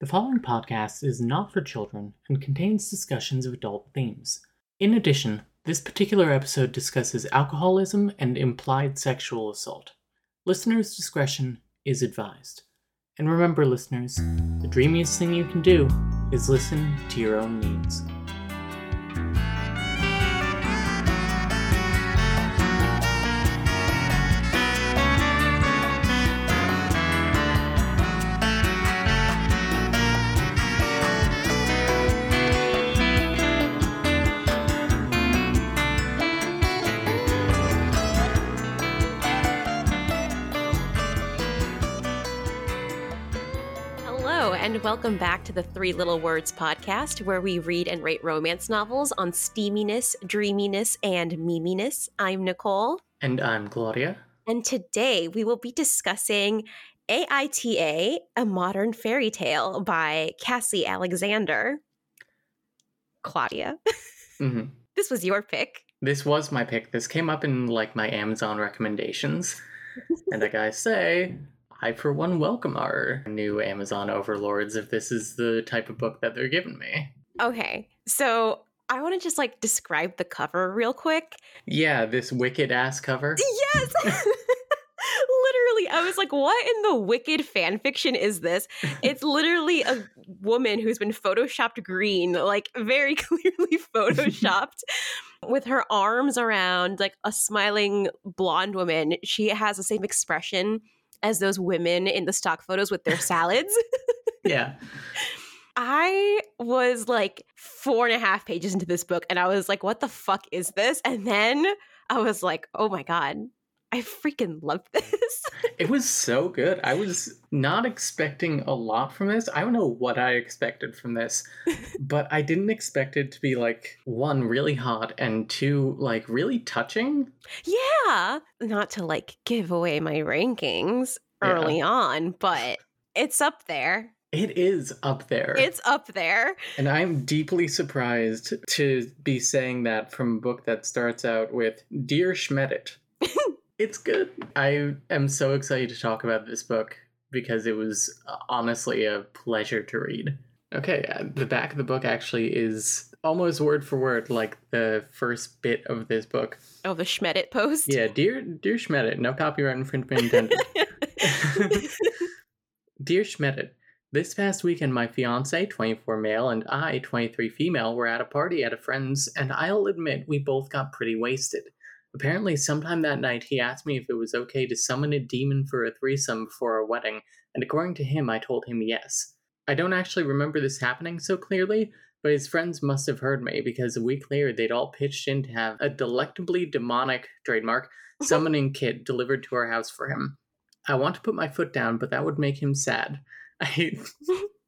The following podcast is not for children and contains discussions of adult themes. In addition, this particular episode discusses alcoholism and implied sexual assault. Listeners' discretion is advised. And remember, listeners, the dreamiest thing you can do is listen to your own needs. Welcome back to the Three Little Words podcast, where we read and rate romance novels on steaminess, dreaminess, and meminess. I'm Nicole, And I'm Claudia. and today we will be discussing AITA, A Modern Fairy Tale by Cassie Alexander. Claudia, hmm this was your pick. This was my pick. This came up in like my Amazon recommendations. and like I say, I for one welcome our new Amazon overlords if this is the type of book that they're giving me. Okay, so I want to just like describe the cover real quick. Yeah, this wicked ass cover. Yes. literally, I was like, what in the wicked fan fiction is this? It's literally a woman who's been photoshopped green, like very clearly photoshopped, with her arms around like a smiling blonde woman. She has the same expression as those women in the stock photos with their salads. Yeah. I was like four and a half pages into this book and I was like, what the fuck is this? And then I was like, oh my God, I freaking love this. It was so good. I was not expecting a lot from this. I don't know what I expected from this, but I didn't expect it to be like one, really hot, and two, like really touching. yeah. Not to like give away my rankings Yeah. early on, but it's up there. It is up there. It's up there. And I'm deeply surprised to be saying that from a book that starts out with Dear Schmedit. It's good. I am so excited to talk about this book because it was uh, honestly a pleasure to read. Okay, uh, the back of the book actually is almost word for word like the first bit of this book. Oh, the Schmedit post. Yeah, Dear Dear Schmedit, no copyright infringement intended. Dear Schmedit, this past weekend, my fiance, 24 male, and I, 23 female, were at a party at a friend's, and I'll admit we both got pretty wasted. Apparently, sometime that night, he asked me if it was okay to summon a demon for a threesome before our wedding, and according to him, I told him yes. I don't actually remember this happening so clearly, but his friends must have heard me because a week later they'd all pitched in to have a delectably demonic trademark summoning kit delivered to our house for him. I want to put my foot down, but that would make him sad. I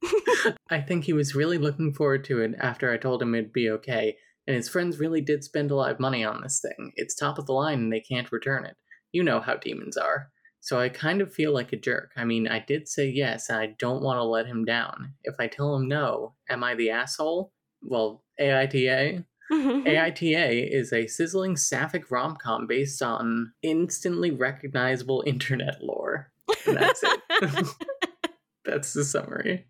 I think he was really looking forward to it after I told him it'd be okay, and his friends really did spend a lot of money on this thing. It's top of the line and they can't return it. You know how demons are. So I kind of feel like a jerk. I mean, I did say yes, and I don't want to let him down. If I tell him no, am I the asshole? Well, AITA? AITA is a sizzling sapphic rom com based on instantly recognizable internet lore. And that's it. that's the summary.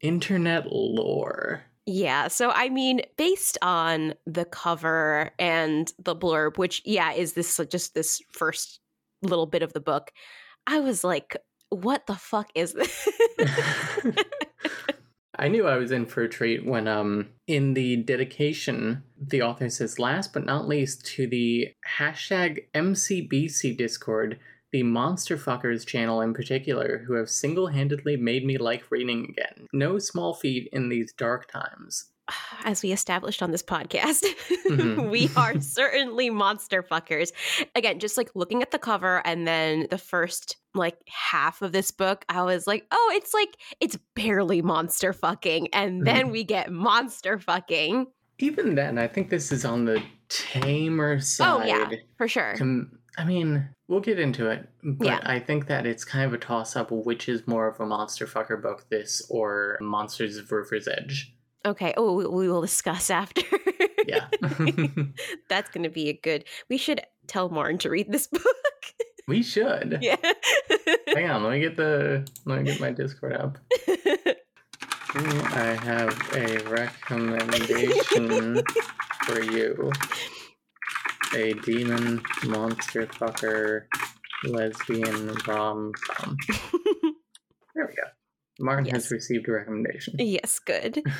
Internet lore. Yeah, so I mean, based on the cover and the blurb, which yeah, is this just this first little bit of the book, I was like, what the fuck is this? I knew I was in for a treat when, um, in the dedication, the author says, last but not least, to the hashtag MCBC Discord, the Monster Fuckers channel in particular, who have single handedly made me like reading again. No small feat in these dark times. As we established on this podcast, Mhm. we are certainly monster fuckers. Again, just like looking at the cover and then the first like half of this book, I was like, oh, it's like it's barely monster fucking. And then Mhm. we get monster fucking. Even then, I think this is on the tamer side. Oh, yeah, for sure. Com- I mean, we'll get into it, but Yeah. I think that it's kind of a toss up which is more of a monster fucker book, this or Monsters of River's Edge. Okay. Oh, we, we will discuss after. Yeah. That's going to be a good. We should tell Martin to read this book. we should. yeah. Hang on, let me get the let me get my Discord up. I have a recommendation for you. A demon monster fucker lesbian rom com. there we go. Martin Yes. has received a recommendation. yes, good.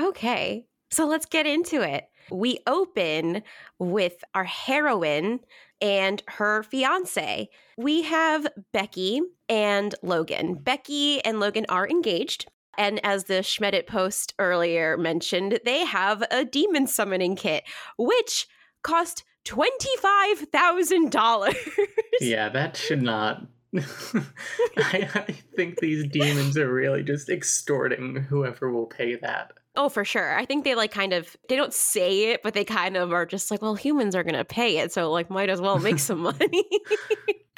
Okay, so let's get into it. We open with our heroine and her fiance. We have Becky and Logan. Becky and Logan are engaged. And as the Schmedit post earlier mentioned, they have a demon summoning kit, which cost $25,000. yeah, that should not. I, I think these demons are really just extorting whoever will pay that. Oh, for sure. I think they like kind of they don't say it, but they kind of are just like, well, humans are gonna pay it, so like might as well make some money.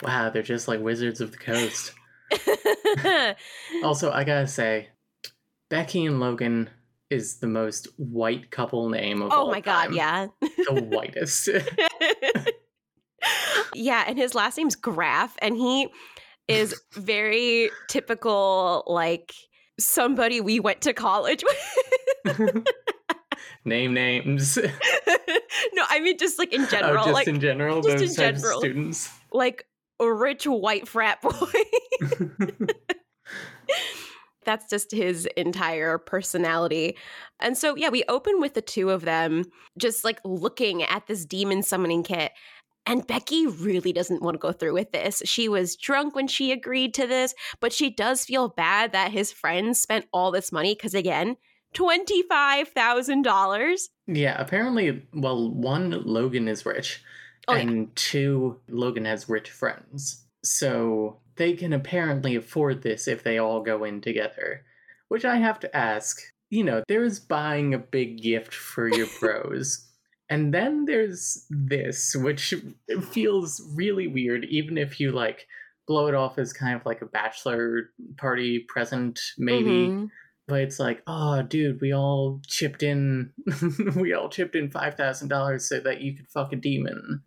Wow, they're just like wizards of the coast. Also, I gotta say, Becky and Logan is the most white couple name of oh all Oh my god, time. yeah. the whitest. yeah, and his last name's Graf, and he is very typical, like somebody we went to college with. Name names. no, I mean just like in oh, general, oh, just like in general, just those in general. students. like a rich white frat boy. That's just his entire personality. And so, yeah, we open with the two of them just like looking at this demon summoning kit. And Becky really doesn't want to go through with this. She was drunk when she agreed to this, but she does feel bad that his friends spent all this money because, again, $25,000. yeah, apparently, well, one, Logan is rich, Oh, yeah. and two, Logan has rich friends. So they can apparently afford this if they all go in together. Which I have to ask, you know, there's buying a big gift for your bros. And then there's this, which feels really weird, even if you like blow it off as kind of like a bachelor party present, maybe. Mhm. But it's like, oh, dude, we all chipped in, we all chipped in five thousand dollars so that you could fuck a demon.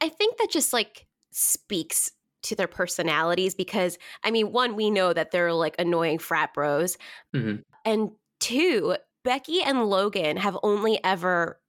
I think that just like speaks to their personalities because I mean, one, we know that they're like annoying frat bros. Mhm. And two, Becky and Logan have only ever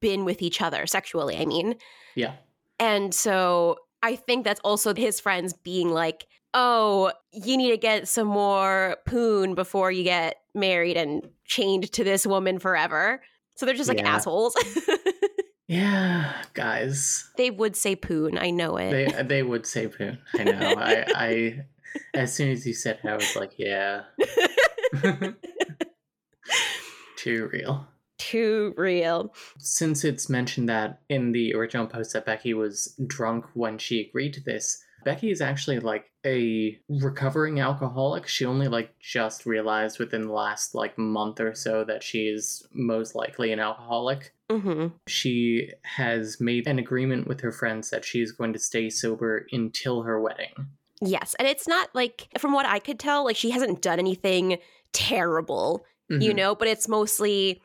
been with each other sexually, I mean. Yeah, And so I think that's also his friends being like, oh, you need to get some more poon before you get married and chained to this woman forever. So they're just like Yeah. assholes. yeah, guys, they would say poon. I know it. they uh, they would say poon. I know. I I as soon as you said it, I was like, yeah, too real. Too real. Since it's mentioned that in the original post that Becky was drunk when she agreed to this, Becky is actually like a recovering alcoholic. She only like just realized within the last like month or so that she is most likely an alcoholic. hmm She has made an agreement with her friends that she's going to stay sober until her wedding. Yes. And it's not like, from what I could tell, like she hasn't done anything terrible, you Mhm. know, but it's mostly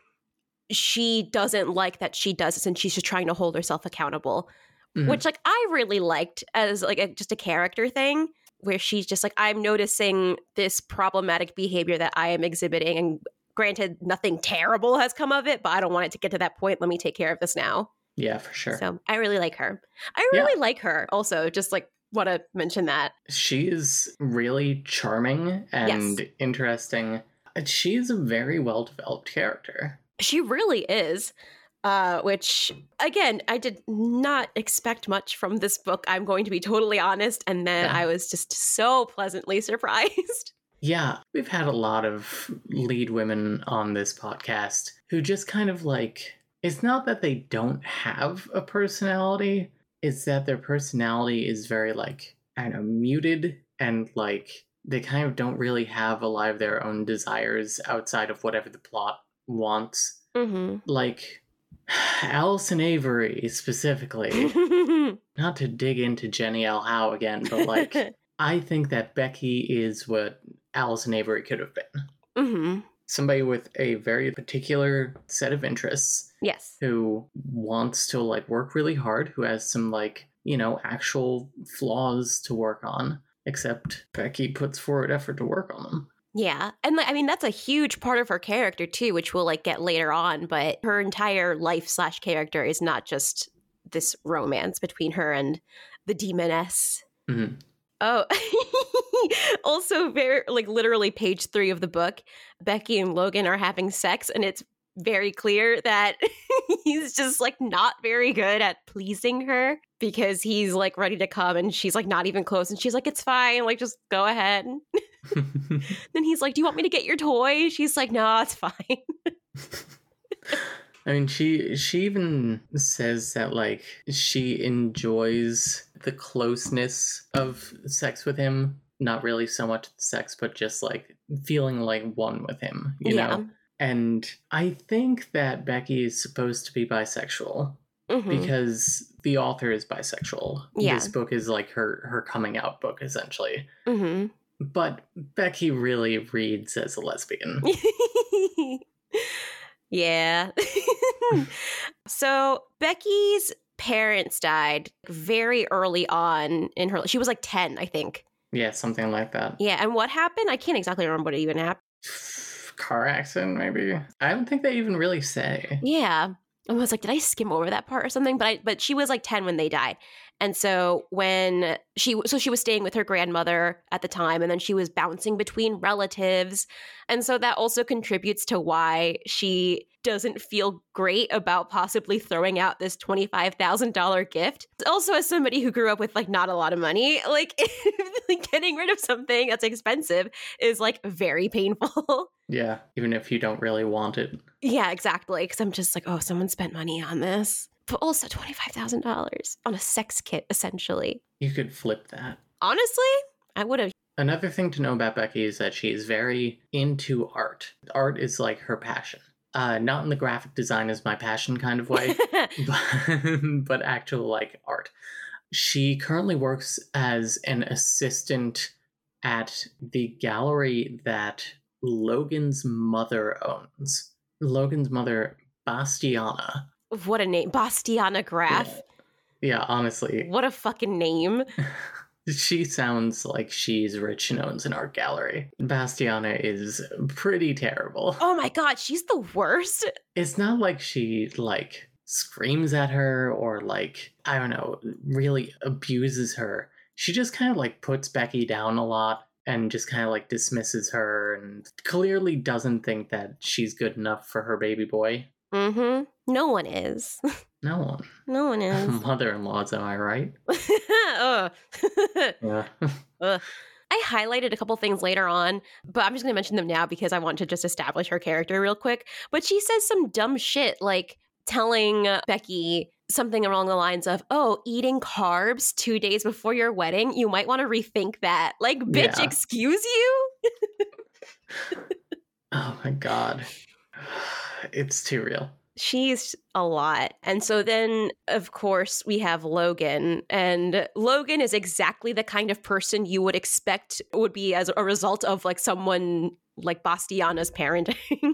she doesn't like that she does this and she's just trying to hold herself accountable, Mhm. which like I really liked as like a, just a character thing where she's just like, I'm noticing this problematic behavior that I am exhibiting. And granted, nothing terrible has come of it, but I don't want it to get to that point. Let me take care of this now. Yeah, for sure. So I really like her. I Yeah. really like her also, just like want to mention that. She is really charming and interesting. And She's a very well developed character. She really is. Uh, which again, I did not expect much from this book. I'm going to be totally honest, and then Yeah. I was just so pleasantly surprised. Yeah, we've had a lot of lead women on this podcast who just kind of like it's not that they don't have a personality, it's that their personality is very like I don't know, muted and like they kind of don't really have a lot of their own desires outside of whatever the plot wants. hmm Like Allison Avery specifically. not to dig into Jenny L. Howe again, but like I think that Becky is what Allison Avery could have been. hmm Somebody with a very particular set of interests Yes. who wants to like work really hard, who has some like, you know, actual flaws to work on, except Becky puts forward effort to work on them. Yeah. And like, I mean, that's a huge part of her character too, which we'll like get later on. But her entire life slash character is not just this romance between her and the demoness. Mhm. Oh, also very like literally page three of the book. Becky and Logan are having sex, and it's very clear that he's just like not very good at pleasing her because he's like ready to come and she's like not even close and she's like it's fine like just go ahead then he's like do you want me to get your toy she's like no it's fine I mean, she she even says that like she enjoys the closeness of sex with him. Not really so much sex, but just like feeling like one with him. You yeah know. And I think that Becky is supposed to be bisexual Mhm. because the author is bisexual. Yeah. This book is like her her coming out book essentially. Mhm. But Becky really reads as a lesbian. yeah. so Becky's parents died very early on in her. She was like ten, I think. yeah, something like that. Yeah, and what happened? I can't exactly remember what even happened. Car accident, maybe. I don't think they even really say. Yeah. I was like, did I skim over that part or something? But I, but she was like 10 when they died. And so when she, so she was staying with her grandmother at the time, and then she was bouncing between relatives. And so that also contributes to why she doesn't feel great about possibly throwing out this $25,000 gift. Also, as somebody who grew up with like not a lot of money, like, like getting rid of something that's expensive is like very painful. Yeah, even if you don't really want it. Yeah, exactly. Because I'm just like, oh, someone spent money on this. But also $25,000 on a sex kit, essentially. You could flip that. Honestly, I would have. Another thing to know about Becky is that she is very into art. Art is like her passion. Uh, not in the graphic design is my passion kind of way, but, but actual like art. She currently works as an assistant at the gallery that Logan's mother owns. Logan's mother, Bastiana. What a name. Bastiana Graf. Yeah, honestly, What a fucking name. she sounds like she's rich and owns an art gallery. Bastiana is pretty terrible. Oh my God, she's the worst. It's not like she like screams at her or like I don't know, really abuses her. She just kind of like puts Becky down a lot and just kind of like dismisses her and clearly doesn't think that she's good enough for her baby boy. Mm hmm. No one is. No one. No one is. Mother-in-laws, am I right? Ugh. Yeah. I highlighted a couple things later on, but I'm just going to mention them now because I want to just establish her character real quick. But she says some dumb shit like telling Becky something along the lines of, "Oh, eating carbs 2 days before your wedding, you might want to rethink that." Like, bitch, Yeah. excuse you? oh my god. It's too real. She's a lot. And so then, of course, we have Logan. And Logan is exactly the kind of person you would expect would be as a result of like someone like Bastiana's parenting.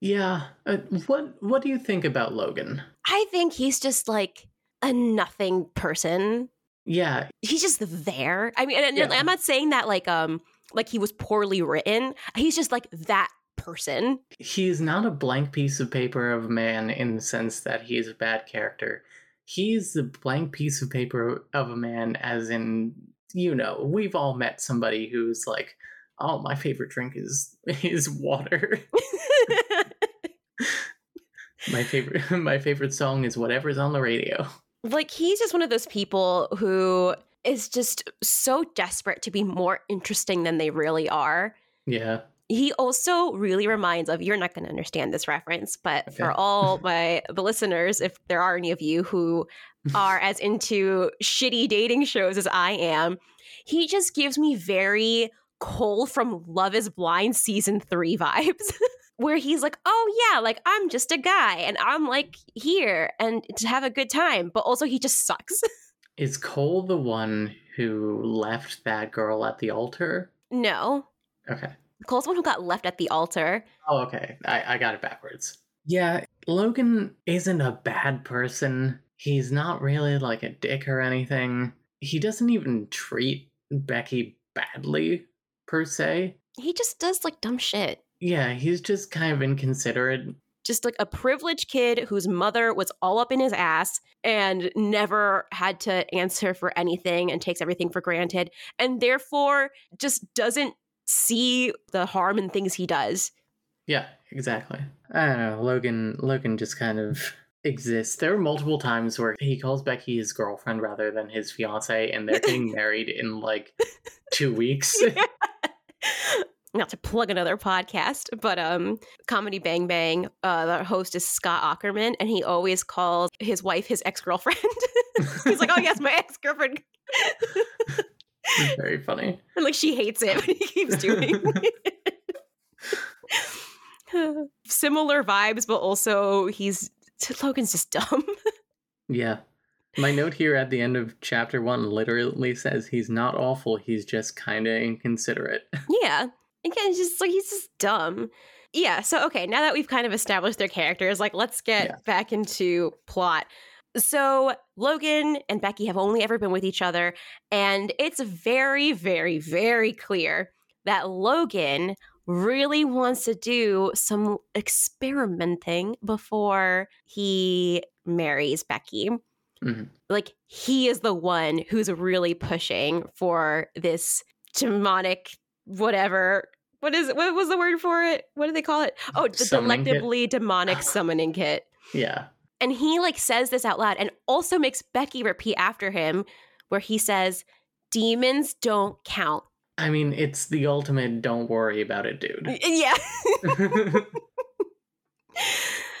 Yeah. Uh, what what do you think about Logan? I think he's just like a nothing person. Yeah, He's just there. I mean, and, and Yeah. I'm not saying that like um like he was poorly written. He's just like that person. he's not a blank piece of paper of a man in the sense that he is a bad character. He's the blank piece of paper of a man, as in, you know, we've all met somebody who's like, "Oh, my favorite drink is is water. my favorite my favorite song is whatever's on the radio." like he's just one of those people who is just so desperate to be more interesting than they really are. Yeah, He also really reminds of you're not going to understand this reference, but for all my the listeners, if there are any of you who are as into shitty dating shows as I am, he just gives me very Cole from Love is Blind season 3 vibes. Where he's like, oh yeah, like I'm just a guy and I'm like here and to have a good time, but also he just sucks. is Cole the one who left that girl at the altar? no, Okay. Cole's the one who got left at the altar. Oh, okay. I, I got it backwards. Yeah, Logan isn't a bad person. He's not really like a dick or anything. He doesn't even treat Becky badly, per se. he just does like dumb shit. Yeah, he's just kind of inconsiderate. Just like a privileged kid whose mother was all up in his ass and never had to answer for anything and takes everything for granted and therefore just doesn't see the harm in things he does. Yeah, exactly. I don't know. Logan Logan just kind of exists. There are multiple times where he calls Becky his girlfriend rather than his fiance, and they're getting married in like two weeks. Not to plug another podcast, but um, Comedy Bang Bang, uh, the host is Scott Aukerman, and he always calls his wife his ex girlfriend. He's like, "Oh yes, my ex girlfriend." Very funny. And like she hates it, but he keeps doing. Similar vibes, but also he's Logan's just dumb. yeah. My note here at the end of chapter one literally says he's not awful, he's just kind of inconsiderate. yeah. Again, just like he's just dumb. Yeah, so okay, now that we've kind of established their characters, like let's get Yeah. back into plot. So Logan and Becky have only ever been with each other, and it's very, very, very clear that Logan really wants to do some experimenting before he marries Becky. Mhm. Like he is the one who's really pushing for this demonic whatever. What is what was the word for it? What do they call it? Oh, the Summoning kit? delectably demonic summoning kit. Yeah. And he like says this out loud and also makes Becky repeat after him where he says demons don't count. I mean, it's the ultimate don't worry about it, dude. Yeah.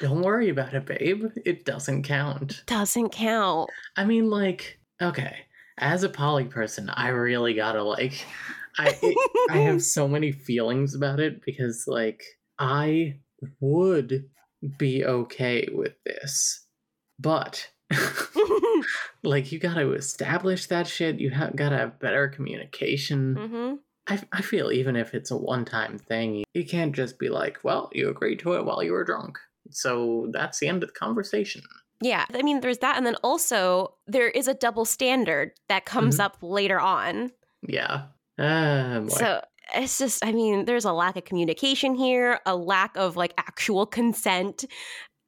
don't worry about it, babe. It doesn't count. Doesn't count. I mean, like, okay, as a poly person, I really gotta like, I it, I have so many feelings about it because like I would be okay with this, but like you gotta establish that shit. You have gotta have better communication. hmm I I feel even if it's a one time thing, you, can't just be like, well, you agreed to it while you were drunk. So that's the end of the conversation. Yeah. I mean, there's that. And then also, there is a double standard that comes up later on. Yeah. Ah, boy. So it's just, I mean, there's a lack of communication here, a lack of like actual consent.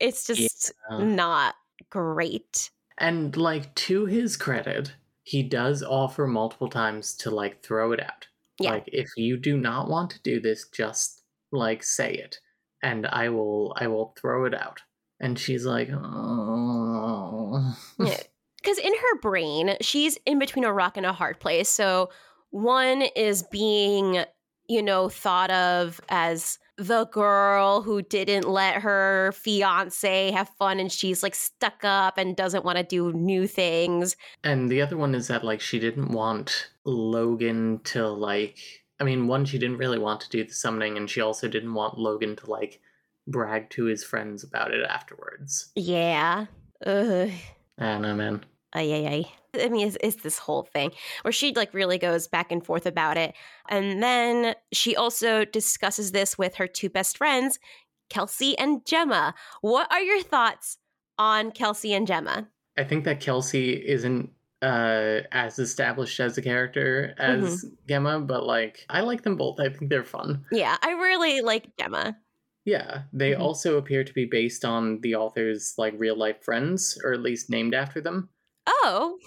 It's just Yeah. not great. And like to his credit, he does offer multiple times to like throw it out. Yeah. Like if you do not want to do this, just like say it and I will I will throw it out. And she's like, "Oh." Because in her brain, she's in between a rock and a hard place. So one is being, you know, thought of as the girl who didn't let her fiance have fun and she's like stuck up and doesn't want to do new things. And the other one is that like she didn't want Logan to like I mean, one she didn't really want to do the summoning and she also didn't want Logan to like brag to his friends about it afterwards. Yeah. Ugh. I don't know, man. Ay, ay, ay. I mean, it's, it's this whole thing where she like really goes back and forth about it. And then she also discusses this with her two best friends, Kelsey and Gemma. What are your thoughts on Kelsey and Gemma? I think that Kelsey isn't uh as established as a character as Gemma, but like I like them both. I think they're fun. Yeah, I really like Gemma. Yeah, they Mhm. also appear to be based on the author's like real life friends, or at least named after them. Oh,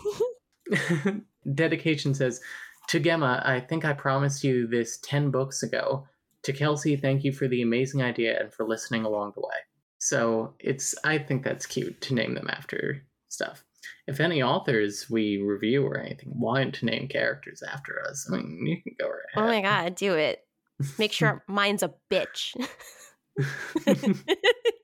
Dedication says, To Gemma, I think I promised you this 10 books ago. To Kelsey, thank you for the amazing idea and for listening along the way. So it's, I think that's cute to name them after stuff. If any authors we review or anything want to name characters after us, I mean, you can go right oh my. God, do it. Make sure mine's a bitch.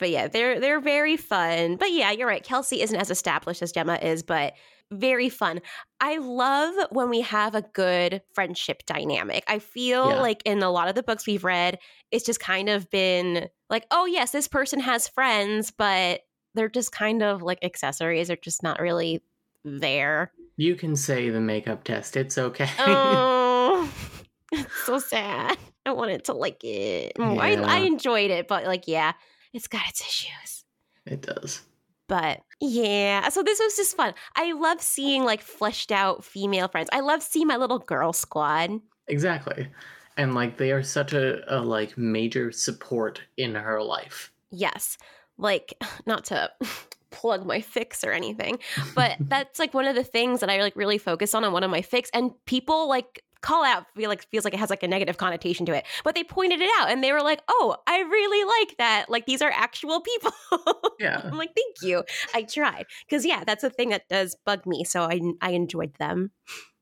but yeah, they're they're very fun. But yeah, you're right. Kelsey isn't as established as Gemma is, but very fun. I love when we have a good friendship dynamic. I feel Yeah. like in a lot of the books we've read, it's just kind of been like, oh yes, this person has friends, but they're just kind of like accessories. They're just not really there. you can say the makeup test. It's okay. Oh, it's so sad. I wanted to like it. Mm, I, I enjoyed it, but like, yeah, it's got its issues. it does. But yeah, so this was just fun. I love seeing like fleshed out female friends. I love seeing my little girl squad. Exactly. And like they are such a, a like major support in her life. Yes. Like, not to plug my fics or anything, but that's like one of the things that I like really focus on on one of my fics. And people like call out feel like feels like it has like a negative connotation to it but they pointed it out and they were like oh i really like that like these are actual people Yeah. i'm like thank you i tried because yeah that's a thing that does bug me so i i enjoyed them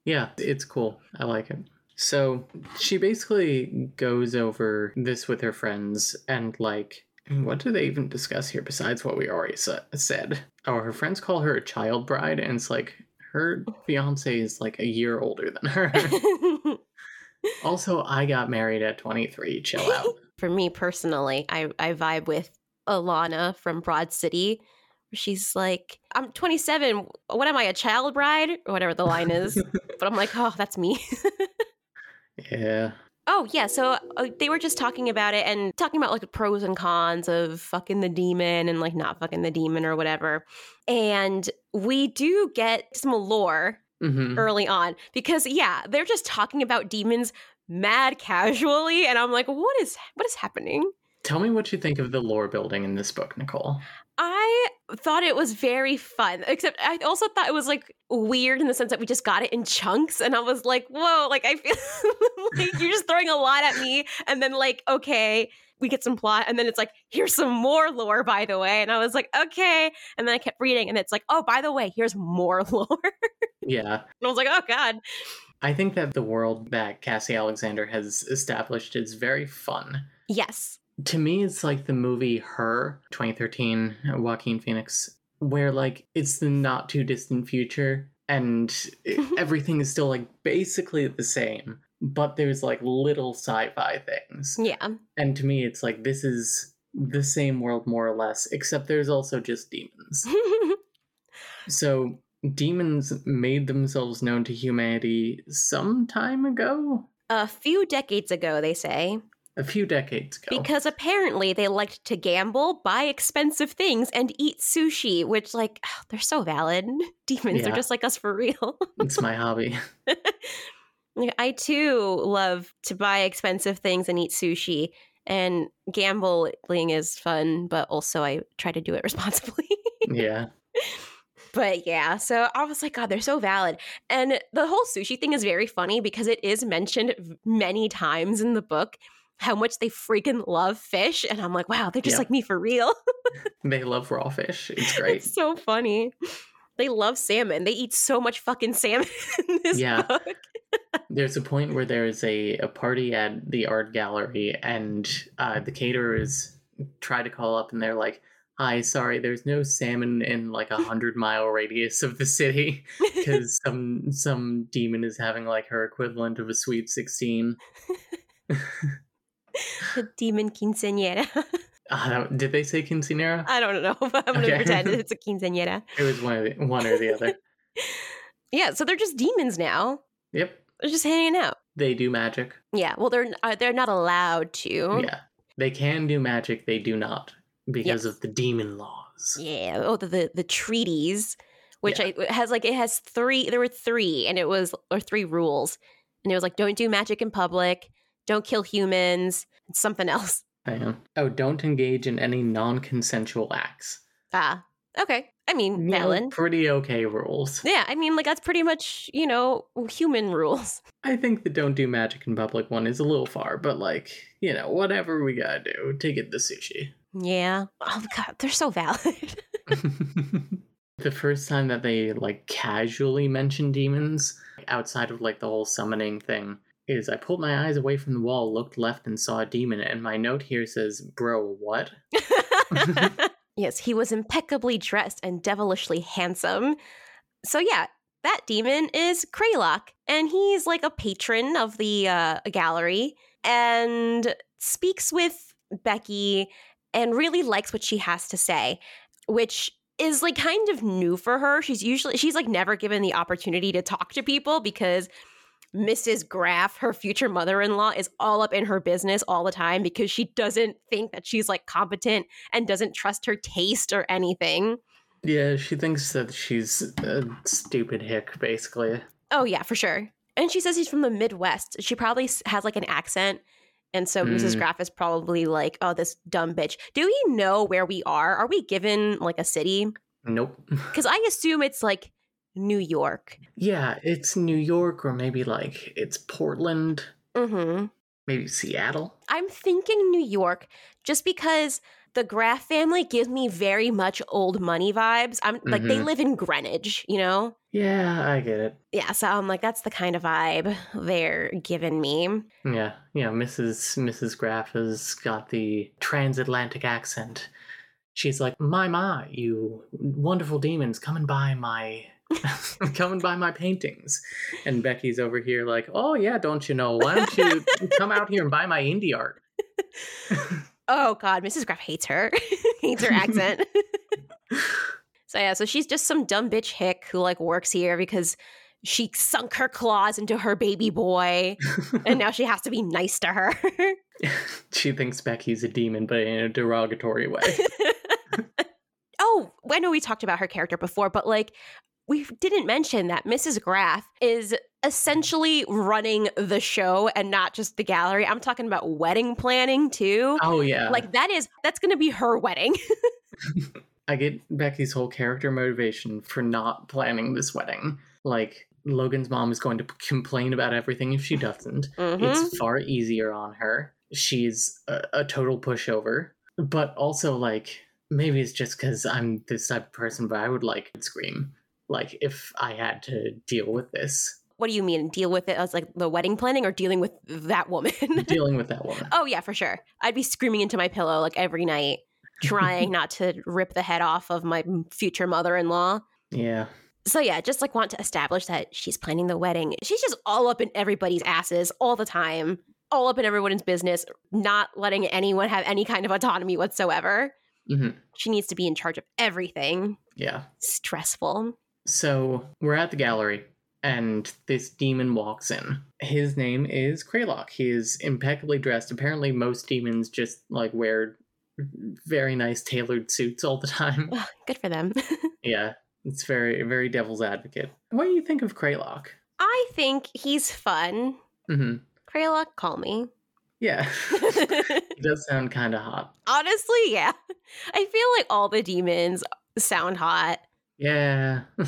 Yeah, it's cool. I like it. So she basically goes over this with her friends and like what do they even discuss here besides what we already sa- said? Oh, her friends call her a child bride, and it's like her fiance is like a year older than her. also, I got married at 23. Chill out. for me personally i i vibe with Ilana from broad city she's like i'm 27 what am i a child bride or whatever the line is but i'm like oh that's me yeah. Oh yeah so uh, they were just talking about it and talking about like the pros and cons of fucking the demon and like not fucking the demon or whatever. And we do get some lore hmm early on because yeah they're just talking about demons mad casually and i'm like what is what is happening? Tell me what you think of the lore building in this book, Nicole. I thought it was very fun, except I also thought it was like weird in the sense that we just got it in chunks. And I was like, whoa, like I feel like you're just throwing a lot at me. And then, like, okay, we get some plot. And then it's like, here's some more lore, by the way. And I was like, okay. And then I kept reading, and it's like, oh, by the way, here's more lore. Yeah. And I was like, oh, God. I think that the world that Cassie Alexander has established is very fun. Yes. To me, it's like the movie Her, 2013, Joaquin Phoenix, where like it's the not too distant future and it- everything is still like basically the same, but there's like little sci fi things. Yeah. And to me, it's like this is the same world more or less, except there's also just demons. So demons made themselves known to humanity some time ago, a few decades ago, they say. A few decades ago. Because apparently they liked to gamble, buy expensive things, and eat sushi, which, like, they're so valid. Demons Yeah. are just like us for real. it's my hobby. I too love to buy expensive things and eat sushi. And gambling is fun, but also I try to do it responsibly. yeah. but yeah, so I was like, God, they're so valid. And the whole sushi thing is very funny because it is mentioned many times in the book how much they freaking love fish. And I'm like, wow, they're just Yeah. like me for real. They love raw fish. It's great. it's so funny. They love salmon. They eat so much fucking salmon in this Yeah. book. There's a point where there's a, a party at the art gallery, and uh, the caterers try to call up, and they're like, "Hi, sorry, there's no salmon in like a hundred mile radius of the city because some some demon is having like her equivalent of a sweet sixteen. The demon quinceañera. Uh, did they say quinceanera? I don't know, but I'm going to Okay. pretend it's a quinceañera. It was one, of the, one or the other. Yeah, so they're just demons now. Yep, They're just hanging out. they do magic. Yeah, well, they're uh, they're not allowed to. Yeah, they can do magic. They do not because Yes. of the demon laws. Yeah. Oh, the the, the treaties, which I, it has like it has three. There were three, and it was or three rules, and it was like don't do magic in public, don't kill humans, something else. On. Oh, don't engage in any non-consensual acts. Ah, okay. I mean, know, valid. pretty okay rules. Yeah, I mean, like that's pretty much you know human rules. I think the don't do magic in public one is a little far, but like, you know, whatever we gotta do to get the sushi. Yeah. Oh god, they're so valid. the first time that they like casually mention demons outside of like the whole summoning thing is I pulled my eyes away from the wall, looked left, and saw a demon, and my note here says, Bro, what? yes, he was impeccably dressed and devilishly handsome. So yeah, that demon is Kraylock, and he's like a patron of the uh, gallery and speaks with Becky and really likes what she has to say, which is like kind of new for her. She's usually she's like never given the opportunity to talk to people because Mrs. Graff, her future mother-in-law, is all up in her business all the time because she doesn't think that she's like competent and doesn't trust her taste or anything. Yeah, she thinks that she's a stupid hick, basically. Oh yeah, for sure. And she says he's from the Midwest. She probably has like an accent. And so Mrs. Mm. Graff is probably like, oh, this dumb bitch. Do we know where we are? Are we given like a city? Nope. Because I assume it's like New York. Yeah, it's New York or maybe like it's Portland, hmm maybe Seattle. I'm thinking New York just because the Graff family gives me very much old money vibes. I'm like, they Mhm. live in Greenwich, you know? Yeah, I get it. Yeah, so I'm like, that's the kind of vibe they're giving me. Yeah, yeah. Mrs. Mrs. Graff has got the transatlantic accent. She's like, "My my, you wonderful demons, come and buy my, come and buy my paintings." And Becky's over here like, "Oh yeah, don't you know? Why don't you come out here and buy my indie art?" Oh God, Mrs. Graff hates her, hates her accent. so yeah, so she's just some dumb bitch hick who like works here because she sunk her claws into her baby boy, and now she has to be nice to her. she thinks Becky's a demon, but in a derogatory way. oh, I know we talked about her character before, but like we didn't mention that Mrs. Graff is essentially running the show and not just the gallery. I'm talking about wedding planning too. Oh yeah, Like that is that's going to be her wedding. I get Becky's whole character motivation for not planning this wedding. Like, Logan's mom is going to p- complain about everything if she doesn't. Mhm. It's far easier on her. She's a, a total pushover. But also, like, maybe it's just because I'm this type of person, but I would like scream. Like, if I had to deal with this, What do you mean deal with it as like the wedding planning or dealing with that woman? dealing with that woman. oh yeah, for sure. I'd be screaming into my pillow like every night trying not to rip the head off of my future mother-in-law. Yeah. So yeah, just like want to establish that she's planning the wedding. She's just all up in everybody's asses all the time, all up in everyone's business, not letting anyone have any kind of autonomy whatsoever. Mhm. She needs to be in charge of everything. Yeah. Stressful. So we're at the gallery, and this demon walks in. His name is Kraylock. He is impeccably dressed. Apparently, most demons just like wear very nice tailored suits all the time. Good for them. yeah, it's very, very devil's advocate. What do you think of Kraylock? I think he's fun. hmm Kraylock, call me. Yeah, he does sound kind of hot. Honestly, yeah. I feel like all the demons sound hot. Yeah,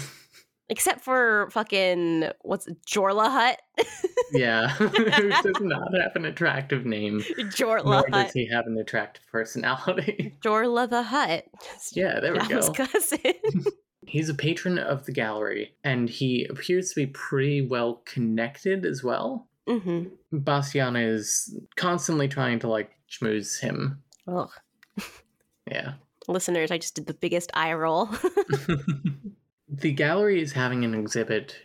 Except for fucking what's Jorla Hut? yeah. Who does not have an attractive name, Jorla nor does he have an attractive personality. Jorla the Hut. yeah, there we go. cousin. He's a patron of the gallery, and he appears to be pretty well connected as well. hmm Bastiana is constantly trying to like schmooze him. Ugh. Yeah. Listeners, I just did the biggest eye roll. the gallery is having an exhibit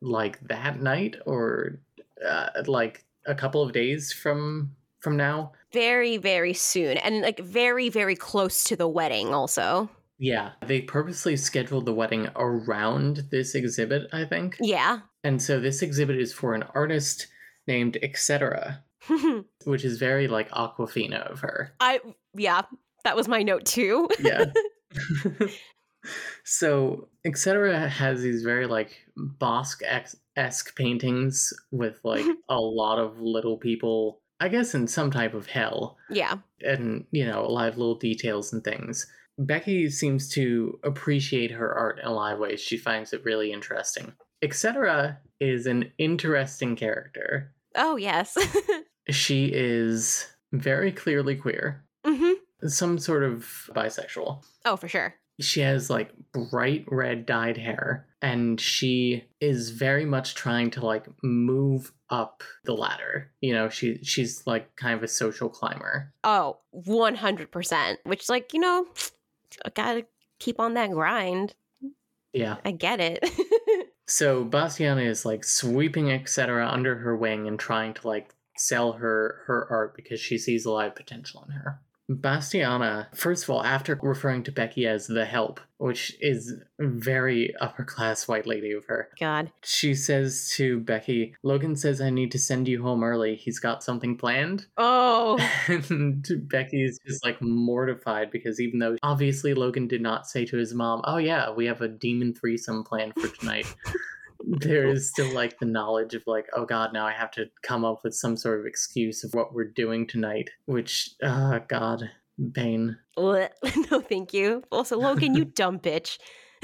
like that night or uh, like a couple of days from from now. very, very soon. And like very, very close to the wedding, also. Yeah, they purposely scheduled the wedding around this exhibit, I think. Yeah. And so this exhibit is for an artist named Etc., which is very like Aquafina of her. I, yeah, that was my note too. yeah. so, etc. has these very like Bosch esque paintings with like a lot of little people, I guess, in some type of hell, yeah. and you know, a lot of little details and things. Becky seems to appreciate her art in a lot of ways. She finds it really interesting. Etc. is an interesting character. Oh, yes. She is very clearly queer, hmm some sort of bisexual. Oh, for sure. she has like bright red dyed hair and she is very much trying to like move up the ladder you know she she's like kind of a social climber Oh, 100%. Which, like, you know, I gotta keep on that grind. yeah I get it. so bastiana is like sweeping etc under her wing and trying to like sell her her art because she sees a lot of potential in her Bastiana, first of all, after referring to Becky as the help, which is very upper class white lady of her, God. she says to Becky, Logan says I need to send you home early. He's got something planned. Oh, And Becky is just like mortified because even though obviously Logan did not say to his mom, Oh, yeah, we have a demon threesome planned for tonight, there is still like the knowledge of like, oh god, now I have to come up with some sort of excuse of what we're doing tonight, which, uh, god, Bane. no, thank you. Also, Logan, you dumb bitch.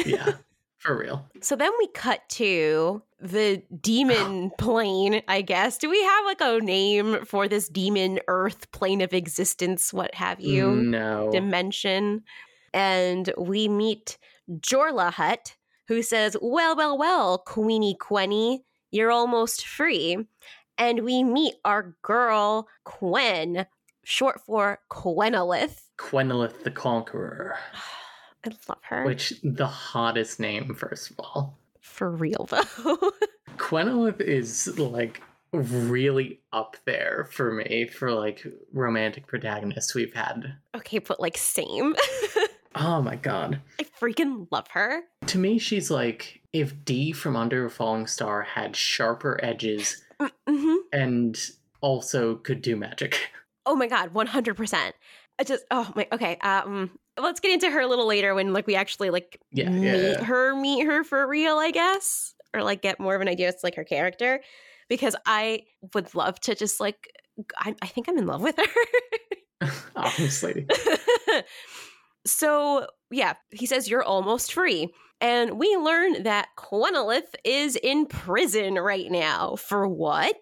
Yeah, for real. So then we cut to the demon plane, I guess. Do we have like a name for this demon earth plane of existence, what have you? No. Dimension. And we meet Jorla Hut, who says, Well, well, well, Queenie Quenny, you're almost free. And we meet our girl, Quen, short for Quenalith. Quenalith the Conqueror. I love her. Which, the hottest name, first of all. For real, though. Quenalith is like really up there for me for like romantic protagonists we've had. Okay, but like same. oh my god. I freaking love her. To me, she's like if D from Under a Falling Star had sharper edges mm-hmm. and also could do magic. Oh my god, 100%. I just oh my okay, um let's get into her a little later when like we actually like yeah, meet yeah. her meet her for real, I guess, or like get more of an idea as like her character because I would love to just like I, I think I'm in love with her. Obviously. So yeah, he says you're almost free. And we learn that Quenalith is in prison right now. For what?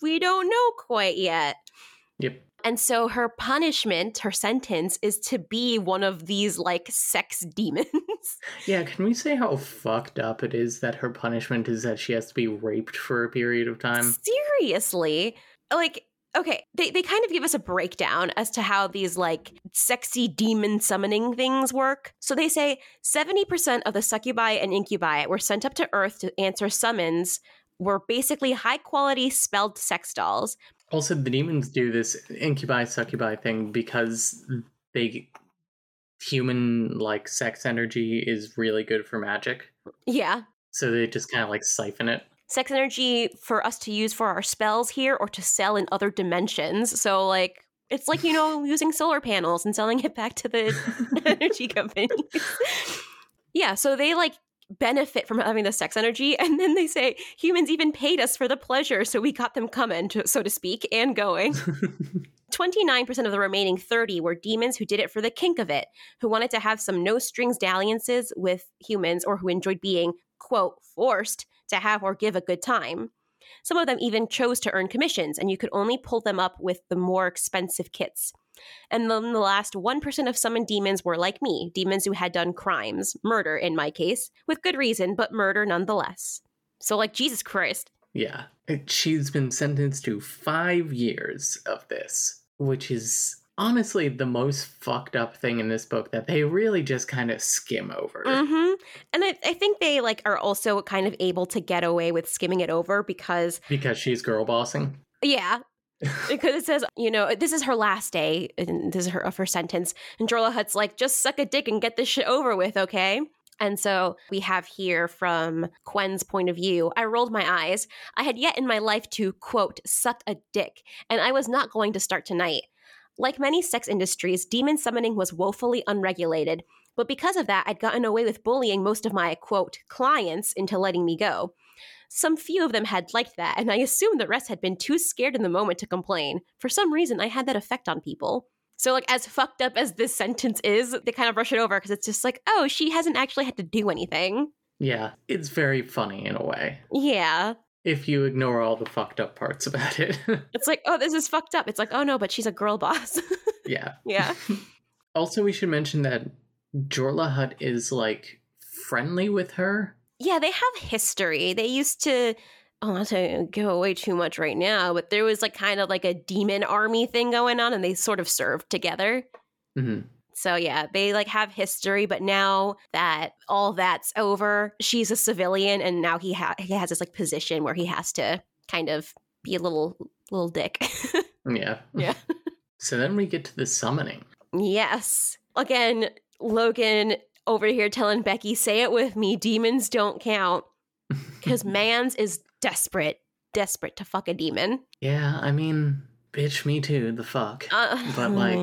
We don't know quite yet. Yep. And so her punishment, her sentence, is to be one of these like sex demons. Yeah, can we say how fucked up it is that her punishment is that she has to be raped for a period of time? Seriously? Like, okay, they, they kind of give us a breakdown as to how these like sexy demon summoning things work. So they say 70% of the succubi and incubi were sent up to Earth to answer summons were basically high quality spelled sex dolls. Also, the demons do this incubi succubi thing because they human like sex energy is really good for magic. Yeah. So they just kind of like siphon it. Sex energy for us to use for our spells here or to sell in other dimensions. So like it's like, you know, using solar panels and selling it back to the energy companies. yeah, so they like benefit from having the sex energy and then they say humans even paid us for the pleasure so we got them coming to, so to speak and going 29% of the remaining 30 were demons who did it for the kink of it who wanted to have some no strings dalliances with humans or who enjoyed being quote forced to have or give a good time some of them even chose to earn commissions and you could only pull them up with the more expensive kits and then the last 1% of summoned demons were like me, demons who had done crimes, murder in my case, with good reason, but murder nonetheless. So, like, Jesus Christ. Yeah. She's been sentenced to five years of this, which is honestly the most fucked up thing in this book that they really just kind of skim over. Mm-hmm. And I, I think they like are also kind of able to get away with skimming it over because because she's girl bossing. Yeah, because it says, you know, this is her last day, and this is her of her sentence. And Jorla Hut's like, just suck a dick and get this shit over with, okay? And so we have here from Quen's point of view, I rolled my eyes. I had yet in my life to, quote, suck a dick, and I was not going to start tonight. Like many sex industries, demon summoning was woefully unregulated, but because of that, I'd gotten away with bullying most of my, quote, clients into letting me go. Some few of them had liked that, and I assumed the rest had been too scared in the moment to complain. For some reason, I had that effect on people. So, like, as fucked up as this sentence is, they kind of rush it over because it's just like, oh, she hasn't actually had to do anything. Yeah, it's very funny in a way. Yeah. If you ignore all the fucked up parts about it. it's like, oh, this is fucked up. It's like, oh no, but she's a girl boss. yeah. Yeah. also, we should mention that Jorla Hut is like friendly with her yeah, they have history. They used to oh, not to go away too much right now, but there was like kind of like a demon army thing going on, and they sort of served together. Mm-hmm. So yeah, they like have history, but now that all that's over, she's a civilian, and now he ha- he has this like position where he has to kind of be a little little dick. yeah, yeah. so then we get to the summoning. Yes, again, Logan over here telling Becky, say it with me, demons don't count. Because Mans is desperate, desperate to fuck a demon. Yeah, I mean, bitch, me too, the fuck. Uh, but like.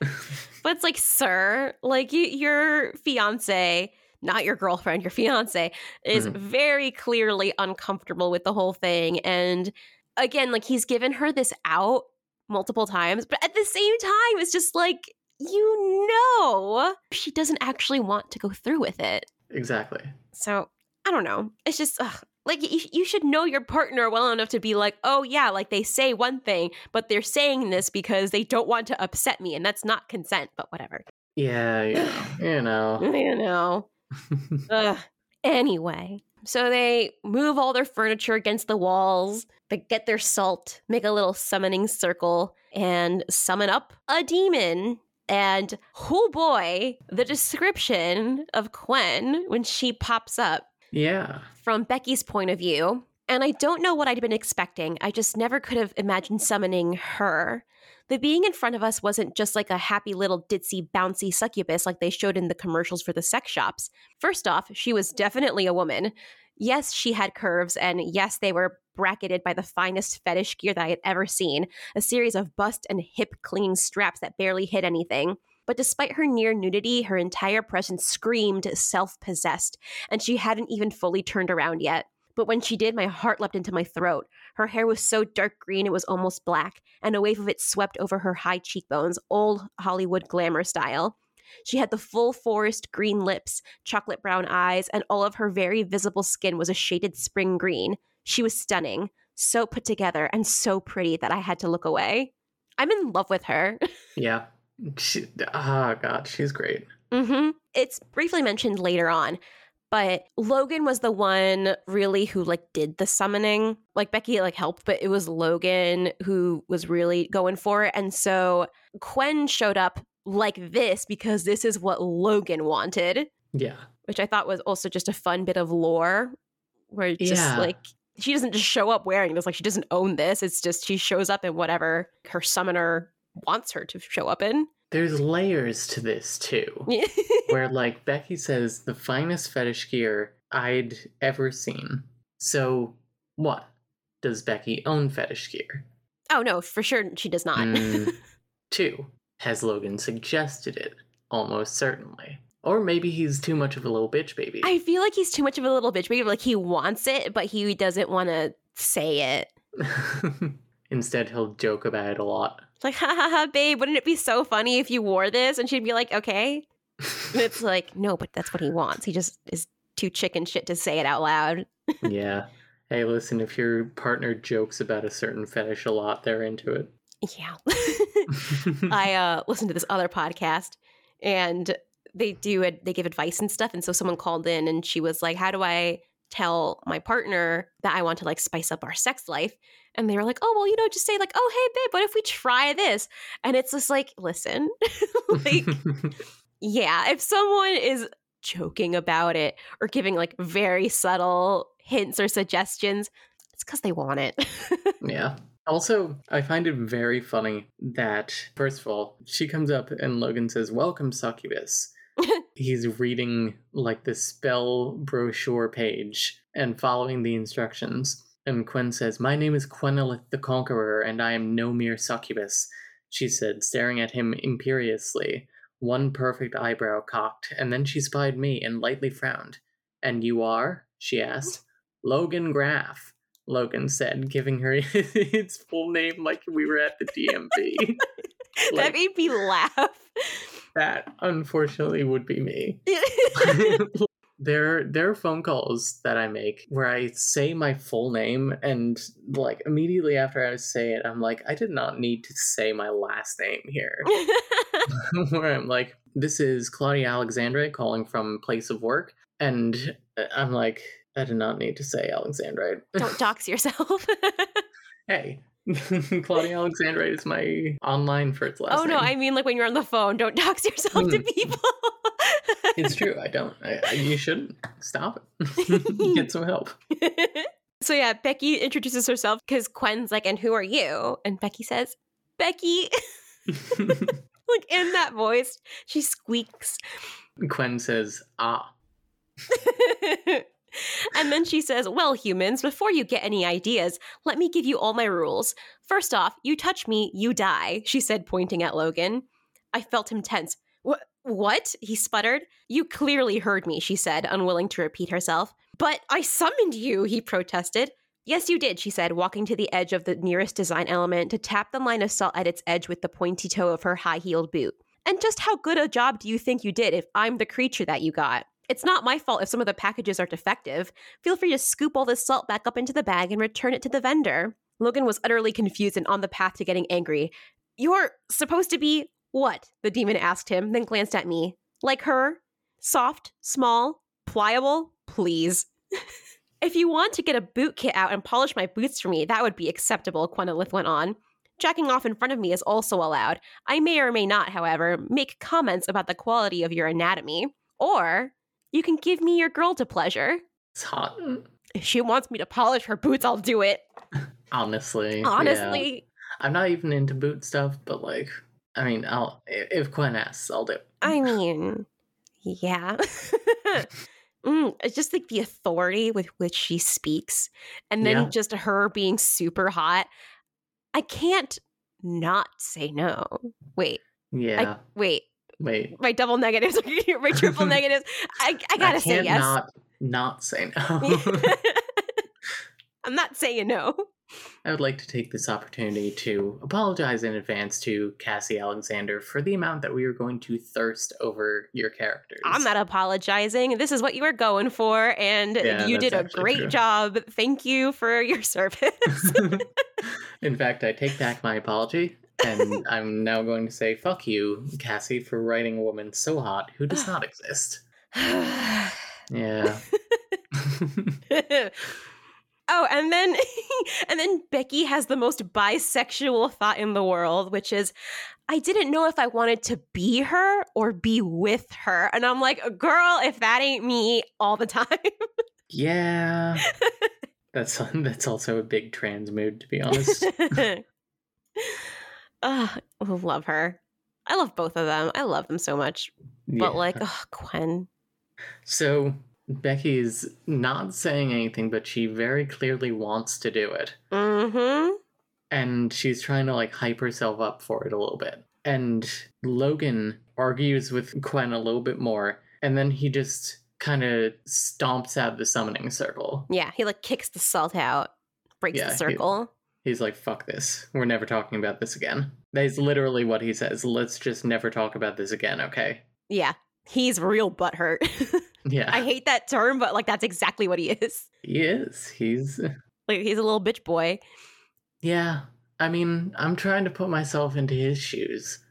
but it's like, sir, like you, your fiance not your girlfriend, your fiance, is Mhm. very clearly uncomfortable with the whole thing. And again, like he's given her this out multiple times, but at the same time, it's just like, you know, she doesn't actually want to go through with it. Exactly. So I don't know. It's just ugh, like you, you should know your partner well enough to be like, oh yeah, like they say one thing, but they're saying this because they don't want to upset me, and that's not consent. But whatever, Yeah, you know. You know. you know. Anyway, so they move all their furniture against the walls. They get their salt, make a little summoning circle, and summon up a demon. And oh boy, the description of Quen when she pops up yeah. from Becky's point of view. And I don't know what I'd been expecting. I just never could have imagined summoning her. The being in front of us wasn't just like a happy little ditzy bouncy succubus like they showed in the commercials for the sex shops. First off, she was definitely a woman. Yes, she had curves, and yes, they were bracketed by the finest fetish gear that I had ever seen a series of bust and hip clinging straps that barely hid anything. But despite her near nudity, her entire presence screamed self possessed, and she hadn't even fully turned around yet. But when she did, my heart leapt into my throat. Her hair was so dark green it was almost black, and a wave of it swept over her high cheekbones, old Hollywood glamour style. She had the full forest green lips, chocolate brown eyes, and all of her very visible skin was a shaded spring green. She was stunning, so put together, and so pretty that I had to look away. I'm in love with her. Yeah. She, oh, God. She's great. hmm It's briefly mentioned later on, but Logan was the one really who like did the summoning. Like Becky like helped, but it was Logan who was really going for it. And so Quen showed up like this because this is what Logan wanted, Yeah. which I thought was also just a fun bit of lore where just Yeah. like she doesn't just show up wearing this like she doesn't own this. It's just she shows up in whatever her summoner wants her to show up in. There's layers to this, too. where like Becky says the finest fetish gear I'd ever seen. So what? Does Becky own fetish gear? oh no, for sure she does not. Mm, two. Has Logan suggested it? Almost certainly. Or maybe he's too much of a little bitch baby. I feel like he's too much of a little bitch baby. Like he wants it, but he doesn't want to say it. Instead, he'll joke about it a lot. It's like, ha ha ha, babe, wouldn't it be so funny if you wore this? And she'd be like, okay. It's like, no, but that's what he wants. He just is too chicken shit to say it out loud. yeah. Hey, listen, if your partner jokes about a certain fetish a lot, they're into it. Yeah. I uh listened to this other podcast and they do it they give advice and stuff and so someone called in and she was like how do I tell my partner that I want to like spice up our sex life and they were like oh well you know just say like oh hey babe what if we try this and it's just like listen like yeah if someone is joking about it or giving like very subtle hints or suggestions it's because they want it Yeah. Also, I find it very funny that, first of all, she comes up and Logan says, Welcome, succubus. He's reading like the spell brochure page and following the instructions. And Quen says, My name is Quenalith the Conqueror, and I am no mere succubus, she said, staring at him imperiously, one perfect eyebrow cocked, and then she spied me and lightly frowned. And you are? she asked. Logan Graff. Logan said, giving her its full name like we were at the DMV. that made me laugh that unfortunately would be me. there there are phone calls that I make where I say my full name and like immediately after I say it, I'm like, I did not need to say my last name here. where I'm like, this is Claudia Alexandre calling from place of work. And uh, I'm like, I did not need to say Alexandre. Don't dox yourself. hey, Claudia Alexandra is my online first last oh no, name. I mean like when you're on the phone, don't dox yourself to Hmm. people. It's true. I don't. I, I, you shouldn't. Stop it. Get some help. so yeah, Becky introduces herself because Quen's like, "And who are you?" And Becky says, "Becky." like in that voice, she squeaks. Quen says, ah. And then she says, Well, humans, before you get any ideas, let me give you all my rules. First off, you touch me, you die, she said, pointing at Logan. I felt him tense. What? He sputtered. You clearly heard me, she said, unwilling to repeat herself. But I summoned you, he protested. Yes, you did, she said, walking to the edge of the nearest design element to tap the line of salt at its edge with the pointy toe of her high heeled boot. And just how good a job do you think you did if I'm the creature that you got? It's not my fault if some of the packages are defective. Feel free to scoop all this salt back up into the bag and return it to the vendor. Logan was utterly confused and on the path to getting angry. You're supposed to be what? The demon asked him, then glanced at me. Like her? Soft, small, pliable? Please. if you want to get a boot kit out and polish my boots for me, that would be acceptable, Quenalith went on. Jacking off in front of me is also allowed. I may or may not, however, make comments about the quality of your anatomy. Or you can give me your girl to pleasure. It's hot. If she wants me to polish her boots, I'll do it. Honestly. Honestly. yeah. I'm not even into boot stuff, but like, I mean, I'll if Quinn asks, I'll do. it. I mean, yeah. mm, it's just like the authority with which she speaks, and then Yeah. just her being super hot. I can't not say no. Wait, Yeah. I, wait. Wait. My double negatives, my triple negatives. I, I gotta say can't yes. Not not say no. I'm not saying no. I would like to take this opportunity to apologize in advance to Cassie Alexander for the amount that we are going to thirst over your characters. I'm not apologizing. This is what you were going for, and Yeah, you did a great true. job. Thank you for your service. in fact, I take back my apology, and I'm now going to say fuck you, Cassie, for writing a woman so hot who does not exist. Yeah. oh, and then and then Becky has the most bisexual thought in the world, which is I didn't know if I wanted to be her or be with her. And I'm like, girl, if that ain't me all the time. yeah. That's that's also a big trans mood, to be honest. Ugh, I love her. I love both of them. I love them so much. But like, oh, Gwen. So Becky's not saying anything, but she very clearly wants to do it. Mm-hmm. And she's trying to like hype herself up for it a little bit. And Logan argues with Gwen a little bit more, and then he just kind of stomps out the summoning circle. Yeah, he like kicks the salt out, breaks Yeah, the he- circle. He's like, fuck this. We're never talking about this again. That's literally what he says. Let's just never talk about this again, okay? Yeah, he's real butthurt. Yeah. I hate that term, but like that's exactly what he is. he is. He's Like he's a little bitch boy. Yeah, I mean, I'm trying to put myself into his shoes.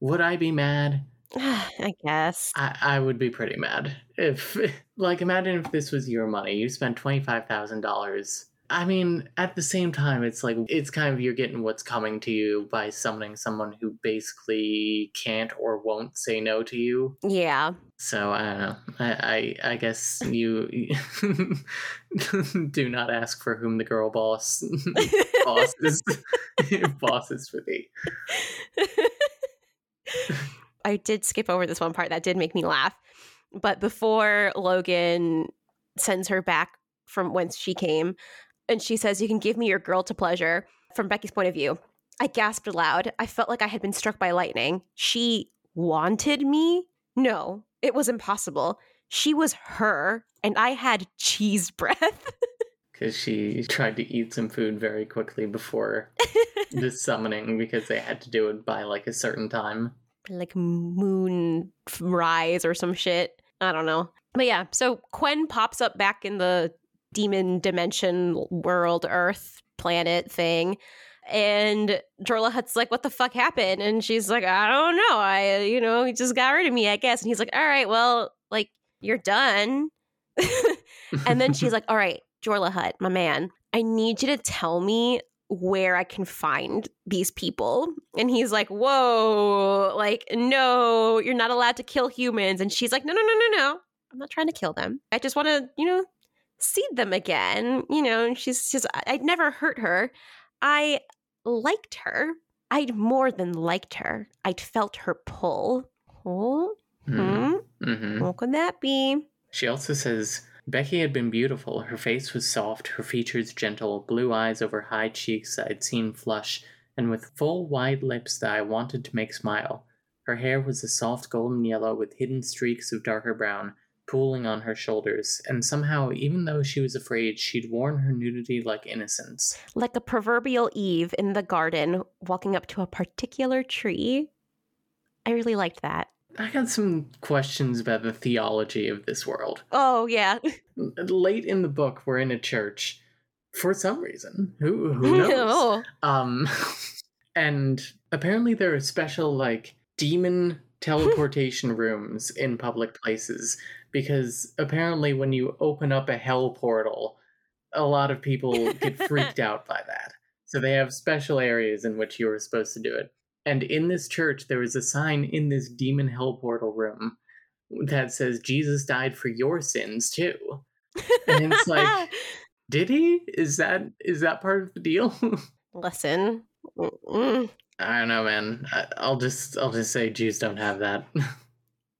Would I be mad? I guess. I, I would be pretty mad. If, like, imagine if this was your money. You spent $25,000. I mean, at the same time, it's like, it's kind of you're getting what's coming to you by summoning someone who basically can't or won't say no to you. Yeah. So I don't know. I I, I guess you do not ask for whom the girl boss boss is boss is for thee. I did skip over this one part that did make me laugh. But before Logan sends her back from whence she came, and she says, You can give me your girl to pleasure, from Becky's point of view, I gasped aloud. I felt like I had been struck by lightning. She wanted me? No, it was impossible. She was her, and I had cheese breath. Because she tried to eat some food very quickly before the summoning because they had to do it by like a certain time. like moon rise or some shit. I don't know. But yeah, so Quen pops up back in the demon dimension world, Earth, planet thing. And Jorla Hut's like, what the fuck happened? And she's like, I don't know. I, you know, he just got rid of me, I guess. And he's like, all right, well, like, you're done. and then she's like, all right, Jorla Hut, my man, I need you to tell me where I can find these people. And he's like, Whoa, like, no, you're not allowed to kill humans. And she's like, No, no, no, no, no. I'm not trying to kill them. I just want to, you know, see them again. You know, she's just, I- I'd never hurt her. I liked her. I'd more than liked her. I'd felt her pull. Oh, Hmm. hmm. hmm What could that be? She also says Becky had been beautiful. Her face was soft, her features gentle, blue eyes over high cheeks I'd seen flush, and with full, wide lips that I wanted to make smile. Her hair was a soft golden yellow with hidden streaks of darker brown pooling on her shoulders, and somehow, even though she was afraid, she'd worn her nudity like innocence. Like a proverbial Eve in the garden walking up to a particular tree. I really liked that. I got some questions about the theology of this world. Oh, yeah. Late in the book, we're in a church for some reason. Who who knows? oh. Um, and apparently there are special like demon teleportation rooms in public places because apparently when you open up a hell portal, a lot of people get freaked out by that. So they have special areas in which you are supposed to do it. And in this church, there is a sign in this demon hell portal room that says Jesus died for your sins too. And it's like, did he? Is that is that part of the deal? Listen. Mm-mm. I don't know, man. I, I'll just I'll just say Jews don't have that.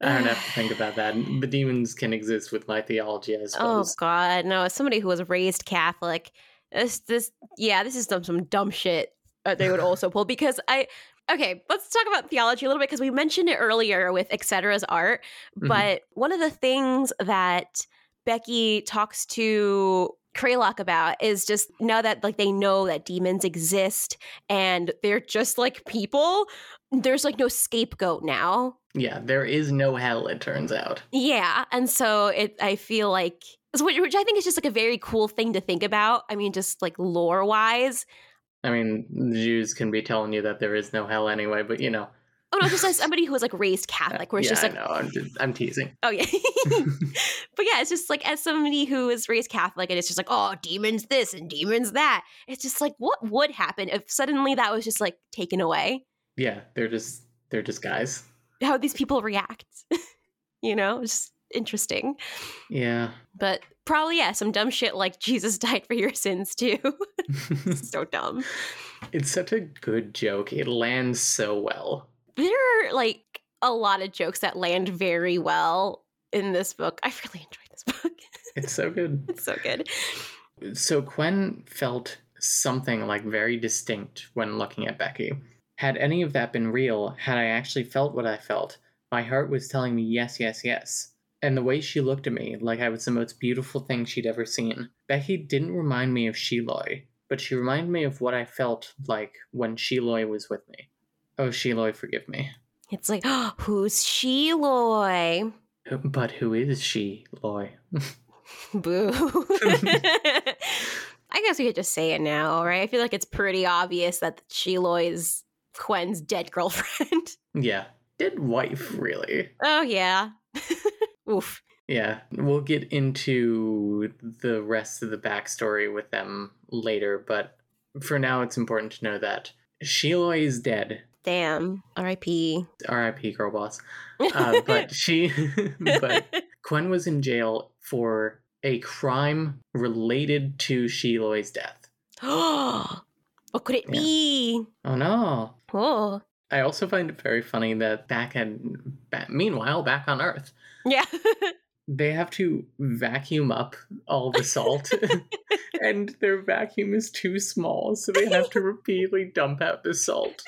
I don't have to think about that. The demons can exist with my theology, I Oh suppose. God, no! As somebody who was raised Catholic, this, this, yeah, this is some some dumb shit that they would also pull because I. Okay, let's talk about theology a little bit because we mentioned it earlier with Etcetera's art. Mhm. But one of the things that Becky talks to Kraylock about is just now that like they know that demons exist and they're just like people. There's like no scapegoat now. Yeah, there is no hell. It turns out. Yeah, and so it I feel like which, which I think is just like a very cool thing to think about. I mean, just like lore wise. I mean, the Jews can be telling you that there is no hell anyway, but you know. Oh no, just as somebody who was like raised uh, Catholic, where it's yeah, just like, I know. I'm, just, I'm teasing. oh yeah, but yeah, it's just like as somebody who is raised Catholic, and it's just like, oh, demons this and demons that. It's just like, what would happen if suddenly that was just like taken away? Yeah, they're just they're just guys. How these people react? you know, it's interesting. Yeah. But probably yeah, some dumb shit like Jesus died for your sins too. so dumb. it's such a good joke. It lands so well. there are like a lot of jokes that land very well in this book. I really enjoyed this book. It's so good. it's so good. So Quen felt something like very distinct when looking at Becky. Had any of that been real, had I actually felt what I felt, my heart was telling me yes, yes, yes. And the way she looked at me, like I was the most beautiful thing she'd ever seen. Becky didn't remind me of Sheloy, but she reminded me of what I felt like when Sheloy was with me. Oh, Sheloy, forgive me. It's like, oh, who's Sheloy? But who is she, Loy? Boo. I guess we could just say it now, right? I feel like it's pretty obvious that Sheloy is Quen's dead girlfriend. yeah, dead wife, really. oh, yeah. Oof. Yeah, we'll get into the rest of the backstory with them later, but for now, it's important to know that Sheloy is dead. Damn. R.I.P. R.I.P. Girl Boss. Uh, but she, but Quen was in jail for a crime related to Sheloy's death. what could it Yeah. be? Oh no! Oh. I also find it very funny that back at, back, meanwhile, back on Earth, Yeah. they have to vacuum up all the salt and their vacuum is too small so they have to repeatedly dump out the salt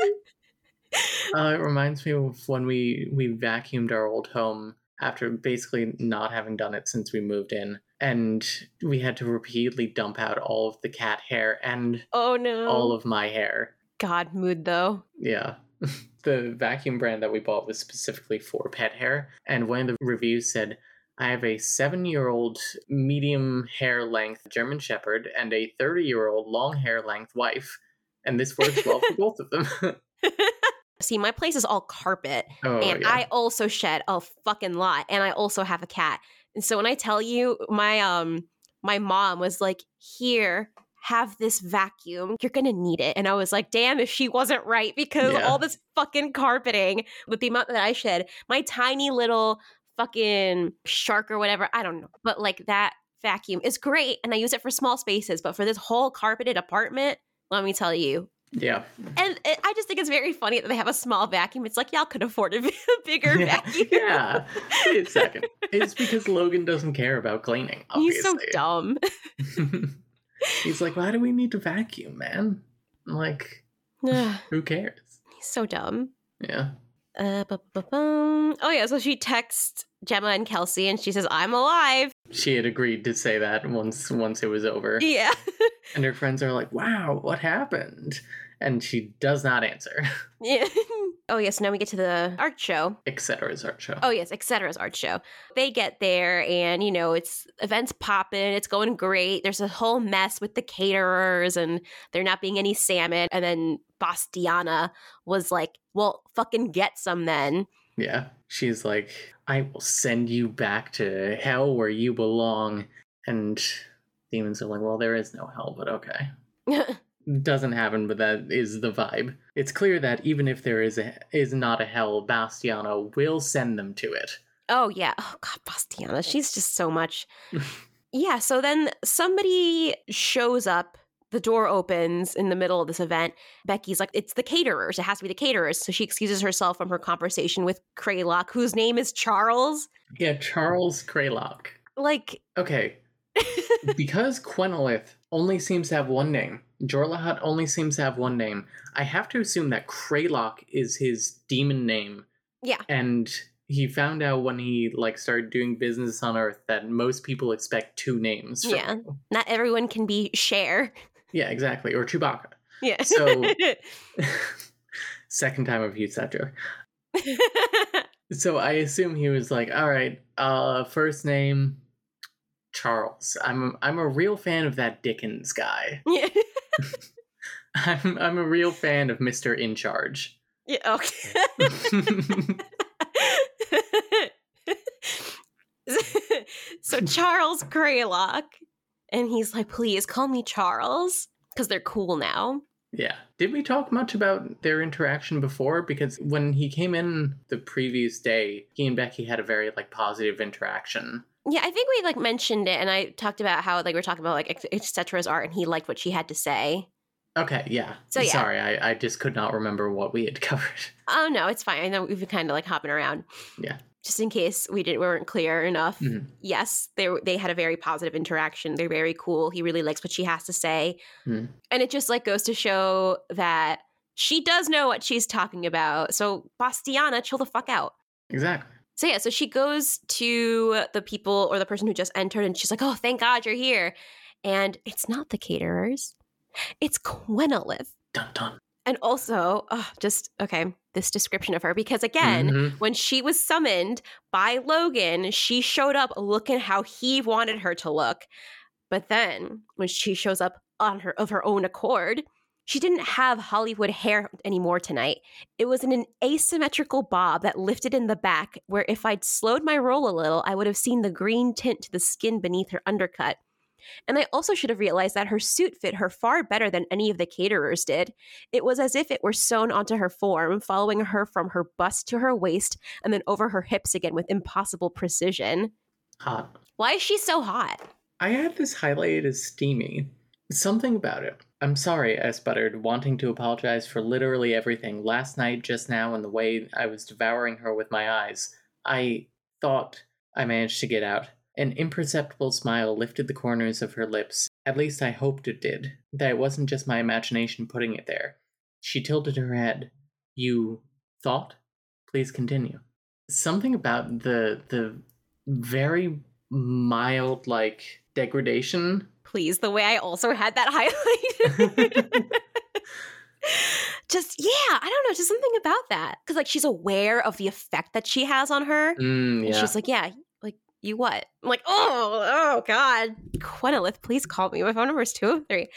uh, it reminds me of when we we vacuumed our old home after basically not having done it since we moved in and we had to repeatedly dump out all of the cat hair and oh no. all of my hair God mood though. yeah the vacuum brand that we bought was specifically for pet hair and one of the reviews said I have a seven year old medium hair length German Shepherd and a 30 year old long hair length wife. And this works well for both of them. See, my place is all carpet, oh, and yeah. I also shed a fucking lot, and I also have a cat. And so when I tell you, my um, my mom was like, "Here, have this vacuum. You're gonna need it." And I was like, "Damn, if she wasn't right, because Yeah. all this fucking carpeting with the amount that I shed, my tiny little fucking shark or whatever, I don't know, but like that vacuum is great, and I use it for small spaces. But for this whole carpeted apartment, let me tell you, yeah. and it, I just think it's very funny that they have a small vacuum. It's like y'all could afford a bigger Yeah. vacuum. yeah. Wait a second. It's because Logan doesn't care about cleaning. He's so Obviously. dumb. He's like, why do we need to vacuum, man? I'm like, who cares? He's so dumb. Yeah. Uh, oh yeah, so she texts Gemma and Kelsey, and she says, "I'm alive." She had agreed to say that once once it was over, Yeah. and her friends are like, "Wow, what happened?" And she does not answer. yeah. oh yes. now we get to the art show. Etc's art show. Oh yes, Etc's art show. They get there, and you know it's events popping. It's going great. There's a whole mess with the caterers, and there not being any salmon. And then Bastiana was like, "Well, fucking get some then." Yeah. She's like, I will send you back to hell where you belong. And demons are like, well, there is no hell, but okay. Doesn't happen, but that is the vibe. It's clear that even if there is a is not a hell, Bastiana will send them to it. Oh yeah. Oh god, Bastiana. She's just so much. yeah, so then somebody shows up. The door opens in the middle of this event. Becky's like, it's the caterers. It has to be the caterers. So she excuses herself from her conversation with Craylock, whose name is Charles. Yeah, Charles Craylock. Like, Okay, because Quenalith only seems to have one name, Jorlahat only seems to have one name, I have to assume that Craylock is his demon name. Yeah. And he found out when he like started doing business on Earth that most people expect two names. Yeah. you. not everyone can be Cher. Yeah, exactly. Or Chewbacca. Yeah. So- Second time I've used that joke. So I assume he was like, all right, uh, first name Charles. I'm I'm a real fan of that Dickens guy. yeah. I'm I'm a real fan of Mr. In Charge. Yeah, okay. so Charles Craylock, and he's like, please call me Charles, because they're cool now. yeah. Did we talk much about their interaction before? Because when he came in the previous day, he and Becky had a very like positive interaction. Yeah, I think we like mentioned it, and I talked about how like we're talking about like etc's art, and he liked what she had to say. Okay, yeah. So, yeah. Sorry, I, I just could not remember what we had covered. Oh no, it's fine. I know we've been kind of like hopping around. Yeah. Just in case we didn't weren't clear enough. Mhm. Yes, they they had a very positive interaction. They're very cool. He really likes what she has to say, Hmm. and it just like goes to show that she does know what she's talking about. So Bastiana, chill the fuck out. Exactly. So yeah, so she goes to the people or the person who just entered, and she's like, "Oh, thank God you're here." And it's not the caterers; it's Quenalith. Dun dun. And also, oh, just okay, this description of her because again, Mhm. when she was summoned by Logan, she showed up looking how he wanted her to look. But then when she shows up on her of her own accord, she didn't have Hollywood hair anymore tonight. It was in an asymmetrical bob that lifted in the back, where if I'd slowed my roll a little, I would have seen the green tint to the skin beneath her undercut. And I also should have realized that her suit fit her far better than any of the caterers did. It was as if it were sewn onto her form, following her from her bust to her waist and then over her hips again with impossible precision. Hot. Why is she so hot? I had this highlighted as steamy. Something about it. I'm sorry, I sputtered, wanting to apologize for literally everything last night, just now, and the way I was devouring her with my eyes. I thought I managed to get out. An imperceptible smile lifted the corners of her lips. At least I hoped it did. That it wasn't just my imagination putting it there. She tilted her head. You thought? Please continue. Something about the the very mild like degradation Please, the way I also had that highlight. just, yeah, I don't know, just something about that. Because, like, she's aware of the effect that she has on her. Mm, And yeah. she's like, yeah, you what? I'm like, oh, oh, God. Quenalith, please call me. My phone number is 203.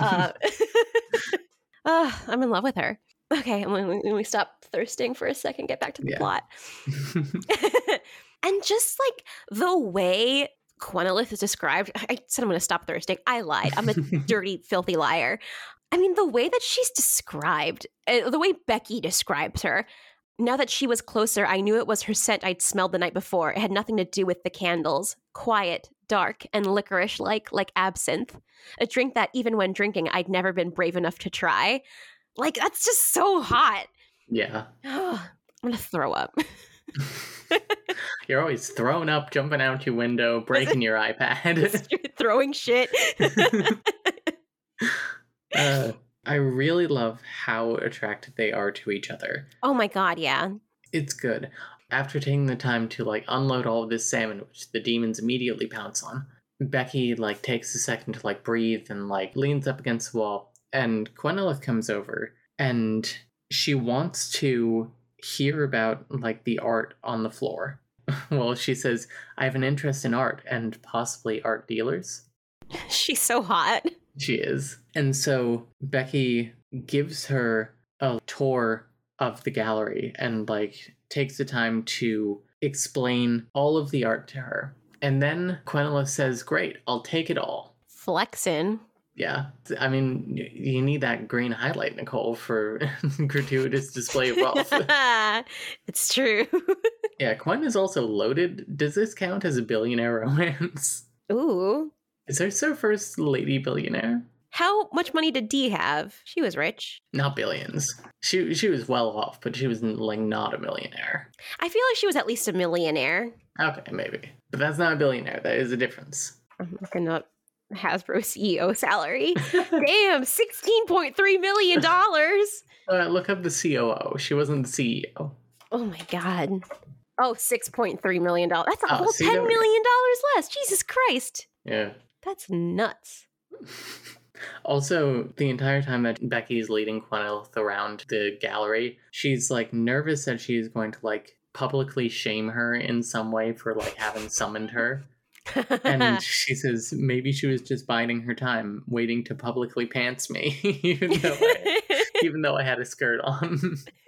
Uh, uh, I'm in love with her. Okay, and when we, stop thirsting for a second, get back to the Yeah. plot. and just like the way Quenalith is described, I said I'm going to stop thirsting. I lied. I'm a dirty, filthy liar. I mean, the way that she's described, uh, the way Becky describes her, now that she was closer, I knew it was her scent I'd smelled the night before. It had nothing to do with the candles. Quiet, dark, and licorice like, like absinthe. A drink that, even when drinking, I'd never been brave enough to try. Like, that's just so hot. yeah. I'm going to throw up. You're always throwing up, jumping out your window, breaking your iPad. Throwing shit. uh, I really love how attracted they are to each other. oh my God, yeah. It's good. After taking the time to like unload all of this salmon, which the demons immediately pounce on, Becky like takes a second to like breathe and like leans up against the wall. And Quenella comes over and she wants to hear about like the art on the floor. well, she says, I have an interest in art and possibly art dealers. She's so hot. She is. And so Becky gives her a tour of the gallery and like takes the time to explain all of the art to her. And then Quenella says, Great, I'll take it all. Flexin. Yeah. I mean, you need that green highlight, Nicole, for gratuitous display of wealth. it's true. yeah, Quen is also loaded. Does this count as a billionaire romance? Ooh. Is this her first lady billionaire? How much money did Dee have? She was rich. Not billions. She she was well off, but she was like not a millionaire. I feel like she was at least a millionaire. Okay, maybe, but that's not a billionaire. That is a difference. I'm looking up Hasbro CEO salary. Damn, sixteen point three million dollars. Uh, look up the COO. She wasn't the CEO. Oh my god. Oh, $6.3 million. That's a Oh, whole see, $10 there we million go. less. Jesus Christ. Yeah. That's nuts. Also, the entire time that Becky's leading Quenalith around the gallery, she's like nervous that she's going to like publicly shame her in some way for like having summoned her. And she says maybe she was just biding her time, waiting to publicly pants me, even though I, even though I had a skirt on.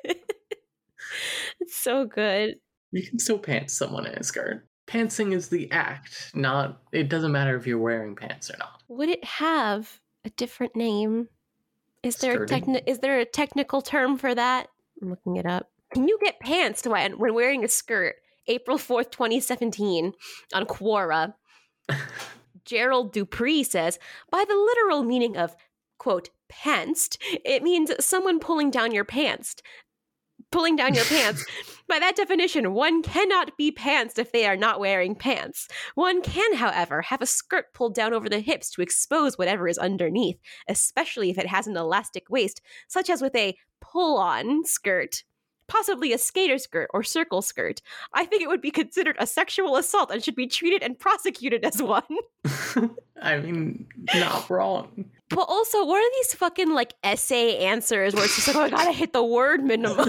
it's so good. you can still pants someone in a skirt. Pantsing is the act, not. It doesn't matter if you're wearing pants or not. Would it have a different name? Is there a techni- is there a technical term for that? I'm looking it up. Can you get pants when when wearing a skirt? April 4th, 2017 on Quora. Gerald Dupree says, by the literal meaning of quote pantsed, it means someone pulling down your pants. Pulling down your pants. By that definition, one cannot be pantsed if they are not wearing pants. One can, however, have a skirt pulled down over the hips to expose whatever is underneath, especially if it has an elastic waist, such as with a pull on skirt. Possibly a skater skirt or circle skirt. I think it would be considered a sexual assault and should be treated and prosecuted as one. I mean, not wrong. But also, what are these fucking like essay answers where it's just like, oh, I gotta hit the word minimum?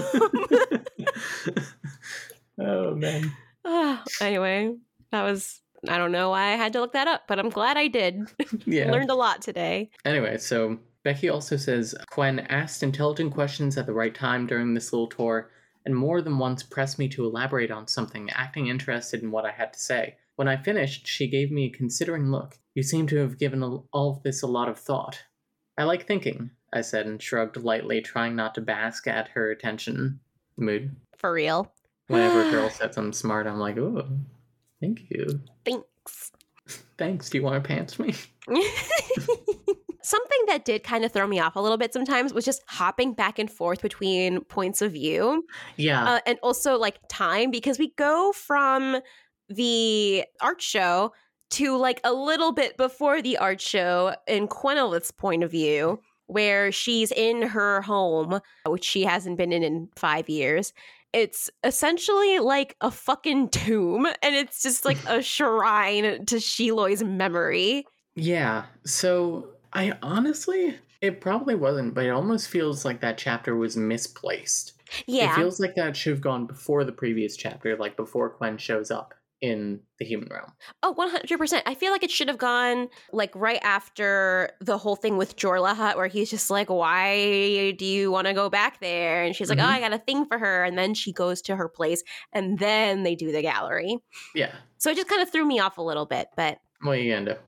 oh man. Anyway, that was, I don't know why I had to look that up, but I'm glad I did. Yeah. Learned a lot today. Anyway, so Becky also says Quen asked intelligent questions at the right time during this little tour, and more than once pressed me to elaborate on something, acting interested in what I had to say. When I finished, she gave me a considering look. You seem to have given all of this a lot of thought. I like thinking, I said, and shrugged lightly, trying not to bask at her attention mood. For real. Whenever a girl says I'm smart, I'm like, oh, thank you. Thanks. Thanks. Do you want to pants me? Something that did kind of throw me off a little bit sometimes was just hopping back and forth between points of view Yeah. uh, and also like time because we go from the art show to like a little bit before the art show in Quenalith's point of view where she's in her home which she hasn't been in in 5 years it's essentially like a fucking tomb and it's just like a shrine to Shiloi's memory Yeah. So I honestly, it probably wasn't, but it almost feels like that chapter was misplaced. yeah It feels like that should have gone before the previous chapter, like before Quen shows up in the human realm. Oh, 100%. I feel like it should have gone like right after the whole thing with Jorla Hut, where he's just like, Why do you want to go back there? And she's like, Mhm. Oh, I got a thing for her. And then she goes to her place and then they do the gallery. Yeah. So it just kind of threw me off a little bit. But What are you gonna do?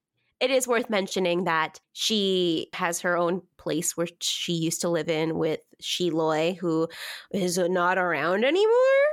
It is worth mentioning that she has her own place where she used to live in with Shiloi, who is not around anymore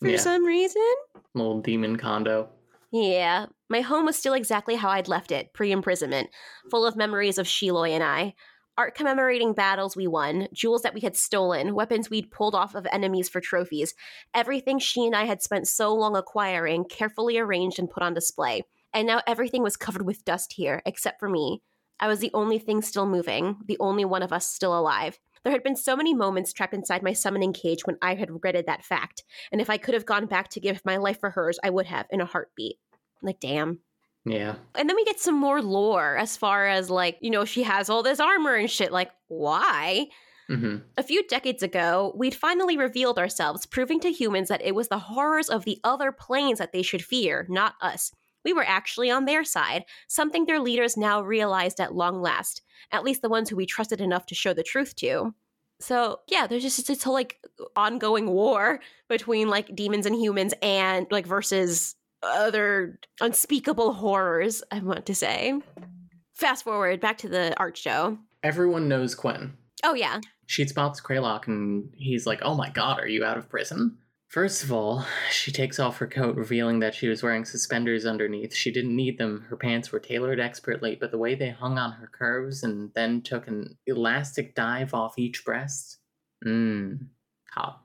for Yeah. some reason. Little demon condo. Yeah, my home was still exactly how I'd left it, pre imprisonment, full of memories of Shiloi and I. Art commemorating battles we won, jewels that we had stolen, weapons we'd pulled off of enemies for trophies. Everything she and I had spent so long acquiring, carefully arranged and put on display. And now everything was covered with dust here, except for me. I was the only thing still moving, the only one of us still alive. There had been so many moments trapped inside my summoning cage when I had regretted that fact. And if I could have gone back to give my life for hers, I would have in a heartbeat. Like, damn. Yeah. And then we get some more lore as far as like, you know, she has all this armor and shit. Like, why? Mm-hmm. A few decades ago, we'd finally revealed ourselves, proving to humans that it was the horrors of the other planes that they should fear, not us. We were actually on their side, something their leaders now realized at long last, at least the ones who we trusted enough to show the truth to. So, yeah, there's just this whole like ongoing war between like demons and humans and like versus other unspeakable horrors, I want to say. Fast forward back to the art show. Everyone knows Quinn. Oh, yeah. She spots Craylock and he's like, Oh my god, are you out of prison? First of all, she takes off her coat, revealing that she was wearing suspenders underneath. She didn't need them. Her pants were tailored expertly, but the way they hung on her curves and then took an elastic dive off each breast. Mmm. Hot.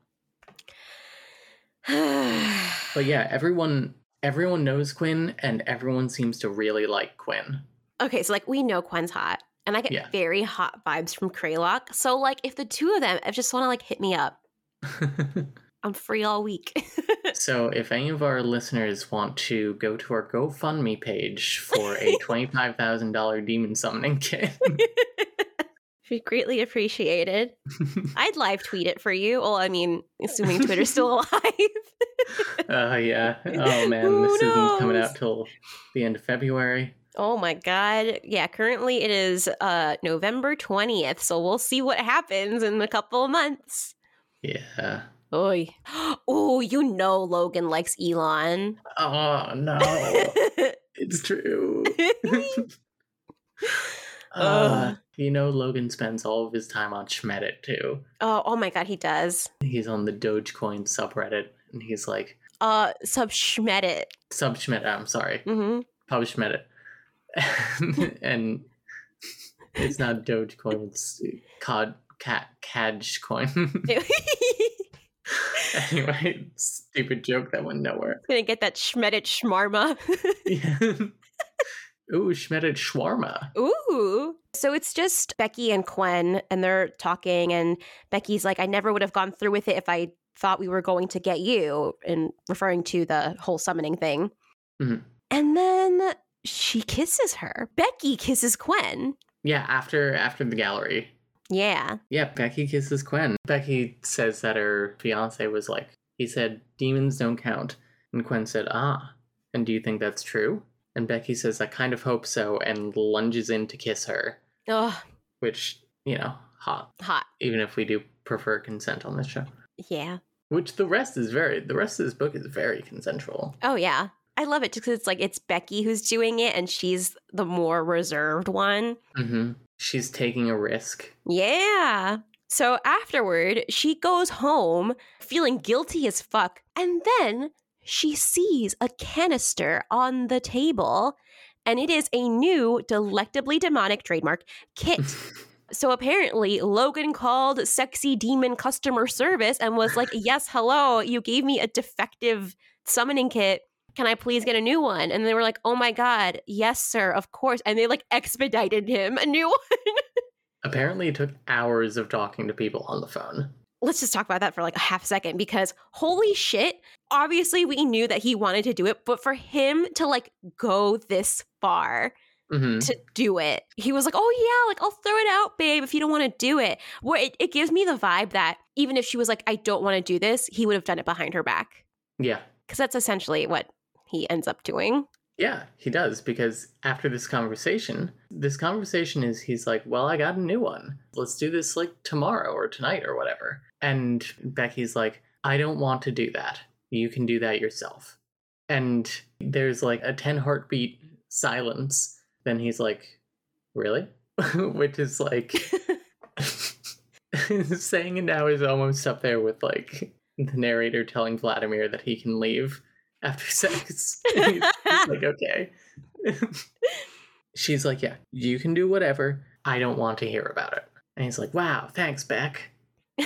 But yeah, everyone everyone knows Quinn and everyone seems to really like Quinn. okay, so like we know Quinn's hot, and I get Yeah. very hot vibes from Craylock. So like, if the two of them I just want to like hit me up, I'm free all week. so if any of our listeners want to go to our GoFundMe page for a $25,000 demon summoning kit, Be greatly appreciated. I'd live tweet it for you. Well, I mean, assuming Twitter's still alive. uh, yeah. Oh man, Who this isn't coming out till the end of February. oh my god. Yeah, currently it is uh November 20th, so we'll see what happens in a couple of months. Yeah. Oy. Oh, you know Logan likes Elon. Oh no, it's true. uh, you know, Logan spends all of his time on Schmedit too. oh, oh my god, he does. He's on the Dogecoin subreddit, and he's like, Uh sub Schmedit. sub Schmedit, I'm sorry, Mm-hmm. pub Schmedit. and it's not Dogecoin, it's COD, cat, Cadge coin. anyway, stupid joke that went nowhere. Gonna get that Schmedit Schmarma. Yeah. Ooh, Schmedit shawarma. Ooh. So it's just Becky and Quen, and they're talking, and Becky's like, I never would have gone through with it if I thought we were going to get you, and referring to the whole summoning thing. Mhm. And then she kisses her. Becky kisses Quen. Yeah, after after the gallery. Yeah. Yeah, Becky kisses Quinn. Becky says that her fiance was like, he said, demons don't count. And Quinn said, ah, and do you think that's true? And Becky says, I kind of hope so, and lunges in to kiss her, Oh, which, you know, hot, hot. even if we do prefer consent on this show. Yeah. Which the rest is very, the rest of this book is very consensual. Oh, yeah. I love it just because it's like it's Becky who's doing it, and she's the more reserved one. hmm She's taking a risk. Yeah. So afterward, she goes home feeling guilty as fuck. And then she sees a canister on the table, and it is a new, delectably demonic trademark kit. So apparently, Logan called sexy demon customer service and was like, Yes, hello, you gave me a defective summoning kit. Can I please get a new one? And they were like, Oh my God, yes, sir, of course. And they like expedited him a new one. Apparently, it took hours of talking to people on the phone. let's just talk about that for like a half second because holy shit obviously we knew that he wanted to do it but for him to like go this far hmm to do it he was like oh yeah like i'll throw it out babe if you don't want to do it where it, it gives me the vibe that even if she was like i don't want to do this he would have done it behind her back Yeah. because that's essentially what he ends up doing Yeah, he does because after this conversation, this conversation is he's like, "Well, I got a new one. Let's do this like tomorrow or tonight or whatever." And Becky's like, "I don't want to do that. You can do that yourself." And there's like a 10 heartbeat silence. Then he's like, "Really?" Which is like saying it now is almost up there with like the narrator telling Vladimir that he can leave after sex. He's like, okay. She's like, yeah, you can do whatever. I don't want to hear about it. And he's like, wow, thanks, Beck.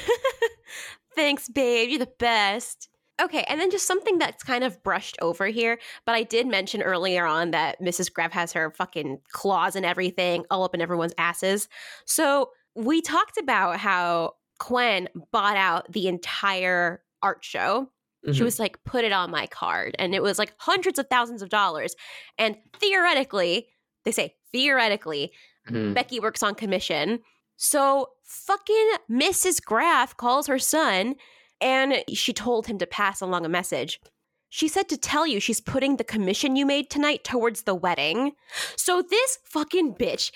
Thanks, babe. You're the best. Okay, and then just something that's kind of brushed over here, but I did mention earlier on that Mrs. Graf has her fucking claws and everything all up in everyone's asses. So we talked about how Quen bought out the entire art show. She Mhm. was like, put it on my card. And it was like hundreds of thousands of dollars. And theoretically, they say theoretically, Mhm. Becky works on commission. So fucking Mrs. Graf calls her son and she told him to pass along a message. She said to tell you she's putting the commission you made tonight towards the wedding. So this fucking bitch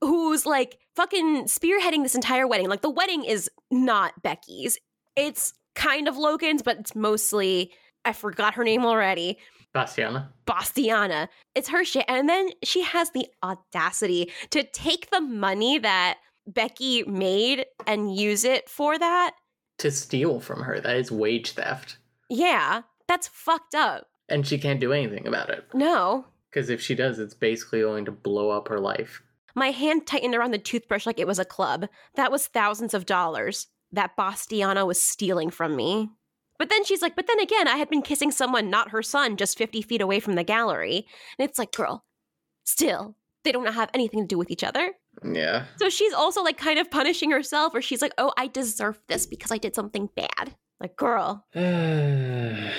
who's like fucking spearheading this entire wedding, like the wedding is not Becky's. It's kind of Logan's, but it's mostly I forgot her name already. Bastiana. Bastiana. It's her shit. And then she has the audacity to take the money that Becky made and use it for that. To steal from her. That is wage theft. Yeah, that's fucked up. And she can't do anything about it. No. Because if she does, it's basically going to blow up her life. My hand tightened around the toothbrush like it was a club. That was thousands of dollars that Bastiana was stealing from me. But then she's like, but then again, I had been kissing someone, not her son, just 50 feet away from the gallery. And it's like, girl, still, they don't have anything to do with each other. Yeah. So she's also like kind of punishing herself, or she's like, oh, I deserve this because I did something bad. Like, girl.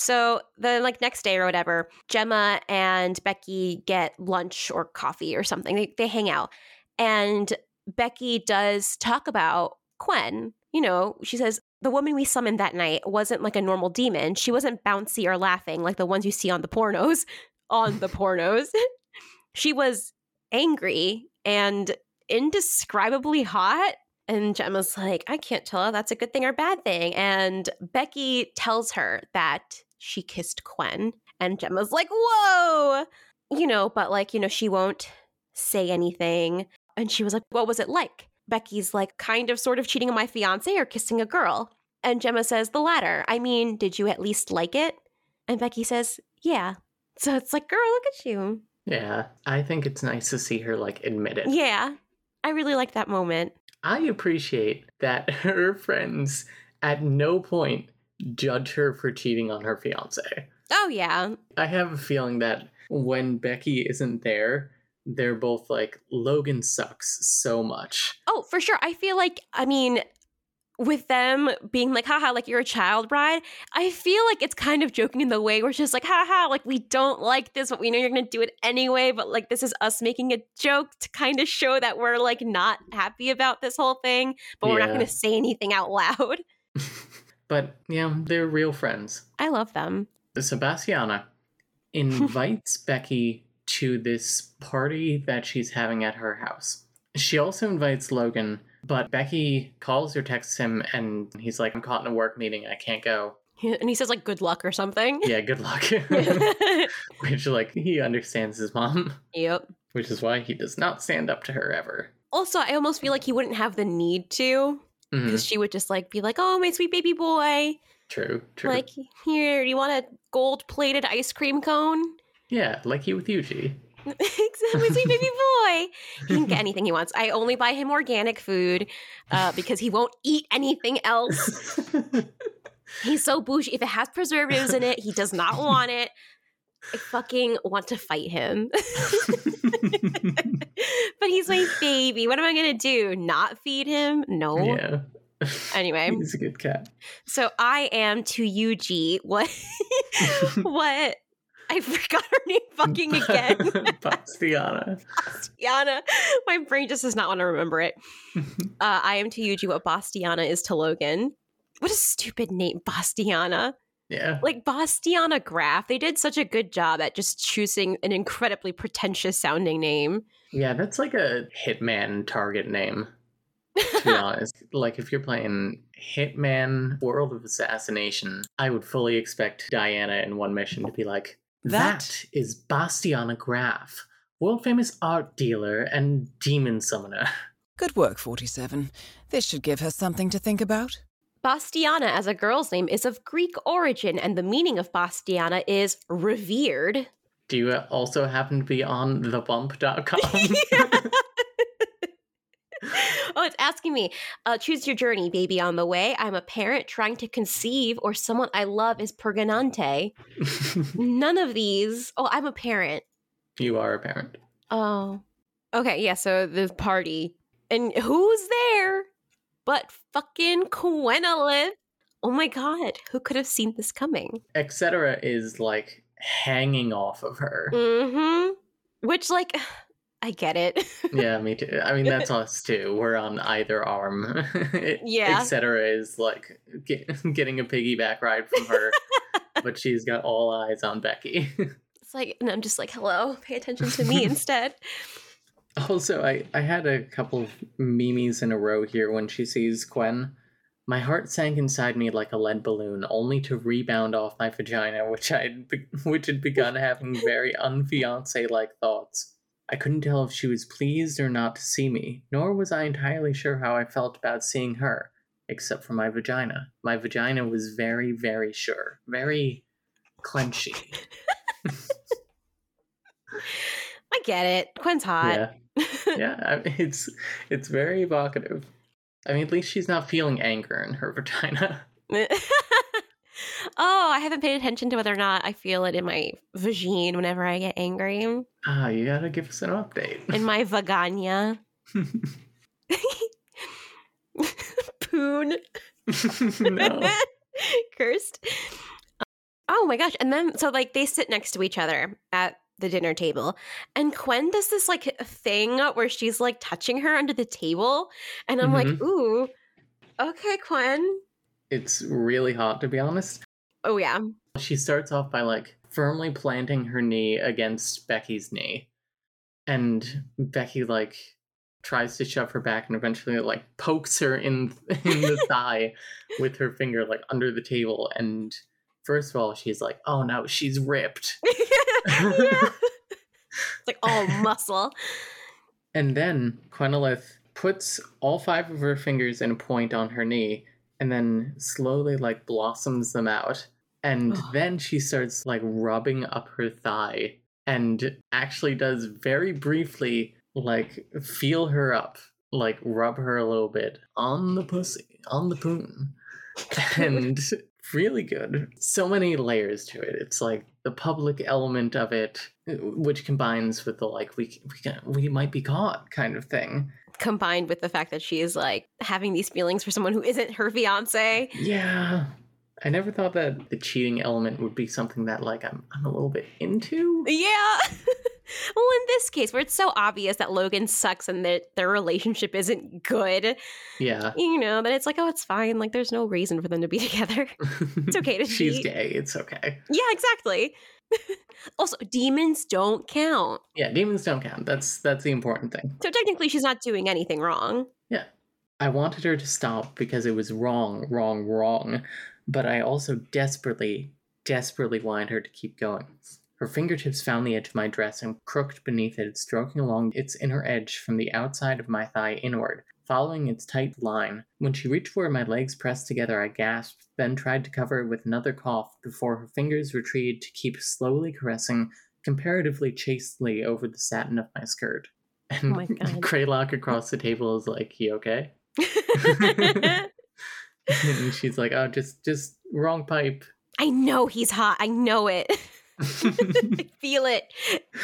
So the like next day or whatever, Gemma and Becky get lunch or coffee or something. They, they hang out. And Becky does talk about Quen. You know, she says, the woman we summoned that night wasn't like a normal demon. She wasn't bouncy or laughing like the ones you see on the pornos. On the pornos. she was angry and indescribably hot. And Gemma's like, I can't tell if that's a good thing or bad thing. And Becky tells her that she kissed Quen. And Gemma's like, whoa, you know, but like, you know, she won't say anything. And she was like, what was it like? Becky's like, kind of sort of cheating on my fiance or kissing a girl. And Gemma says, the latter. I mean, did you at least like it? And Becky says, yeah. So it's like, girl, look at you. Yeah. I think it's nice to see her, like, admit it. Yeah. I really like that moment. I appreciate that her friends at no point judge her for cheating on her fiance. Oh, yeah. I have a feeling that when Becky isn't there, they're both like, Logan sucks so much. Oh, for sure. I feel like, I mean, with them being like, haha, like you're a child bride, I feel like it's kind of joking in the way where it's just like, haha, like we don't like this, but we know you're going to do it anyway. But like, this is us making a joke to kind of show that we're like not happy about this whole thing, but we're not going to say anything out loud. But yeah, they're real friends. I love them. Sebastiana invites Becky to this party that she's having at her house. She also invites Logan, but Becky calls or texts him and he's like, I'm caught in a work meeting, I can't go. And he says like good luck or something. Yeah, good luck. which, like, he understands his mom, yep. which is why he does not stand up to her ever. Also, I almost feel like he wouldn't have the need to Mhm, because she would just like be like, "Oh, my sweet baby boy, True, true. like here, do you want a gold-plated ice cream cone?" Yeah, like he with Yuji. exactly, sweet baby boy. He can get anything he wants. I only buy him organic food uh, because he won't eat anything else. He's so bougie. If it has preservatives in it, he does not want it. I fucking want to fight him. but he's my baby. What am I gonna do? Not feed him? No. yeah. Anyway, He's a good cat. so I am to Yuji what what I forgot her name fucking again. Bastiana. Bastiana. My brain just does not want to remember it. Uh, I am to Yuji what Bastiana is to Logan. What a stupid name, Bastiana. Yeah. Like Bastiana Graf. They did such a good job at just choosing an incredibly pretentious sounding name. Yeah, that's like a hitman target name, to be honest. Like, if you're playing Hitman World of Assassination, I would fully expect Diana in one mission to be like, That- that is Bastiana Graf, world famous art dealer and demon summoner. Good work, 47. This should give her something to think about. Bastiana as a girl's name is of Greek origin, and the meaning of Bastiana is revered. Do you also happen to be on thebump.com? oh, it's asking me, uh, choose your journey, baby on the way. I'm a parent trying to conceive, or someone I love is pergonante. None of these. Oh, I'm a parent. you are a parent. Oh. Okay, yeah, so the party. And who's there but fucking Quenalith? Oh my god, who could have seen this coming? Etc. is like hanging off of her. Mm-hmm. Which, like, I get it. yeah, me too. I mean, that's us too. We're on either arm. Yeah. Etc. is like get, getting a piggyback ride from her, but she's got all eyes on Becky. It's like, and I'm just like, hello, pay attention to me instead. Also, I, I had a couple of memes in a row here when she sees Gwen. My heart sank inside me like a lead balloon, only to rebound off my vagina, which I'd be- which had begun having very unfiance like thoughts. I couldn't tell if she was pleased or not to see me, nor was I entirely sure how I felt about seeing her, except for my vagina. My vagina was very, very sure, very clenchy. I get it. Quinn's hot. Yeah, yeah, I- it's it's very evocative. I mean, at least she's not feeling anger in her vagina. oh, I haven't paid attention to whether or not I feel it in my vagine whenever I get angry. Ah, you gotta give us an update. In my vagina. Poon. no. Cursed. Oh my gosh. And then, so like they sit next to each other at the dinner table. And Quen does this like thing where she's like touching her under the table. And I'm like, Mhm. ooh, okay, Quen. It's really hot, to be honest. Oh, yeah. She starts off by like firmly planting her knee against Becky's knee. And Becky like tries to shove her back and eventually like pokes her in in the thigh with her finger like under the table and first of all she's like, "Oh no, she's ripped." It's like all muscle. And then Quenalith puts all five of her fingers in a point on her knee and then slowly like blossoms them out. And then she starts like rubbing up her thigh and actually does very briefly like feel her up, like rub her a little bit on the pussy, on the poon. And really good. So many layers to it. It's like the public element of it, which combines with the like we we can, we might be caught kind of thing. Combined with the fact that she is like having these feelings for someone who isn't her fiance. Yeah. I never thought that the cheating element would be something that like I'm I'm a little bit into. Yeah. well, in this case, where it's so obvious that Logan sucks and that their relationship isn't good, Yeah. you know, that it's like, oh, it's fine. Like, there's no reason for them to be together. It's okay to She's cheat. gay. It's okay. yeah, exactly. also, demons don't count. Yeah, demons don't count. That's that's the important thing. So technically, she's not doing anything wrong. Yeah. I wanted her to stop because it was wrong, wrong, wrong. But I also desperately, desperately wanted her to keep going. Her fingertips found the edge of my dress and crooked beneath it, stroking along its inner edge from the outside of my thigh inward, following its tight line. When she reached where my legs pressed together, I gasped, then tried to cover it with another cough before her fingers retreated to keep slowly caressing comparatively chastely over the satin of my skirt. Oh and my God. Craylock across the table is like, "You okay?" and she's like, "Oh, just just wrong pipe." I know he's hot. I know it. I feel it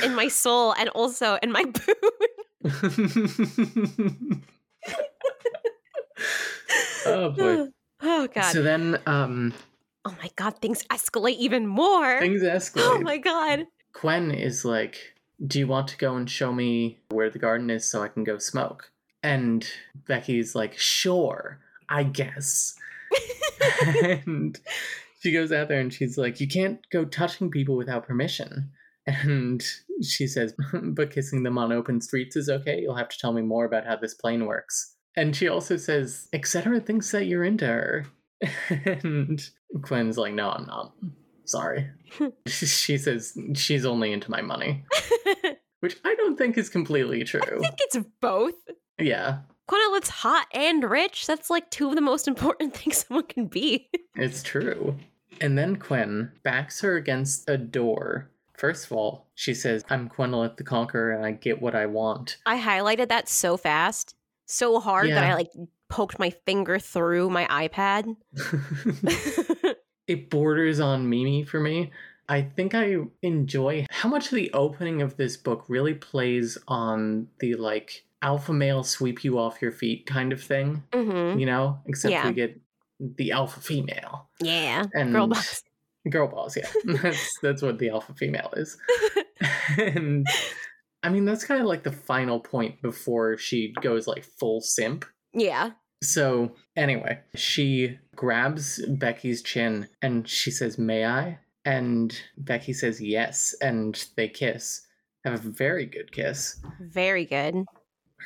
in my soul and also in my boot. oh boy. Oh god. So then um oh my god, things escalate even more. things escalate. oh my god. Quen is like, "Do you want to go and show me where the garden is so I can go smoke?" And Becky's like, "Sure, I guess." and she goes out there and she's like, "You can't go touching people without permission." And she says, "But kissing them on open streets is okay. You'll have to tell me more about how this plane works." And she also says, "Etc. thinks that you're into her." and Quinn's like, "No, I'm not. Sorry." she says she's only into my money, which I don't think is completely true. I think it's both. Yeah, Quenalith's hot and rich. That's like two of the most important things someone can be. it's true. And then Quinn backs her against a door. First of all, she says, I'm Quenalith the Conqueror and I get what I want. I highlighted that so fast, so hard that I like poked my finger through my iPad. it borders on memey for me. I think I enjoy how much the opening of this book really plays on the like alpha male sweep you off your feet kind of thing, Mm-hmm. you know? Except Yeah. we get the alpha female. Yeah. And Girl boss. Girl boss, yeah. that's that's what the alpha female is. and I mean that's kind of like the final point before she goes like full simp. Yeah. So anyway, she grabs Becky's chin and she says, May I? And Becky says yes, and they kiss. Have a very good kiss. Very good.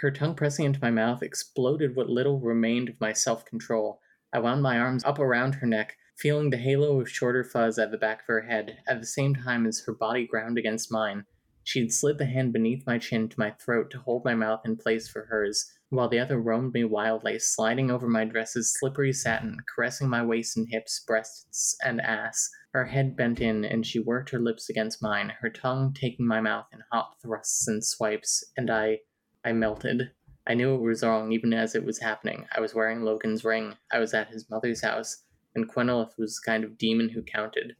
Her tongue pressing into my mouth exploded what little remained of my self control. I wound my arms up around her neck, feeling the halo of shorter fuzz at the back of her head, at the same time as her body ground against mine. She'd slid the hand beneath my chin to my throat to hold my mouth in place for hers, while the other roamed me wildly, sliding over my dress's slippery satin, caressing my waist and hips, breasts, and ass. Her head bent in, and she worked her lips against mine, her tongue taking my mouth in hot thrusts and swipes, and I. I melted. I knew it was wrong even as it was happening. I was wearing Logan's ring. I was at his mother's house, and Quenalith was the kind of demon who counted.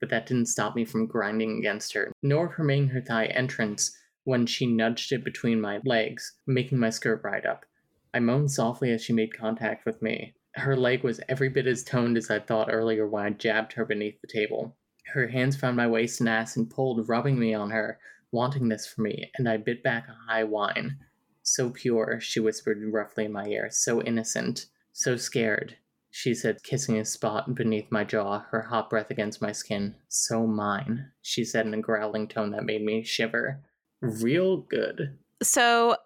But that didn't stop me from grinding against her, nor permitting her thigh entrance when she nudged it between my legs, making my skirt ride up. I moaned softly as she made contact with me. Her leg was every bit as toned as I'd thought earlier when I jabbed her beneath the table. Her hands found my waist and ass and pulled, rubbing me on her, wanting this for me, and I bit back a high whine. So pure, she whispered roughly in my ear, so innocent, so scared. She said, kissing a spot beneath my jaw, her hot breath against my skin. So mine, she said in a growling tone that made me shiver. Real good. So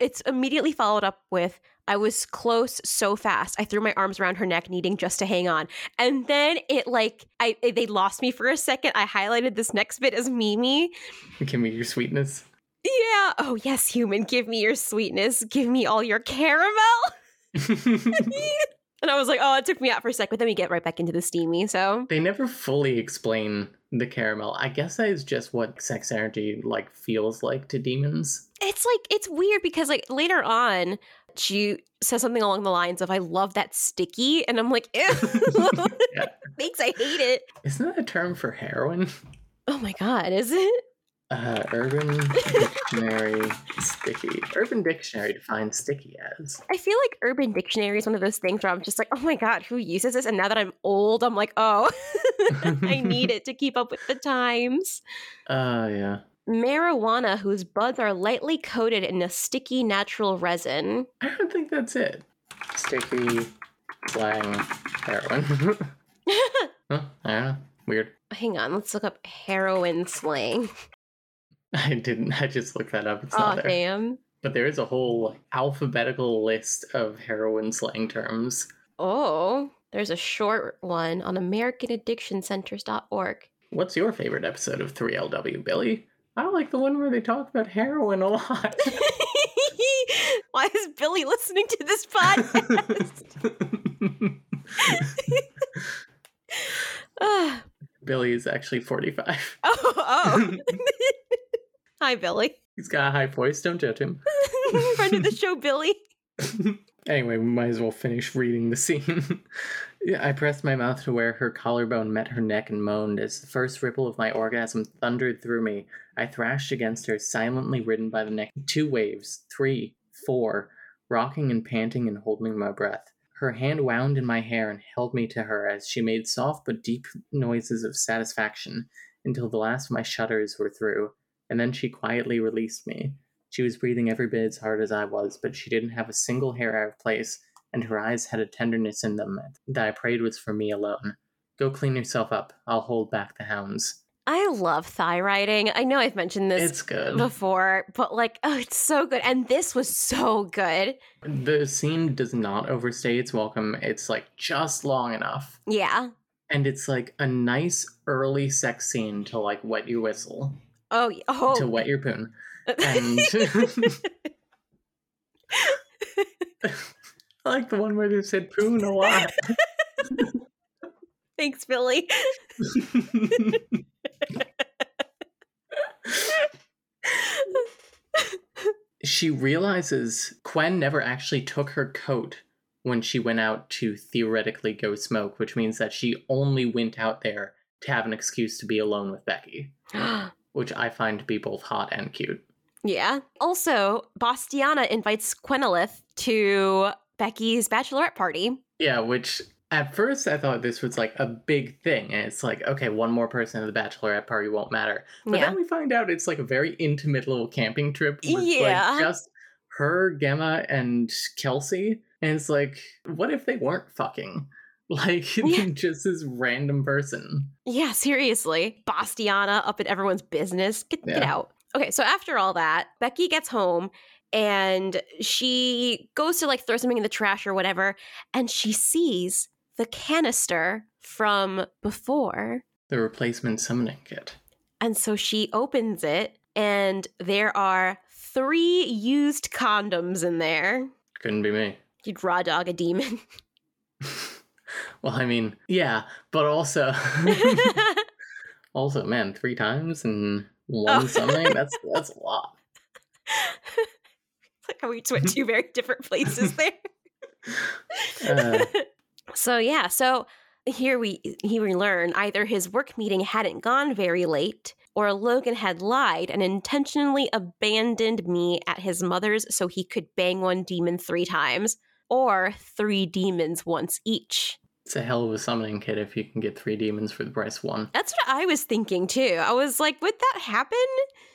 it's immediately followed up with I was close so fast. I threw my arms around her neck, needing just to hang on. And then it like I they lost me for a second. I highlighted this next bit as memey. Give me your sweetness. Yeah. Oh yes, human. Give me your sweetness. Give me all your caramel. And I was like, oh, it took me out for a sec, but then we get right back into the steamy. So they never fully explain the caramel. I guess that is just what sex energy like feels like to demons. it's like it's weird because like later on, she says something along the lines of, "I love that sticky," and I'm like, Ew. Yeah. thanks, I hate it. Isn't that a term for heroin? Oh my god, is it? Uh, Urban Dictionary sticky. Urban Dictionary defines sticky as. I feel like Urban Dictionary is one of those things where I'm just like, oh my god, who uses this? And now that I'm old, I'm like, oh, I need it to keep up with the times. Uh, yeah. Marijuana whose buds are lightly coated in a sticky natural resin. I don't think that's it. Sticky slang heroin. huh? I don't know. Weird. Hang on, let's look up heroin slang. I didn't. I just looked that up. It's Oh not there. damn. But there is a whole alphabetical list of heroin slang terms. Oh, there's a short one on AmericanAddictionCenters.org. What's your favorite episode of 3LW, Billy? I like the one where they talk about heroin a lot. Why is Billy listening to this podcast? Billy is actually 45. oh, oh. Hi, Billy. He's got a high voice, don't judge him. Friend of the show, Billy. Anyway, we might as well finish reading the scene. I pressed my mouth to where her collarbone met her neck and moaned as the first ripple of my orgasm thundered through me. I thrashed against her, silently ridden by the neck. Two waves, three, four, rocking and panting and holding my breath. Her hand wound in my hair and held me to her as she made soft but deep noises of satisfaction until the last of my shudders were through, and then she quietly released me. She was breathing every bit as hard as I was, but she didn't have a single hair out of place, and her eyes had a tenderness in them that I prayed was for me alone. Go clean yourself up. I'll hold back the hounds. I love thigh riding. I know I've mentioned this It's good. before, but like, oh, it's so good. And this was so good. The scene does not overstay its welcome. It's like just long enough. Yeah. And it's like a nice early sex scene to like wet your whistle, Oh, oh. to wet your poon. And I like the one where they said poon a lot. Thanks, Billy. she realizes Quen never actually took her coat when she went out to theoretically go smoke, which means that she only went out there to have an excuse to be alone with Becky, which I find to be both hot and cute. Yeah. Also, Bastiana invites Quenalith to Becky's bachelorette party. Yeah, which at first I thought this was like a big thing. And it's like, okay, one more person at the bachelorette party won't matter. But yeah. then we find out it's like a very intimate little camping trip with Yeah. like just her, Gemma, and Kelsey. And it's like, what if they weren't fucking? Like Yeah. just this random person. Yeah, seriously. Bastiana up at everyone's business. Get, get out. Okay, so after all that, Becky gets home and she goes to like throw something in the trash or whatever, and she sees the canister from before. The replacement summoning kit. And so she opens it, and there are three used condoms in there. Couldn't be me. You'd raw dog a demon. well, I mean, yeah, but also also, man, three times in one Oh. something. That's that's a lot. like how we went two very different places there. Uh, so yeah, so here we here we learn either his work meeting hadn't gone very late, or Logan had lied and intentionally abandoned me at his mother's so he could bang one demon three times, or three demons once each. It's a hell of a summoning kit if you can get three demons for the price of one. That's what I was thinking too. I was like, would that happen?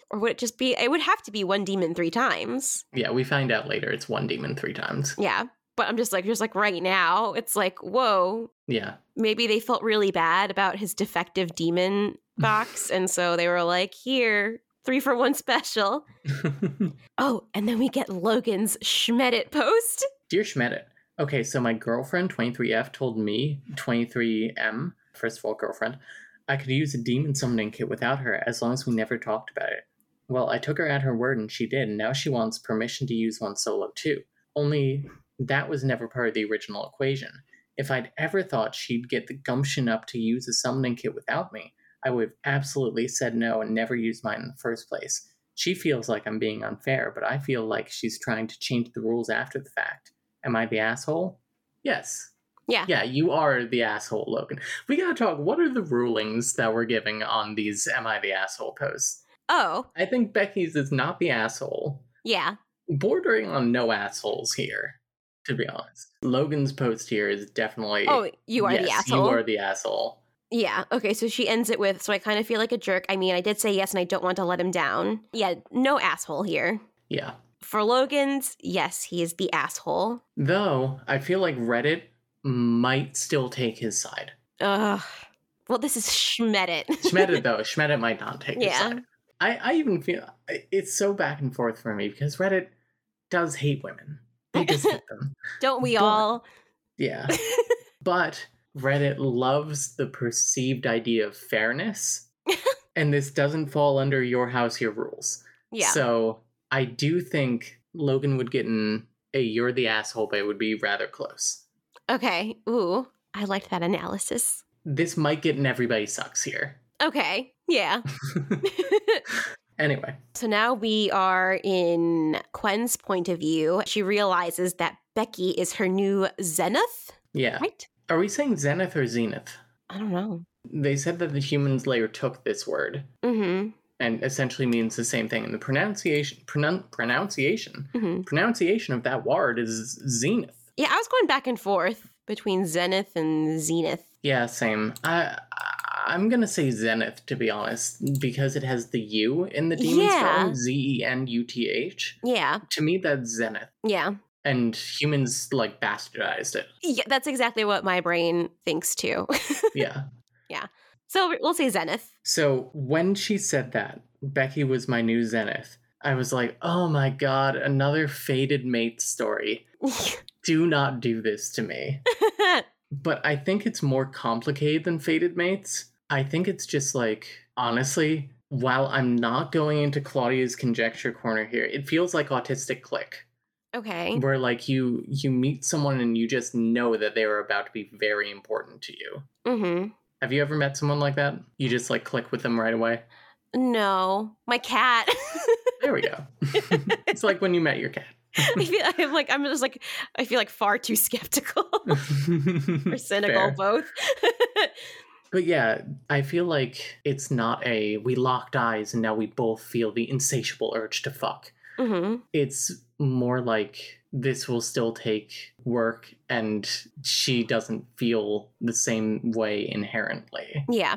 Or would it just be, it would have to be one demon three times. Yeah, we find out later it's one demon three times. Yeah. But I'm just like, just like right now, it's like, whoa, Yeah. maybe they felt really bad about his defective demon box. and so they were like, here, three for one special. Oh, and then we get Logan's Schmedit post. Dear Schmedit, okay, so my girlfriend 23F told me, 23M, first of all, girlfriend, I could use a demon summoning kit without her as long as we never talked about it. Well, I took her at her word and she did, and now she wants permission to use one solo too. Only that was never part of the original equation. If I'd ever thought she'd get the gumption up to use a summoning kit without me, I would have absolutely said no and never used mine in the first place. She feels like I'm being unfair, but I feel like she's trying to change the rules after the fact. Am I the asshole? Yes. Yeah. Yeah, you are the asshole, Logan. We gotta talk. What are the rulings that we're giving on these Am I the Asshole posts? Oh, I think Becky's is not the asshole. yeah. Bordering on no assholes here, to be honest. Logan's post here is definitely. Oh, you are the asshole. You are the asshole. Yeah. Okay. So she ends it with, so I kind of feel like a jerk. I mean, I did say yes and I don't want to let him down. Yeah. No asshole here. Yeah. For Logan's, yes, he is the asshole. Though, I feel like Reddit might still take his side. Ugh. Well, this is Schmedit. Schmedit, though, Schmedit might not take his side. I, I even feel it's so back and forth for me because Reddit does hate women. They just hate them. don't we But- all? Yeah. but Reddit loves the perceived idea of fairness. and this doesn't fall under your house, your rules. Yeah. So I do think Logan would get in a you're the asshole, but it would be rather close. okay. Ooh, I liked that analysis. This might get in everybody sucks here. Okay. Yeah. anyway, so now we are in Quen's point of view. She realizes that Becky is her new Zenith, yeah. right? Are we saying Zenith or Zenith? I don't know. They said that the humans layer took this word Mm-hmm. And essentially means the same thing. And the pronunciation pronun- pronunciation Mm-hmm. pronunciation of that word is zenith. Yeah, I was going back and forth between Zenith and Zenith. Yeah, same. I I'm gonna say zenith to be honest because it has the U in the demon Yeah. spelling Z E N U T H. Yeah, To me, that's zenith, yeah. and humans like bastardized it. Yeah, that's exactly what my brain thinks too. Yeah. Yeah. So we'll say Zenith. So when she said that Becky was my new zenith, I was like, oh my god, another fated mate story. Do not do this to me. but I think it's more complicated than fated Mates. I think it's just like, honestly, while I'm not going into Claudia's conjecture corner here, it feels like autistic click, okay. where like you you meet someone and you just know that they are about to be very important to you. Mm-hmm. Have you ever met someone like that? You just like click with them right away. No, my cat. There we go. it's like when you met your cat. I feel I'm like I'm just like I feel like far too skeptical or cynical Fair. both. But yeah, I feel like it's not a we locked eyes and now we both feel the insatiable urge to fuck. hmm It's more like this will still take work and she doesn't feel the same way inherently. Yeah.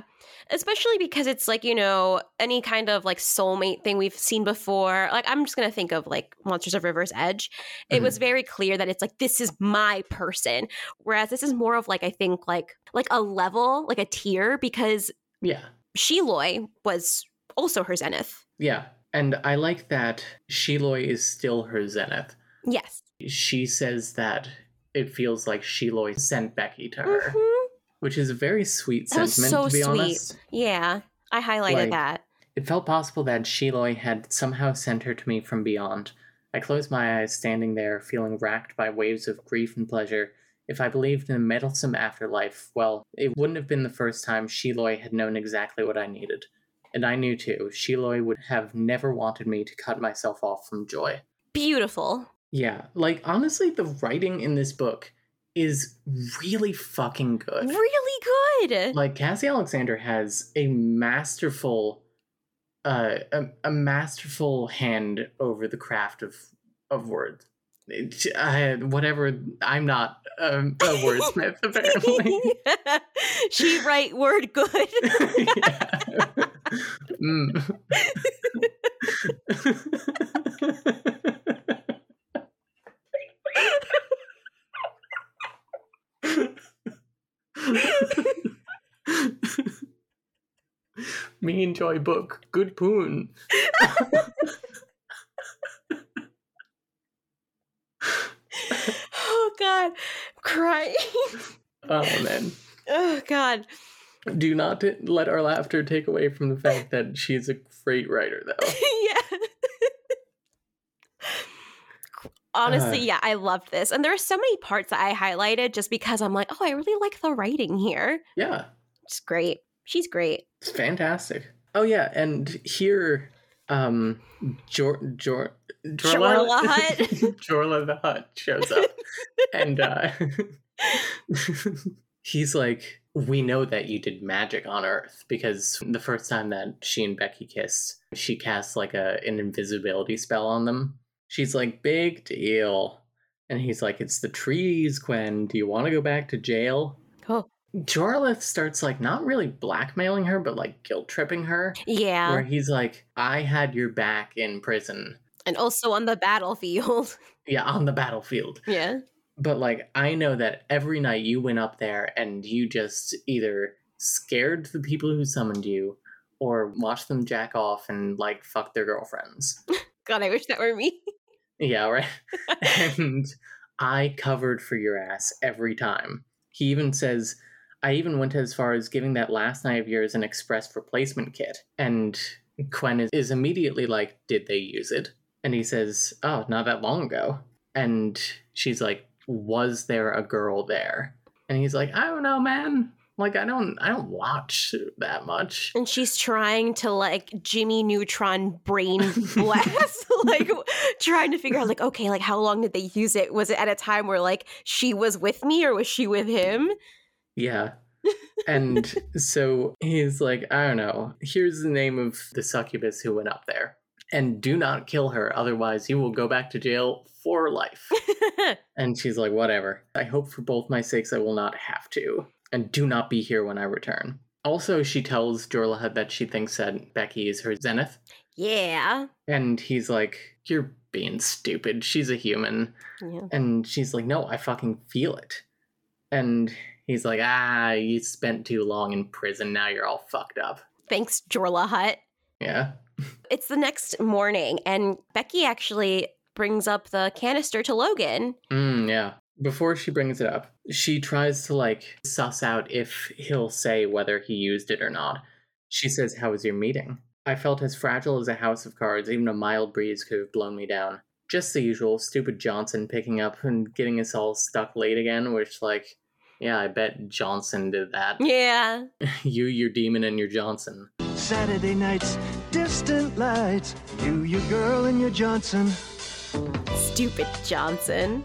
Especially because it's like, you know, any kind of like soulmate thing we've seen before. Like, I'm just going to think of like Monsters of River's Edge. It was mm-hmm. very clear that it's like, this is my person. Whereas this is more of like, I think like, like a level, like a tier, because Yeah. Sheloy was also her zenith. Yeah. And I like that Sheloy is still her zenith. Yes. She says that it feels like Sheloy sent Becky to her, Mhm. which is a very sweet That sentiment, so to be sweet. honest. Yeah. I highlighted Like- that. It felt possible that Sheloy had somehow sent her to me from beyond. I closed my eyes, standing there, feeling racked by waves of grief and pleasure. If I believed in a meddlesome afterlife, well, it wouldn't have been the first time Sheloy had known exactly what I needed. And I knew too, Sheloy would have never wanted me to cut myself off from joy. Beautiful. Yeah, like honestly, the writing in this book is really fucking good. Really good. Like Cassie Alexander has a masterful, uh, a, a masterful hand over the craft of of words. I, whatever, I'm not um, a wordsmith apparently. she write word good. Mm. Me enjoy book. Good poon. oh god. Crying. Oh man. Oh god. Do not let our laughter take away from the fact that she's a great writer, though. yeah. Honestly, Uh. yeah, I loved this. And there are so many parts that I highlighted just because I'm like, oh, I really like the writing here. Yeah, It's great. She's great. it's fantastic. Oh yeah, and here, um, Jor Jor Jorla Hut. Jorla the Hut shows up, and uh, he's like, "We know that you did magic on Earth because the first time that she and Becky kissed, she cast like a an invisibility spell on them." She's like, "Big deal," and he's like, "It's the trees, Gwen. Do you want to go back to jail?" Oh. Jorlith starts like not really blackmailing her, but like guilt tripping her. Yeah. Where he's like, I had your back in prison. And also on the battlefield. Yeah, on the battlefield. yeah. But like, I know that every night you went up there and you just either scared the people who summoned you or watched them jack off and like fuck their girlfriends. God, I wish that were me. Yeah, right. and I covered for your ass every time. He even says, I even went as far as giving that last night of yours an express replacement kit. And Quen is, is immediately like, Did they use it? And he says, Oh, not that long ago. And she's like, Was there a girl there? And he's like, I don't know, man. Like I don't I don't watch that much. And she's trying to like Jimmy Neutron brain blast, like trying to figure out like, okay, like how long did they use it? Was it at a time where like she was with me or was she with him? Yeah. and so he's like, I don't know. Here's the name of the succubus who went up there. And do not kill her, otherwise you will go back to jail for life. and she's like, whatever. I hope for both my sakes I will not have to. And do not be here when I return. Also, she tells Jorlahad that she thinks that Becky is her zenith. yeah. And he's like, You're being stupid. She's a human. Yeah. And she's like, No, I fucking feel it. And he's like, Ah, you spent too long in prison. Now you're all fucked up. Thanks, Jorla Hut. Yeah. It's the next morning, and Becky actually brings up the canister to Logan. Mm, yeah. Before she brings it up, she tries to like suss out if he'll say whether he used it or not. She says, How was your meeting? I felt as fragile as a house of cards, even a mild breeze could have blown me down. Just the usual stupid Johnson picking up and getting us all stuck late again, which, like, yeah, I bet Johnson did that. Yeah. you, your demon, and your Johnson. Saturday nights, distant lights. You, your girl, and your Johnson. Stupid Johnson.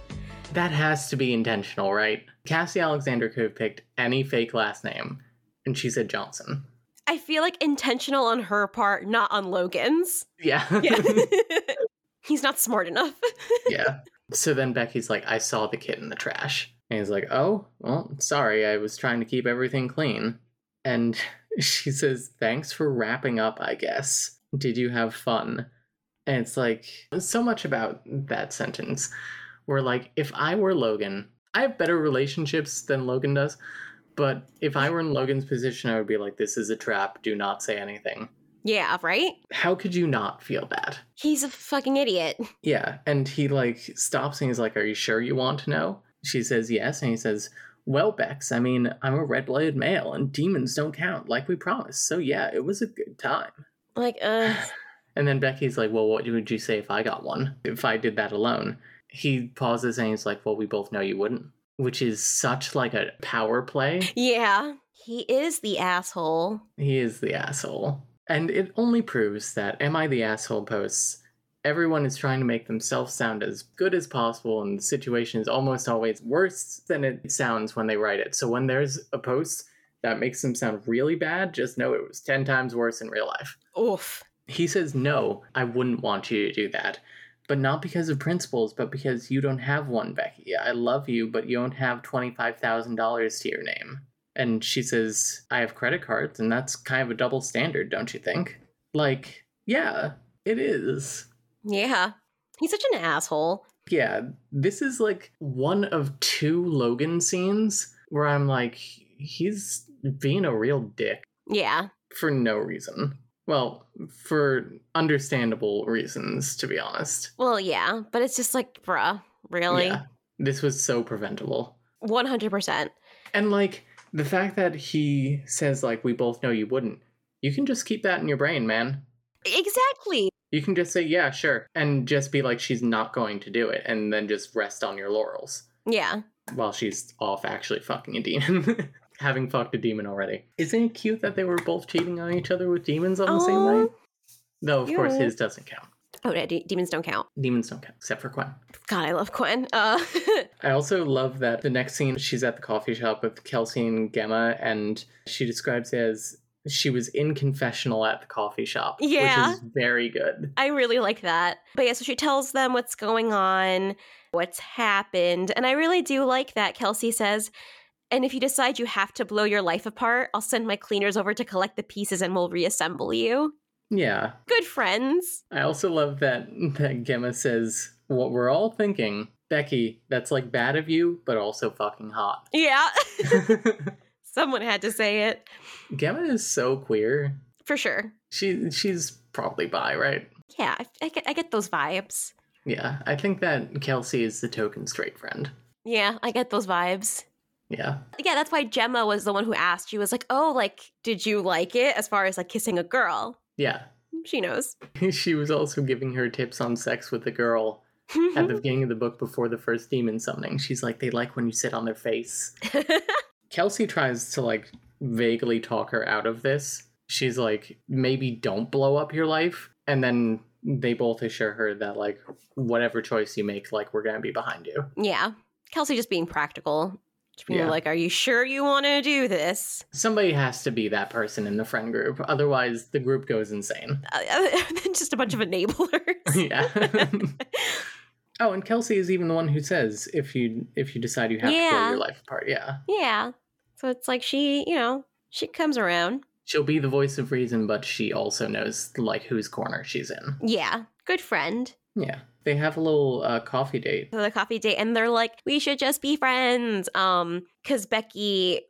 That has to be intentional, right? Cassie Alexander could have picked any fake last name, And she said Johnson. I feel like intentional on her part, not on Logan's. Yeah. Yeah. He's not smart enough. yeah. So then Becky's like, I saw the kid in the trash. And he's like, Oh, well, sorry. I was trying to keep everything clean. And she says, Thanks for wrapping up, I guess. Did you have fun? And it's like, so much about that sentence where, like, if I were Logan, I have better relationships than Logan does. But if I were in Logan's position, I would be like, This is a trap. Do not say anything. yeah, right? How could you not feel that? He's a fucking idiot. Yeah, and he like stops and he's like, "Are you sure you want to know?" She says yes, and he says, "Well, Bex, I mean, I'm a red-blooded male, and demons don't count, like we promised. So yeah, it was a good time." Like, uh, And then Becky's like, "Well, what would you say if I got one? If I did that alone?" He pauses and he's like, "Well, we both know you wouldn't," which is such like a power play. yeah. He is the asshole. He is the asshole. And it only proves that Am I the Asshole posts, everyone is trying to make themselves sound as good as possible, and the situation is almost always worse than it sounds when they write it. So when there's a post that makes them sound really bad, just know it was 10 times worse in real life. Oof. He says, No, I wouldn't want you to do that. But not because of principles, but because you don't have one, Becky. I love you, but you don't have $25,000 to your name. And she says, I have credit cards, and that's kind of a double standard, don't you think? Like, yeah, it is. Yeah. He's such an asshole. Yeah, this is like one of two Logan scenes where I'm like, he's being a real dick Yeah. for no reason. Well, for understandable reasons, to be honest. Well, yeah, but it's just like, bruh, really? Yeah, this was so preventable. 100%. And like the fact that he says like we both know you wouldn't. You can just keep that in your brain, man. Exactly. You can just say yeah, sure, and just be like she's not going to do it and then just rest on your laurels Yeah. while she's off actually fucking a demon. Having fucked a demon already. Isn't it cute that they were both cheating on each other with demons on the same night? Though of course his doesn't count. Oh, yeah, de- demons don't count. Demons don't count, except for Quen. God, I love Quen. Uh, I also love that the next scene she's at the coffee shop with Kelsey and Gemma, and she describes it as she was in confessional at the coffee shop. Yeah. Which is very good. I really like that. But yeah, so she tells them what's going on, what's happened. And I really do like that. Kelsey says, and if you decide you have to blow your life apart, I'll send my cleaners over to collect the pieces and we'll reassemble you. Yeah. Good friends. I also love that that Gemma says what we're all thinking. Becky, that's like bad of you, but also fucking hot. Yeah. Someone had to say it. Gemma is so queer. For sure. She she's probably bi, right? Yeah, I, I, get, I get those vibes. Yeah. I think that Kelsey is the token straight friend. Yeah, I get those vibes. Yeah. Yeah, that's why Gemma was the one who asked. She was like, oh, like, did you like it as far as like kissing a girl? Yeah. She knows. she was also giving her tips on sex with a girl at the beginning of the book before the first demon summoning. She's like, they like when you sit on their face. Kelsey tries to like vaguely talk her out of this. She's like, maybe don't blow up your life. And then they both assure her that like whatever choice you make, like we're gonna be behind you. yeah. Kelsey just being practical. Just being Yeah. like, are you sure you want to do this? Somebody has to be that person in the friend group, otherwise the group goes insane. Uh, just a bunch of enablers. yeah. oh, and Kelsey is even the one who says if you if you decide you have to blow your life apart, yeah. yeah. So it's like she, you know, she comes around. She'll be the voice of reason, but she also knows like whose corner she's in. Yeah. Good friend. Yeah. They have a little uh, coffee date. So the coffee date, and they're like, we should just be friends. Um, because Becky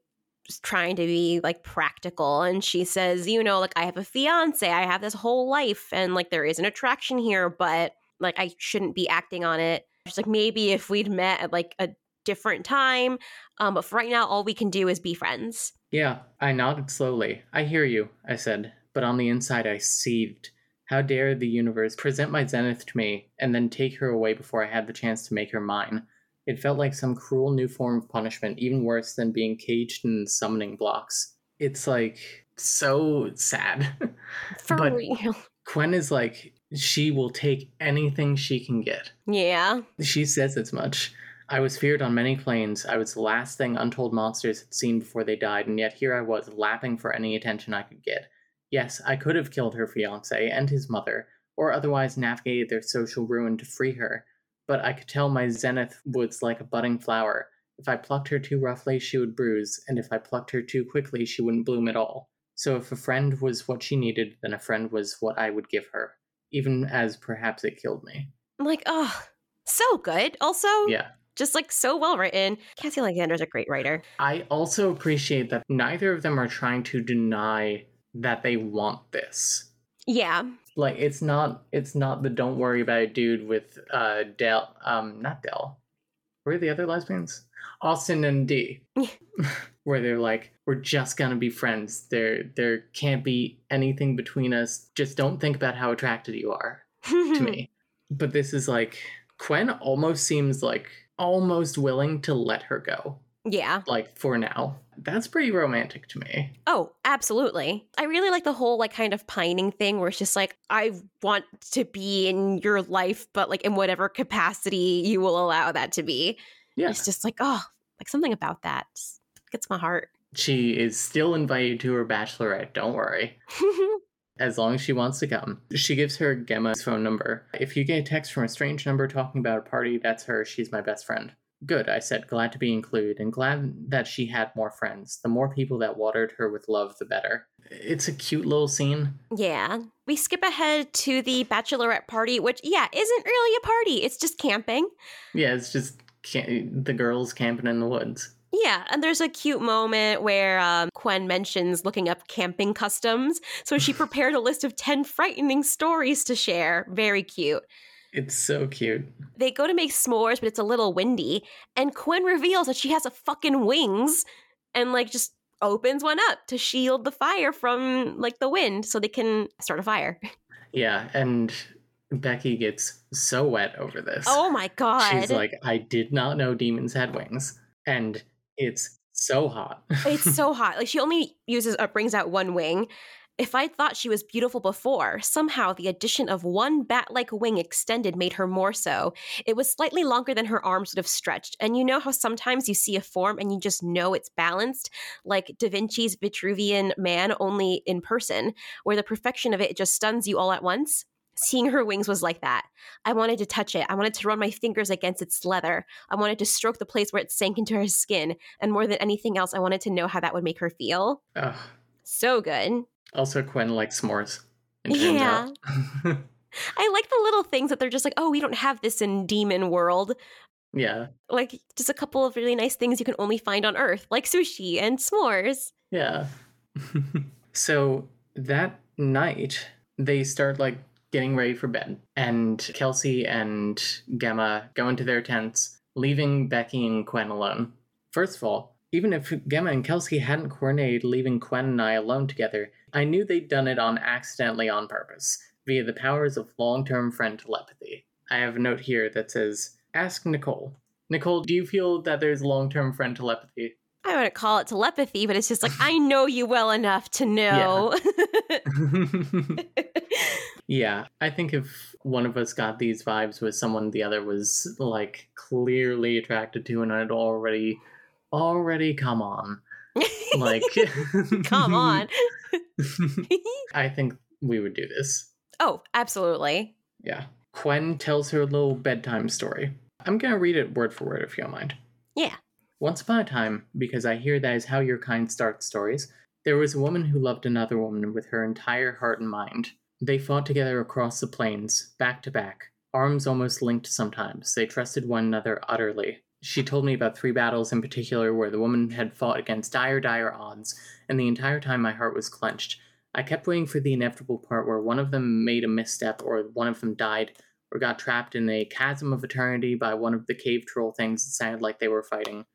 is trying to be like practical, and she says, you know, like I have a fiance, I have this whole life, and like there is an attraction here, but like I shouldn't be acting on it. She's like, maybe if we'd met at like a different time, um, but for right now, all we can do is be friends. Yeah, I nodded slowly. I hear you, I said, but on the inside I seethed. How dare the universe present my Zenith to me and then take her away before I had the chance to make her mine? It felt like some cruel new form of punishment, even worse than being caged in summoning blocks. It's like so sad. For But- real. Quen is like, she will take anything she can get. Yeah. She says as much. I was feared on many planes. I was the last thing untold monsters had seen before they died, and yet here I was, lapping for any attention I could get. Yes, I could have killed her fiance and his mother, or otherwise navigated their social ruin to free her, but I could tell my zenith was like a budding flower. If I plucked her too roughly, she would bruise, and if I plucked her too quickly, she wouldn't bloom at all. So if a friend was what she needed, then a friend was what I would give her, even as perhaps it killed me. I'm like, oh, so good. Also, Yeah. Just like so well written. Cassie Alexander's a great writer. I also appreciate that neither of them are trying to deny that they want this. Yeah. Like it's not it's not the don't worry about it dude with uh Dell um not Dell. Where are the other lesbians? Austin and D. Where they're like, we're just gonna be friends. There there can't be anything between us. Just don't think about how attracted you are to me. But this is like Quen almost seems like almost willing to let her go. yeah. Like for now. That's pretty romantic to me. Oh, absolutely. I really like the whole like kind of pining thing where it's just like, I want to be in your life, but like in whatever capacity you will allow that to be. Yeah. It's just like, oh, like something about that gets my heart. She is still invited to her bachelorette, don't worry. As long as she wants to come. She gives her Gemma's phone number. If you get a text from a strange number talking about a party, that's her. She's my best friend. Good, I said, glad to be included, and glad that she had more friends. The more people that watered her with love, the better. It's a cute little scene. yeah. We skip ahead to the bachelorette party, which, yeah, isn't really a party. It's just camping. Yeah, it's just ca- the girls camping in the woods. Yeah, and there's a cute moment where um, Quen mentions looking up camping customs. So she prepared a list of 10 frightening stories to share. Very cute. It's so cute. They go to make s'mores, but it's a little windy. And Quen reveals that she has a fucking wings and like just opens one up to shield the fire from like the wind so they can start a fire. Yeah, and Becky gets so wet over this. Oh my god. She's like, I did not know demons had wings. And it's so hot. it's so hot. Like she only uses uh, brings out one wing. If I thought she was beautiful before, somehow the addition of one bat like wing extended made her more so. It was slightly longer than her arms would have stretched. And you know how sometimes you see a form and you just know it's balanced? Like Da Vinci's Vitruvian man, only in person, where the perfection of it just stuns you all at once? Seeing her wings was like that. I wanted to touch it. I wanted to run my fingers against its leather. I wanted to stroke the place where it sank into her skin. And more than anything else, I wanted to know how that would make her feel. Ugh. So good. Also, Quen likes s'mores. Yeah. I like the little things that they're just like, oh, we don't have this in demon world. yeah. Like just a couple of really nice things you can only find on Earth, like sushi and s'mores. Yeah. so that night, they start like getting ready for bed. And Kelsey and Gemma go into their tents, leaving Becky and Quen alone. First of all, even if Gemma and Kelsey hadn't coordinated leaving Quen and I alone together, I knew they'd done it on accidentally on purpose, via the powers of long term friend telepathy. I have a note here that says, Ask Nicole. Nicole, do you feel that there's long term friend telepathy? I wouldn't call it telepathy, but it's just like I know you well enough to know. yeah, I think if one of us got these vibes with someone the other was like clearly attracted to and I'd already already come on. Like Come on. I think we would do this. oh, absolutely. Yeah. Quen tells her little bedtime story. I'm gonna read it word for word if you don't mind. Yeah. Once upon a time, because I hear that is how your kind starts stories, there was a woman who loved another woman with her entire heart and mind. They fought together across the plains, back to back, arms almost linked sometimes. They trusted one another utterly. She told me about three battles in particular where the woman had fought against dire, dire odds, and the entire time my heart was clenched. I kept waiting for the inevitable part where one of them made a misstep, or one of them died, or got trapped in a chasm of eternity by one of the cave troll things that sounded like they were fighting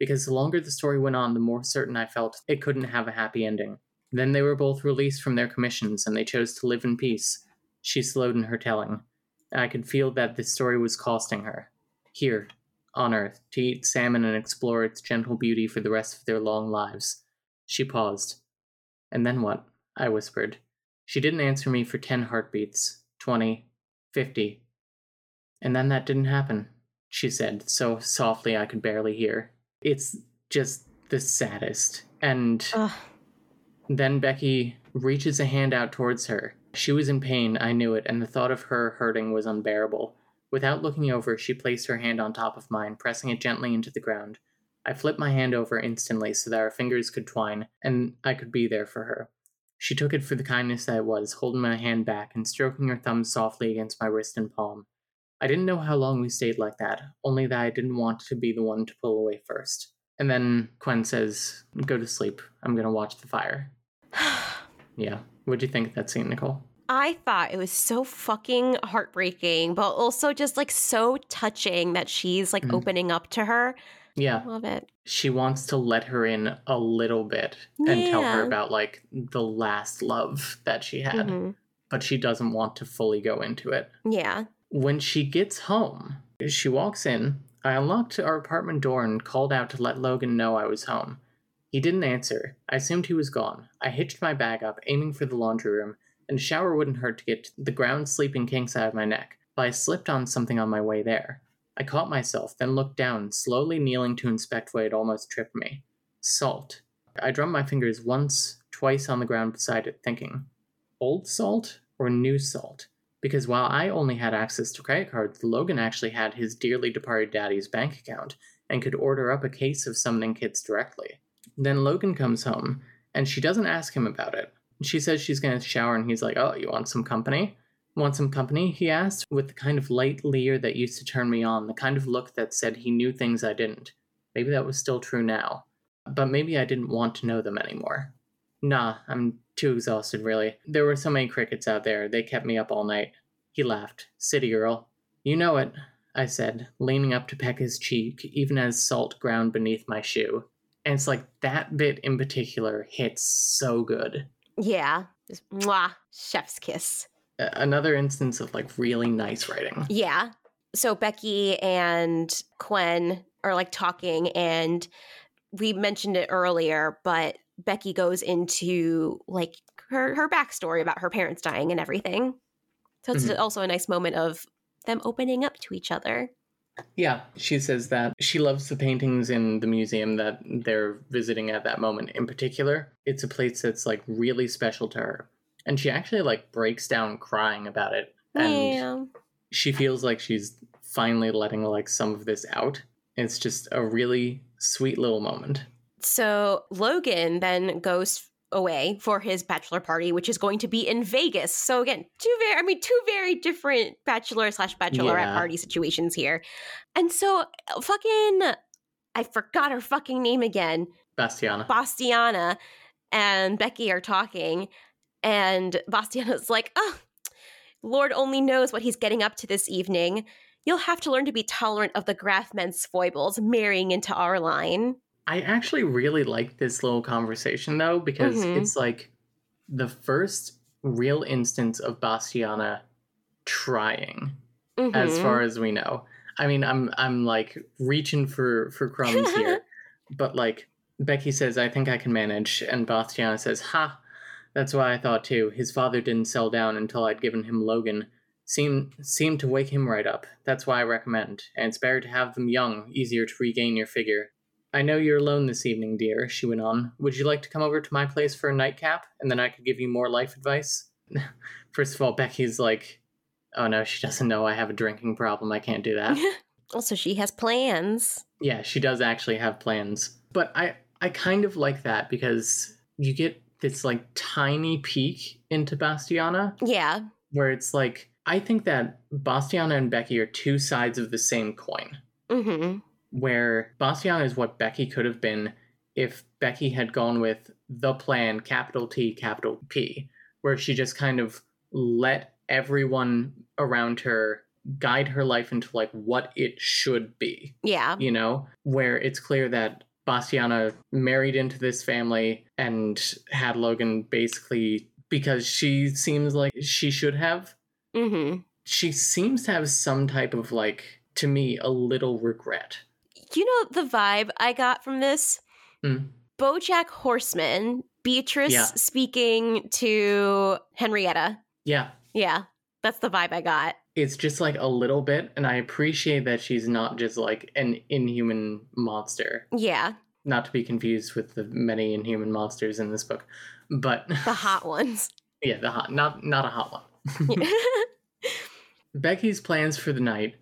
because the longer the story went on, the more certain I felt it couldn't have a happy ending. Then they were both released from their commissions and they chose to live in peace. She slowed in her telling. I could feel that this story was costing her. Here, on Earth, to eat salmon and explore its gentle beauty for the rest of their long lives. She paused. And then what? I whispered. She didn't answer me for ten heartbeats, twenty, fifty. And then that didn't happen. she said, so softly I could barely hear. It's just the saddest. And Ugh. Then Becky reaches a hand out towards her. She was in pain, I knew it, and the thought of her hurting was unbearable. Without looking over, she placed her hand on top of mine, pressing it gently into the ground. I flipped my hand over instantly so that our fingers could twine, and I could be there for her. She took it for the kindness that it was, holding my hand back and stroking her thumb softly against my wrist and palm. I didn't know how long we stayed like that, only that I didn't want to be the one to pull away first. And then Quen says, Go to sleep. I'm gonna watch the fire. Yeah. What'd you think of that scene, Nicole? I thought it was so fucking heartbreaking, but also just like so touching that she's like Mhm. opening up to her. Yeah. I Love it. She wants to let her in a little bit and tell her about like the last love that she had, Mhm. but she doesn't want to fully go into it. Yeah. When she gets home, she walks in. I unlocked our apartment door and called out to let Logan know I was home. He didn't answer. I assumed he was gone. I hitched my bag up, aiming for the laundry room, and a shower wouldn't hurt to get the ground sleeping kinks out of my neck, but I slipped on something on my way there. I caught myself, then looked down, slowly kneeling to inspect what had almost tripped me. Salt. I drummed my fingers once, twice on the ground beside it, thinking, old salt or new salt? Because while I only had access to credit cards, Logan actually had his dearly departed daddy's bank account and could order up a case of summoning kits directly. Then Logan comes home, and she doesn't ask him about it. She says she's going to shower, and he's like, Oh, you want some company? Want some company? He asked, with the kind of light leer that used to turn me on, the kind of look that said he knew things I didn't. Maybe that was still true now. But maybe I didn't want to know them anymore. Nah, I'm too exhausted, really. There were so many crickets out there, they kept me up all night. He laughed. City girl. You know it, I said, leaning up to peck his cheek, even as salt ground beneath my shoe. And it's like that bit in particular hits so good. Yeah. Just mwah. Chef's kiss. Another instance of like really nice writing. Yeah. So Becky and Quen are like talking, and we mentioned it earlier, but Becky goes into like her her backstory about her parents dying and everything. So it's Mhm. also a nice moment of them opening up to each other. Yeah, she says that she loves the paintings in the museum that they're visiting at that moment in particular. It's a place that's like really special to her. And she actually like breaks down crying about it. And yeah. she feels like she's finally letting like some of this out. It's just a really sweet little moment. So Logan then goes away for his bachelor party, which is going to be in Vegas. So again, two very, I mean, two very different bachelor slash bachelorette Yeah. party situations here. And so uh, fucking, I forgot her fucking name again. Bastiana. Bastiana and Becky are talking, and Bastiana's like, oh, Lord only knows what he's getting up to this evening. You'll have to learn to be tolerant of the Graf men's foibles marrying into our line. I actually really like this little conversation though, because Mhm. it's like the first real instance of Bastiana trying. as Mhm. far as we know. I mean, I'm I'm like reaching for for crumbs here, but like Becky says, I think I can manage, and Bastiana says, "Ha, that's why I thought too. His father didn't sell down until I'd given him Logan. Seemed seemed to wake him right up. That's why I recommend, and it's better to have them young, easier to regain your figure." I know you're alone this evening, dear, she went on. Would you like to come over to my place for a nightcap, and then I could give you more life advice? First of all, Becky's like, oh no, she doesn't know I have a drinking problem. I can't do that. also, she has plans. yeah, she does actually have plans. But I I kind of like that because you get this like tiny peek into Bastiana Yeah. where it's like I think that Bastiana and Becky are two sides of the same coin. Mm-hmm. Where Bastiana is what Becky could have been if Becky had gone with the plan, capital T, capital P, where she just kind of let everyone around her guide her life into like what it should be Yeah. you know, where it's clear that Bastiana married into this family and had Logan basically because she seems like she should have. Mm-hmm. She seems to have some type of like, to me, a little regret. You know the vibe I got from this? Mm. Bojack Horseman, Beatrice Yeah. speaking to Henrietta. Yeah, Yeah, that's the vibe I got. It's just like a little bit, and I appreciate that she's not just like an inhuman monster. Yeah, Not to be confused with the many inhuman monsters in this book, but the hot ones. yeah, the hot, not not a hot one. Becky's plans for the night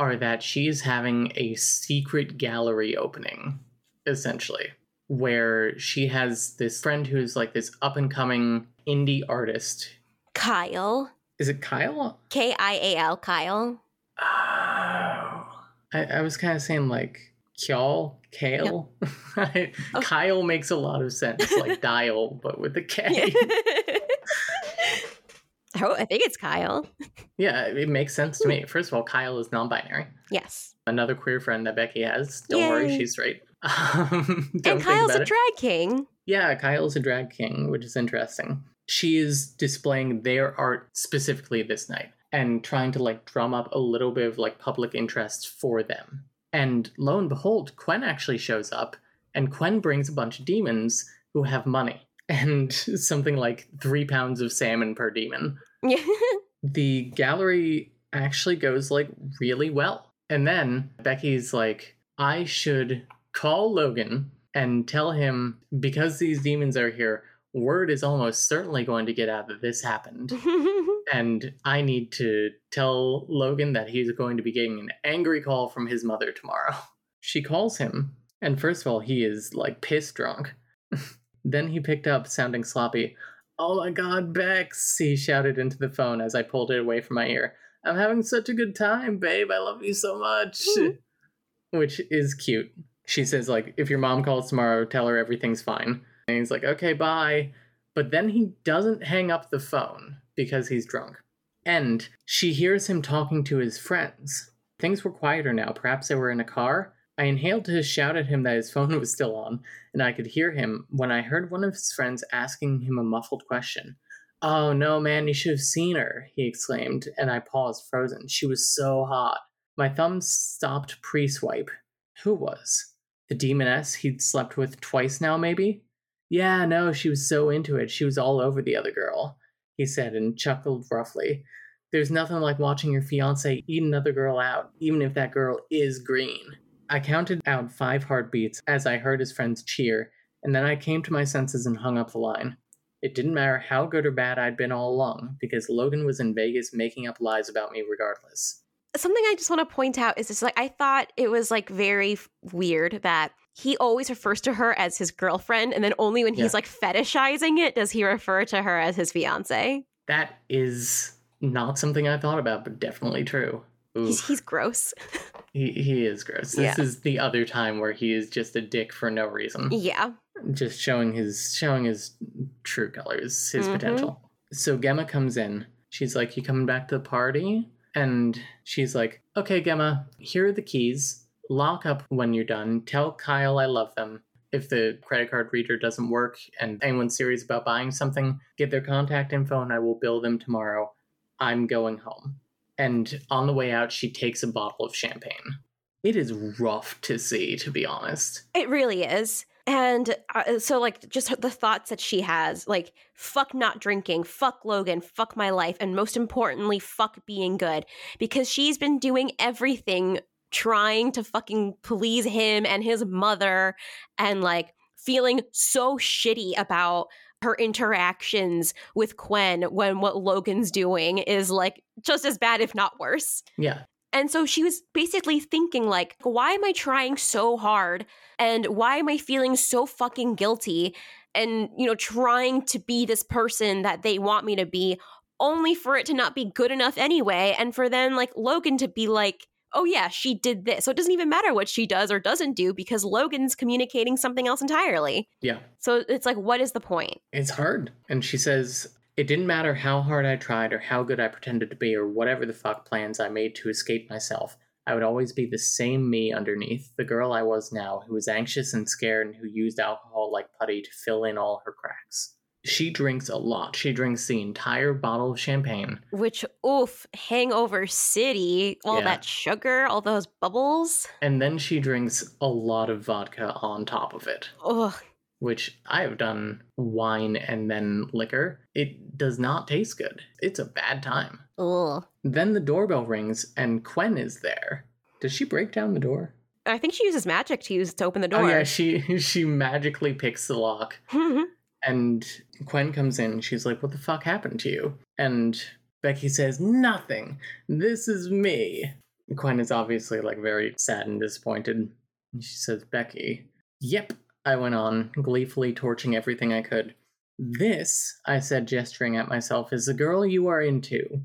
are that she's having a secret gallery opening, essentially, where she has this friend who's like this up and coming indie artist. Kyle. Is it Kyle? K I A L, Kyle. Oh. I, I was kind of saying like Kjall, Kale. I- Oh. Kyle makes a lot of sense, like dial, but with a K. oh, I think it's Kyle. yeah, it makes sense to me. First of all, Kyle is non binary. Yes. Another queer friend that Becky has. Don't worry, she's straight. Um, and Kyle's a it. drag king. Yeah, Kyle's a drag king, which is interesting. She is displaying their art specifically this night and trying to like drum up a little bit of like public interest for them. And lo and behold, Quen actually shows up, and Quen brings a bunch of demons who have money and something like three pounds of salmon per demon. The gallery actually goes like really well. And then Becky's like, I should call Logan and tell him because these demons are here, word is almost certainly going to get out that this happened. And I need to tell Logan that he's going to be getting an angry call from his mother tomorrow. She calls him, and first of all, he is like piss drunk. Then he picked up, sounding sloppy. Oh my god, Bex, he shouted into the phone as I pulled it away from my ear. I'm having such a good time, babe. I love you so much. Which is cute. She says, like, if your mom calls tomorrow, tell her everything's fine. And he's like, okay, bye. But then he doesn't hang up the phone because he's drunk. And she hears him talking to his friends. Things were quieter now. Perhaps they were in a car. I inhaled to shout at him that his phone was still on, and I could hear him when I heard one of his friends asking him a muffled question. Oh no, man, you should have seen her, he exclaimed, and I paused, frozen. She was so hot. My thumb stopped pre swipe. Who was? The demoness he'd slept with twice now, maybe? Yeah, no, she was so into it. She was all over the other girl, he said and chuckled roughly. There's nothing like watching your fiance eat another girl out, even if that girl is green. I counted out five heartbeats as I heard his friends cheer, and then I came to my senses and hung up the line. It didn't matter how good or bad I'd been all along, because Logan was in Vegas making up lies about me regardless. Something I just want to point out is just like I thought it was like very weird that he always refers to her as his girlfriend, and then only when he's like fetishizing it does he refer to her as his fiance. That is not something I thought about, but definitely true. He's, he's gross. he, he is gross. This Yeah. is the other time where he is just a dick for no reason. yeah. just showing his showing his true colors, his Mhm. potential. So Gemma comes in. She's like, "You coming back to the party?" And she's like, "Okay, Gemma, here are the keys. Lock up when you're done. Tell Kyle I love them. If the credit card reader doesn't work and anyone's serious about buying something, get their contact info and I will bill them tomorrow. I'm going home." And on the way out, she takes a bottle of champagne. It is rough to see, to be honest. It really is. And uh, so, like, just the thoughts that she has like, fuck not drinking, fuck Logan, fuck my life, and most importantly, fuck being good. Because she's been doing everything trying to fucking please him and his mother and like feeling so shitty about her interactions with Quen when what Logan's doing is like just as bad, if not worse. Yeah. And so she was basically thinking like, why am I trying so hard and why am I feeling so fucking guilty and you know trying to be this person that they want me to be only for it to not be good enough anyway and for then like Logan to be like, "Oh yeah, she did this." So it doesn't even matter what she does or doesn't do because Logan's communicating something else entirely. Yeah. So it's like what is the point? It's hard. And she says, It didn't matter how hard I tried or how good I pretended to be or whatever the fuck plans I made to escape myself. I would always be the same me underneath, the girl I was now, who was anxious and scared and who used alcohol like putty to fill in all her cracks. She drinks a lot. She drinks the entire bottle of champagne. Which oof, hangover city, all Yeah. that sugar, all those bubbles. And then she drinks a lot of vodka on top of it. Ugh. which I have done wine and then liquor, it does not taste good. It's a bad time. Ugh. Then the doorbell rings and Quen is there. Does she break down the door? I think she uses magic to use to open the oh, door. Oh yeah, she she magically picks the lock and Quen comes in. She's like, "What the fuck happened to you?" And Becky says, "Nothing. This is me." Quen is obviously like very sad and disappointed. And she says, "Becky, yep." I went on, gleefully torching everything I could. This, I said, gesturing at myself, is the girl you are into.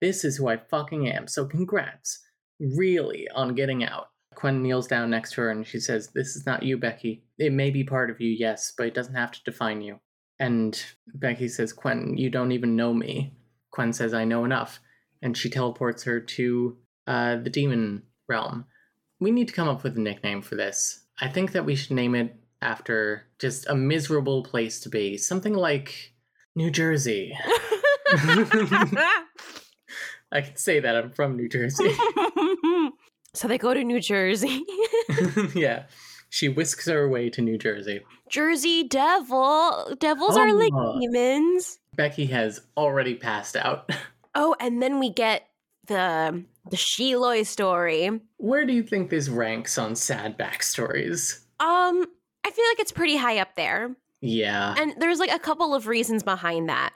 This is who I fucking am, so congrats. Really, on getting out. Quen kneels down next to her and she says, This is not you, Becky. It may be part of you, yes, but it doesn't have to define you. And Becky says, Quen, you don't even know me. Quen says, I know enough. And she teleports her to uh, the demon realm. We need to come up with a nickname for this. I think that we should name it after just a miserable place to be. Something like New Jersey. I can say that I'm from New Jersey. so they go to New Jersey. yeah. She whisks her way to New Jersey. Jersey Devil. Devils are like Oh. demons. Becky has already passed out. Oh, and then we get the the Sheloy story. Where do you think this ranks on sad backstories? Um, I feel like it's pretty high up there. Yeah. And there's like a couple of reasons behind that.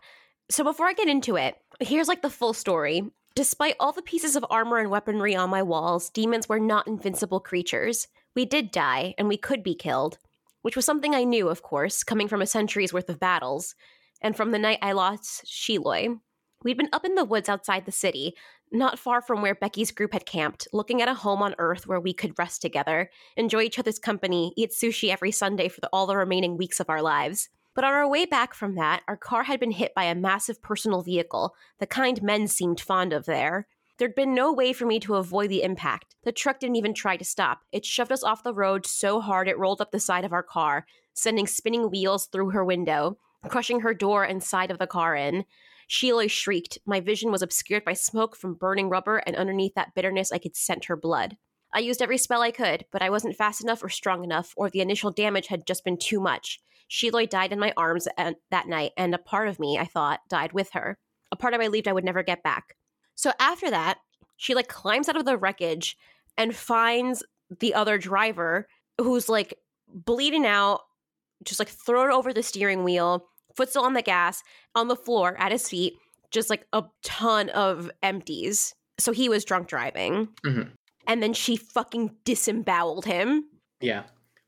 So before I get into it, here's like the full story. Despite all the pieces of armor and weaponry on my walls, demons were not invincible creatures. We did die, and we could be killed, which was something I knew, of course, coming from a century's worth of battles, and from the night I lost Sheloy. We'd been up in the woods outside the city, not far from where Becky's group had camped, looking at a home on Earth where we could rest together, enjoy each other's company, eat sushi every Sunday for the, all the remaining weeks of our lives. But on our way back from that, our car had been hit by a massive personal vehicle, the kind men seemed fond of there. There'd been no way for me to avoid the impact. The truck didn't even try to stop. It shoved us off the road so hard it rolled up the side of our car, sending spinning wheels through her window, crushing her door and side of the car in. Sheloy shrieked. My vision was obscured by smoke from burning rubber, and underneath that bitterness, I could scent her blood. I used every spell I could, but I wasn't fast enough or strong enough, or the initial damage had just been too much. Sheloy died in my arms that night, and a part of me, I thought, died with her. A part of I believed I would never get back. So after that, she like climbs out of the wreckage and finds the other driver who's like bleeding out, just like thrown over the steering wheel, foot still on the gas, on the floor at his feet, just like a ton of empties. So he was drunk driving. Mhm. And then she fucking disemboweled him. Yeah.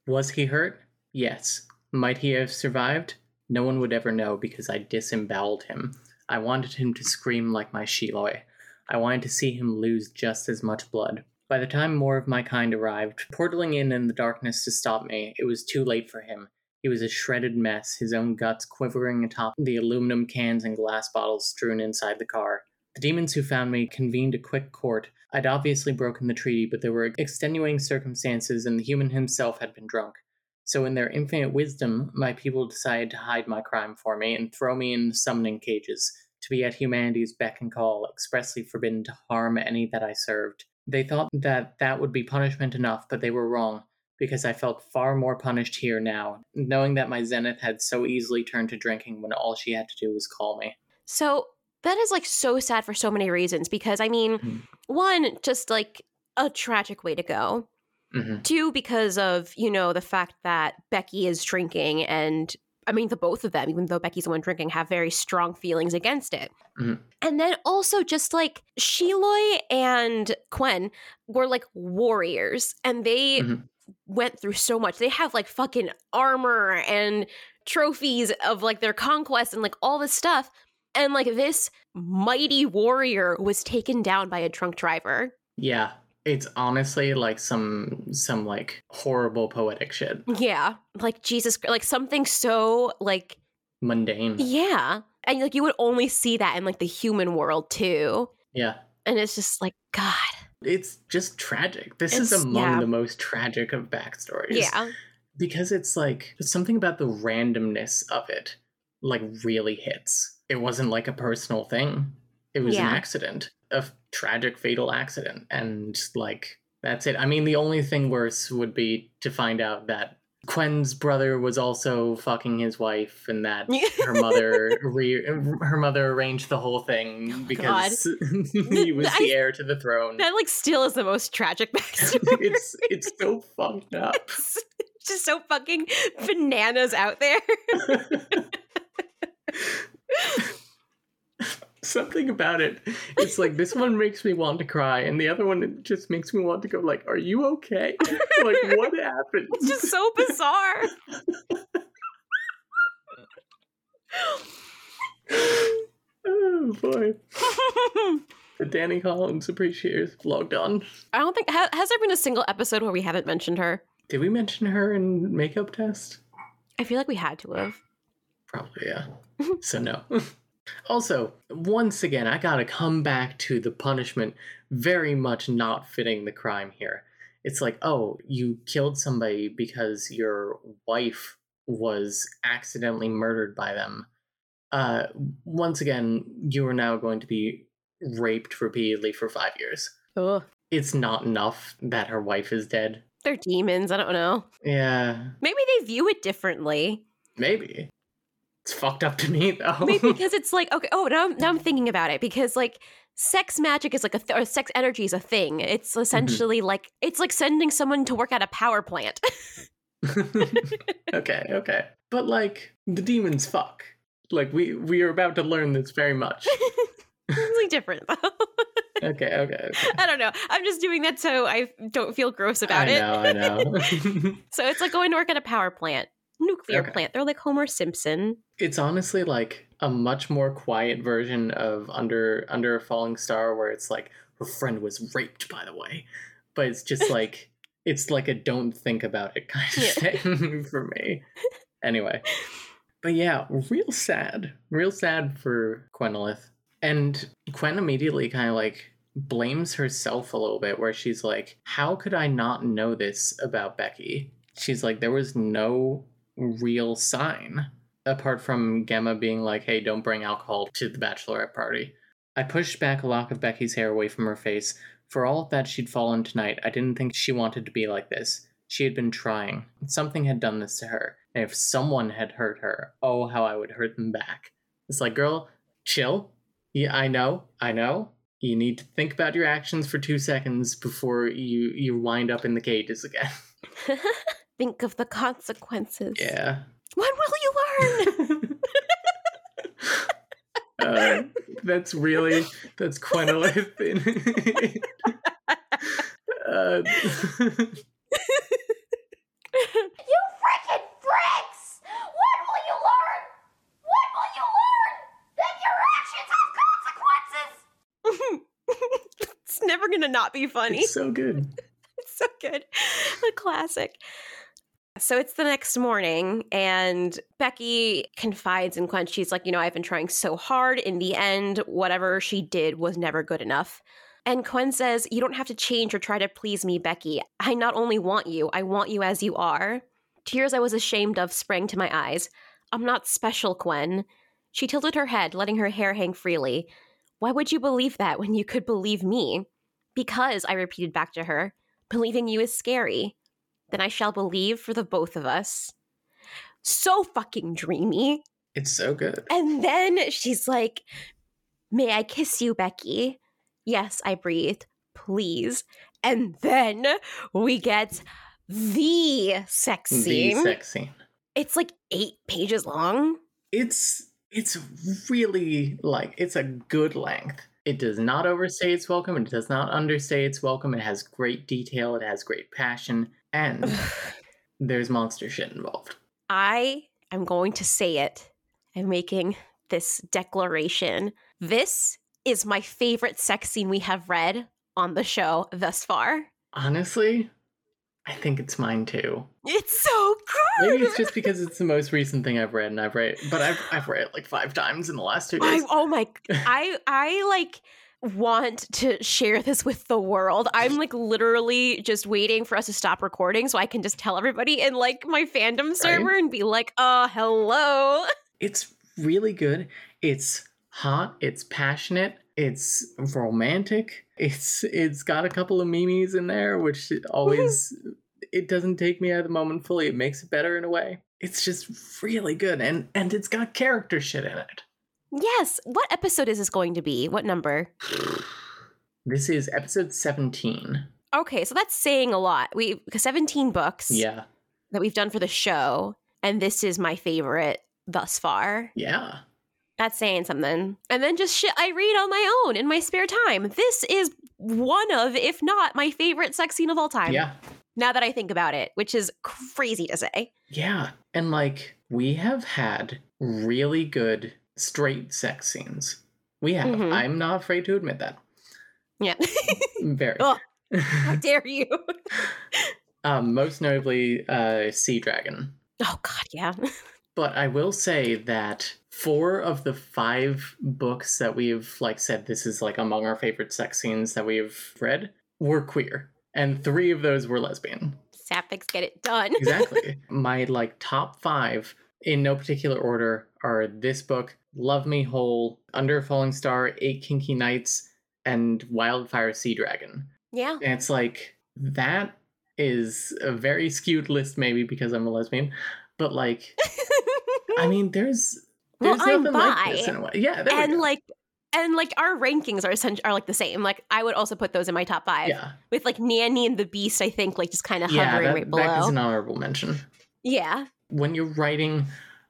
Was he hurt? Yes. Might he have survived? No one would ever know because I disemboweled him. I wanted him to scream like my Sheloy. I wanted to see him lose just as much blood. By the time more of my kind arrived, portaling in in the darkness to stop me, it was too late for him. He was a shredded mess, his own guts quivering atop the aluminum cans and glass bottles strewn inside the car. The demons who found me convened a quick court. I'd obviously broken the treaty, but there were extenuating circumstances, and the human himself had been drunk. So, in their infinite wisdom, my people decided to hide my crime for me and throw me in summoning cages, to be at humanity's beck and call, expressly forbidden to harm any that I served. They thought that that would be punishment enough, but they were wrong, because I felt far more punished here now, knowing that my zenith had so easily turned to drinking when all she had to do was call me. So that is like so sad for so many reasons because I mean, Mhm. one, just like a tragic way to go. hmm Two, because of, you know, the fact that Becky is drinking and I mean, the both of them, even though Becky's the one drinking, have very strong feelings against it. Mhm. And then also just like Sheloy and Quen were like warriors and they Mhm. went through so much. They have like fucking armor and trophies of like their conquest and like all this stuff. And like this mighty warrior was taken down by a drunk driver. Yeah, it's honestly like some some like horrible poetic shit, Yeah. Like Jesus, like something so like mundane. Yeah. And like you would only see that in like the human world too. Yeah, And it's just like, God. it's just tragic. This is among yeah. the most tragic of backstories. Yeah. because it's like something about the randomness of it, like really hits. It wasn't like a personal thing. It was Yeah. an accident, a f- tragic, fatal accident, and like that's it. I mean, the only thing worse would be to find out that Quen's brother was also fucking his wife, and that her mother re- her mother arranged the whole thing oh, because he was the heir to the throne. That like still is the most tragic backstory. it's it's so fucked up. It's just so fucking bananas out there. Something about it. It's like this one makes me want to cry, and the other one it just makes me want to go like, "Are you okay? like what happened?" It's just so bizarre. oh boy. The Danny Collins appreciators logged on. I don't think ha- has there been a single episode where we haven't mentioned her. Did we mention her in makeup test? I feel like we had to have. Probably, yeah. so no. Also, once again, I gotta come back to the punishment very much not fitting the crime here. It's like, oh, you killed somebody because your wife was accidentally murdered by them. Uh, once again, you are now going to be raped repeatedly for five years. Ugh. It's not enough that her wife is dead. They're demons. I don't know. Yeah, Maybe they view it differently. maybe. It's fucked up to me though. Maybe because it's like okay. Oh, now I'm, now I'm thinking about it because like sex magic is like a th- or sex energy is a thing. It's mm-hmm. essentially like it's like sending someone to work at a power plant. okay, okay. But like the demons fuck. Like we we are about to learn this very much. it's like different though. Okay, okay, okay. I don't know. I'm just doing that so I don't feel gross about I it. know, I know. So it's like going to work at a power plant, nuclear Okay. plant. They're like Homer Simpson. it's honestly like a much more quiet version of under under a falling star where it's like her friend was raped by the way. But it's just like it's like a don't think about it kind of Yeah. thing for me. Anyway. But yeah, real sad. Real sad for Quenalith. And Quen immediately kind of like blames herself a little bit, where she's like, How could I not know this about Becky? She's like, There was no real sign apart from Gemma being like, Hey, don't bring alcohol to the bachelorette party. I pushed back a lock of Becky's hair away from her face. For all that she'd fallen tonight, I didn't think she wanted to be like this. She had been trying. Something had done this to her. And if someone had hurt her, oh, how I would hurt them back. It's like, girl, chill. Yeah, I know, I know. You need to think about your actions for two seconds before you you wind up in the cages again. Think of the consequences. yeah. When will you learn? uh, that's really that's Quenalith. in- uh, You freaking bricks! When will you learn? When will you learn that your actions have consequences? it's never gonna not be funny. it's so good. It's so good. The classic. So it's the next morning, and Becky confides in Quen. She's like, You know, I've been trying so hard. In the end, whatever she did was never good enough. And Quen says, You don't have to change or try to please me, Becky. I not only want you, I want you as you are. Tears I was ashamed of sprang to my eyes. I'm not special, Quen. She tilted her head, letting her hair hang freely. Why would you believe that when you could believe me? Because, I repeated back to her, believing you is scary. Then I shall believe for the both of us. So fucking dreamy. It's so good. And then she's like, May I kiss you, Becky? Yes, I breathed. Please. And then we get the sex scene. The sex scene. it's like eight pages long. It's it's really like it's a good length. It does not overstay its welcome. It does not understay its welcome. It has great detail. It has great passion, and there's monster shit involved. I am going to say it. I'm making this declaration. This is my favorite sex scene we have read on the show thus far. Honestly, I think it's mine too. It's so good. Maybe it's just because it's the most recent thing I've read, and I've read, but I've I've read it like five times in the last two I, days. oh my I I like want to share this with the world. I'm like literally just waiting for us to stop recording so I can just tell everybody in like my fandom server and be like, "Uh, hello." It's really good. It's hot. It's passionate. It's romantic. It's it's got a couple of memes in there, which always it doesn't take me out of the moment fully. It makes it better in a way. It's just really good, and and it's got character shit in it. Yes. What episode is this going to be? What number? This is episode seventeen. Okay, so that's saying a lot. We 17 books Yeah, that we've done for the show, and this is my favorite thus far. yeah, That's saying something. And then just shit I read on my own in my spare time. This is one of, if not my favorite sex scene of all time. yeah, Now that I think about it, which is crazy to say. yeah. And like we have had really good straight sex scenes. We have. Mhm. I'm not afraid to admit that. Yeah. Very. Ugh. How dare you? um, most notably, uh, Sea Dragon. Oh God, yeah. But I will say that four of the five books that we've like said this is like among our favorite sex scenes that we've read were queer, and three of those were lesbian. Sapphics get it done. Exactly. My like top five in no particular order are this book, Love Me Whole, Under a Falling Star, Eight Kinky Nights, and Wildfire Sea Dragon. yeah. And it's like that is a very skewed list, maybe because I'm a lesbian, but like I mean, there's Well, there's I'm nothing like this in a way. Yeah, and like and like our rankings are essentially are like the same. Like I would also put those in my top five. yeah, With like Nanny and the Beast, I think like just kind of yeah, hovering that, right below. that is an honorable mention. yeah. When you're writing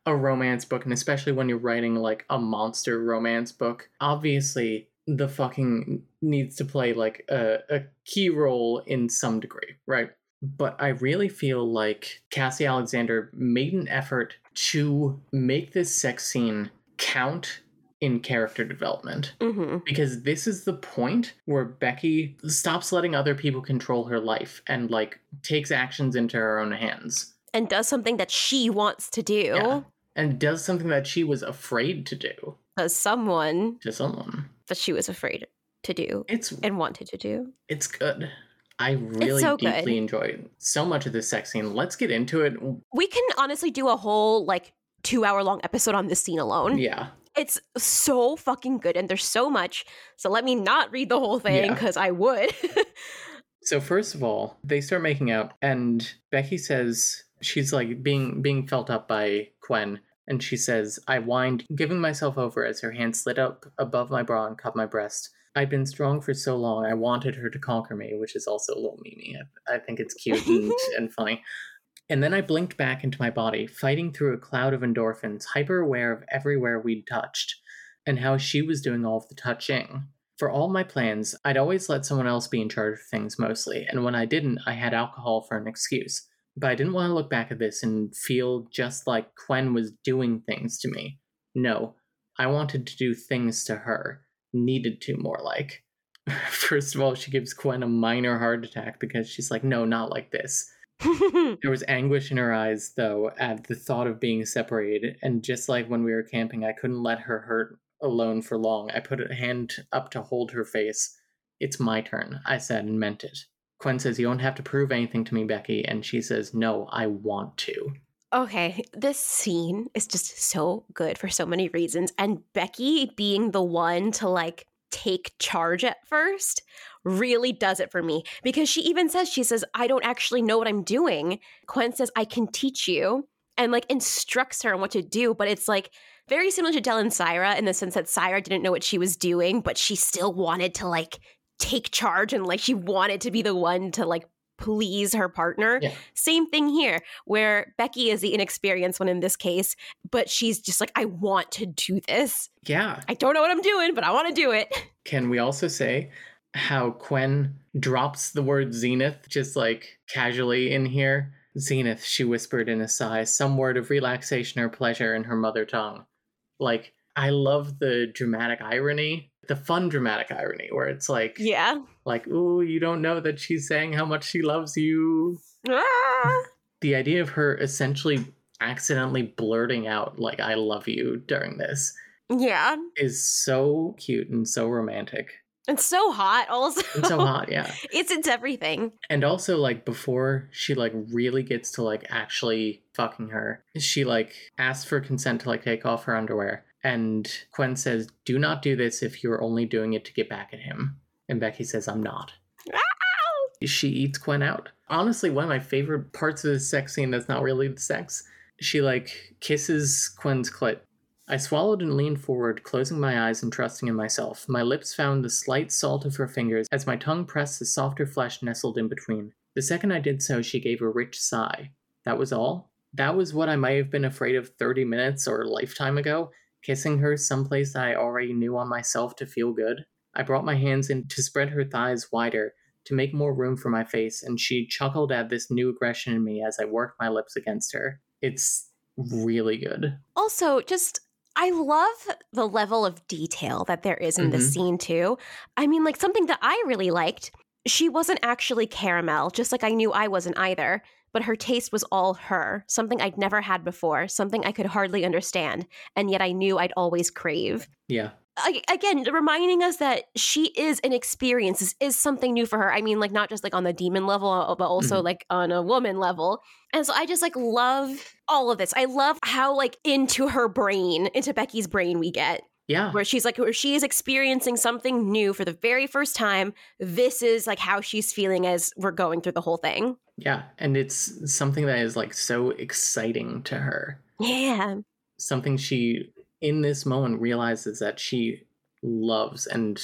a romance book, and especially when you're writing like a monster romance book, obviously the fucking needs to play like a, a key role in some degree, right? But I really feel like Cassie Alexander made an effort to make this sex scene count in character development. hmm because this is the point where Becky stops letting other people control her life and like takes actions into her own hands And does something that she wants to do. Yeah. and does something that she was afraid to do Does someone to someone. that she was afraid to do It's and wanted to do. it's good. I really so good. deeply enjoyed so much of this sex scene. Let's get into it. We can honestly do a whole like two hour long episode on this scene alone. Yeah. It's so fucking good and there's so much. So let me not read the whole thing Yeah. because I would. So first of all, they start making out, and Becky says she's like being being felt up by Quen, and she says, "I whined, giving myself over as her hand slid up above my bra and caught my breast. I'd been strong for so long, I wanted her to conquer me," which is also a little memey. I, I think it's cute and, and funny. And then I blinked back into my body, fighting through a cloud of endorphins, hyper aware of everywhere we'd touched, and how she was doing all of the touching. For all my plans, I'd always let someone else be in charge of things mostly, and when I didn't, I had alcohol for an excuse. But I didn't want to look back at this and feel just like Quen was doing things to me. No, I wanted to do things to her. Needed to, more like. First of all, she gives Quen a minor heart attack because she's like, no, not like this. There was anguish in her eyes, though, at the thought of being separated, and just like when we were camping, I couldn't let her hurt alone for long. I put a hand up to hold her face. It's my turn, I said and meant it. Quen says, You don't have to prove anything to me, Becky, and she says, No, I want to. Okay, this scene is just so good for so many reasons. And Becky being the one to like take charge at first really does it for me because she even says, She says, I don't actually know what I'm doing. Quen says, I can teach you and like instructs her on what to do. But it's like very similar to Del and Syra in the sense that Syra didn't know what she was doing, but she still wanted to like take charge and like she wanted to be the one to like please her partner. Yeah. Same thing here, where Becky is the inexperienced one in this case, but she's just like, I want to do this. Yeah. I don't know what I'm doing, but I want to do it. Can we also say how Quen drops the word zenith just like casually in here? Zenith, she whispered in a sigh, some word of relaxation or pleasure in her mother tongue. Like, I love the dramatic irony, the fun dramatic irony, where it's like, Yeah. like, ooh, you don't know that she's saying how much she loves you. Ah. The idea of her essentially accidentally blurting out, like, I love you during this Yeah. is so cute and so romantic. And so hot also. And so hot, yeah. It's it's everything. And also, like, before she, like, really gets to, like, actually fucking her, she, like, asks for consent to, like, take off her underwear. And Quen says, Do not do this if you're only doing it to get back at him. And Becky says, I'm not. she eats Quen out. Honestly, one of my favorite parts of the sex scene that's not really the sex. She like kisses Quen's clit. I swallowed and leaned forward, closing my eyes and trusting in myself. My lips found the slight salt of her fingers as my tongue pressed the softer flesh nestled in between. The second I did so, she gave a rich sigh. That was all? That was what I might have been afraid of 30 minutes or a lifetime ago, kissing her someplace that I already knew on myself to feel good. I brought my hands in to spread her thighs wider, to make more room for my face, and she chuckled at this new aggression in me as I worked my lips against her. It's really good. Also, just I love the level of detail that there is in this Mhm. scene too. I mean, like something that I really liked. She wasn't actually caramel, just like I knew I wasn't either. But her taste was all her, something I'd never had before, something I could hardly understand, and yet I knew I'd always crave. Yeah. Again, reminding us that she is an experience. This is something new for her. I mean, like not just like on the demon level, uh, but also like on a woman level. And so I just like love all of this. I love how like into her brain, into Becky's brain we get, Yeah. where she's like, where she is experiencing something new for the very first time. This is like how she's feeling as we're going through the whole thing. Yeah. And it's something that is like so exciting to her. Yeah. Something she, in this moment, realizes that she loves and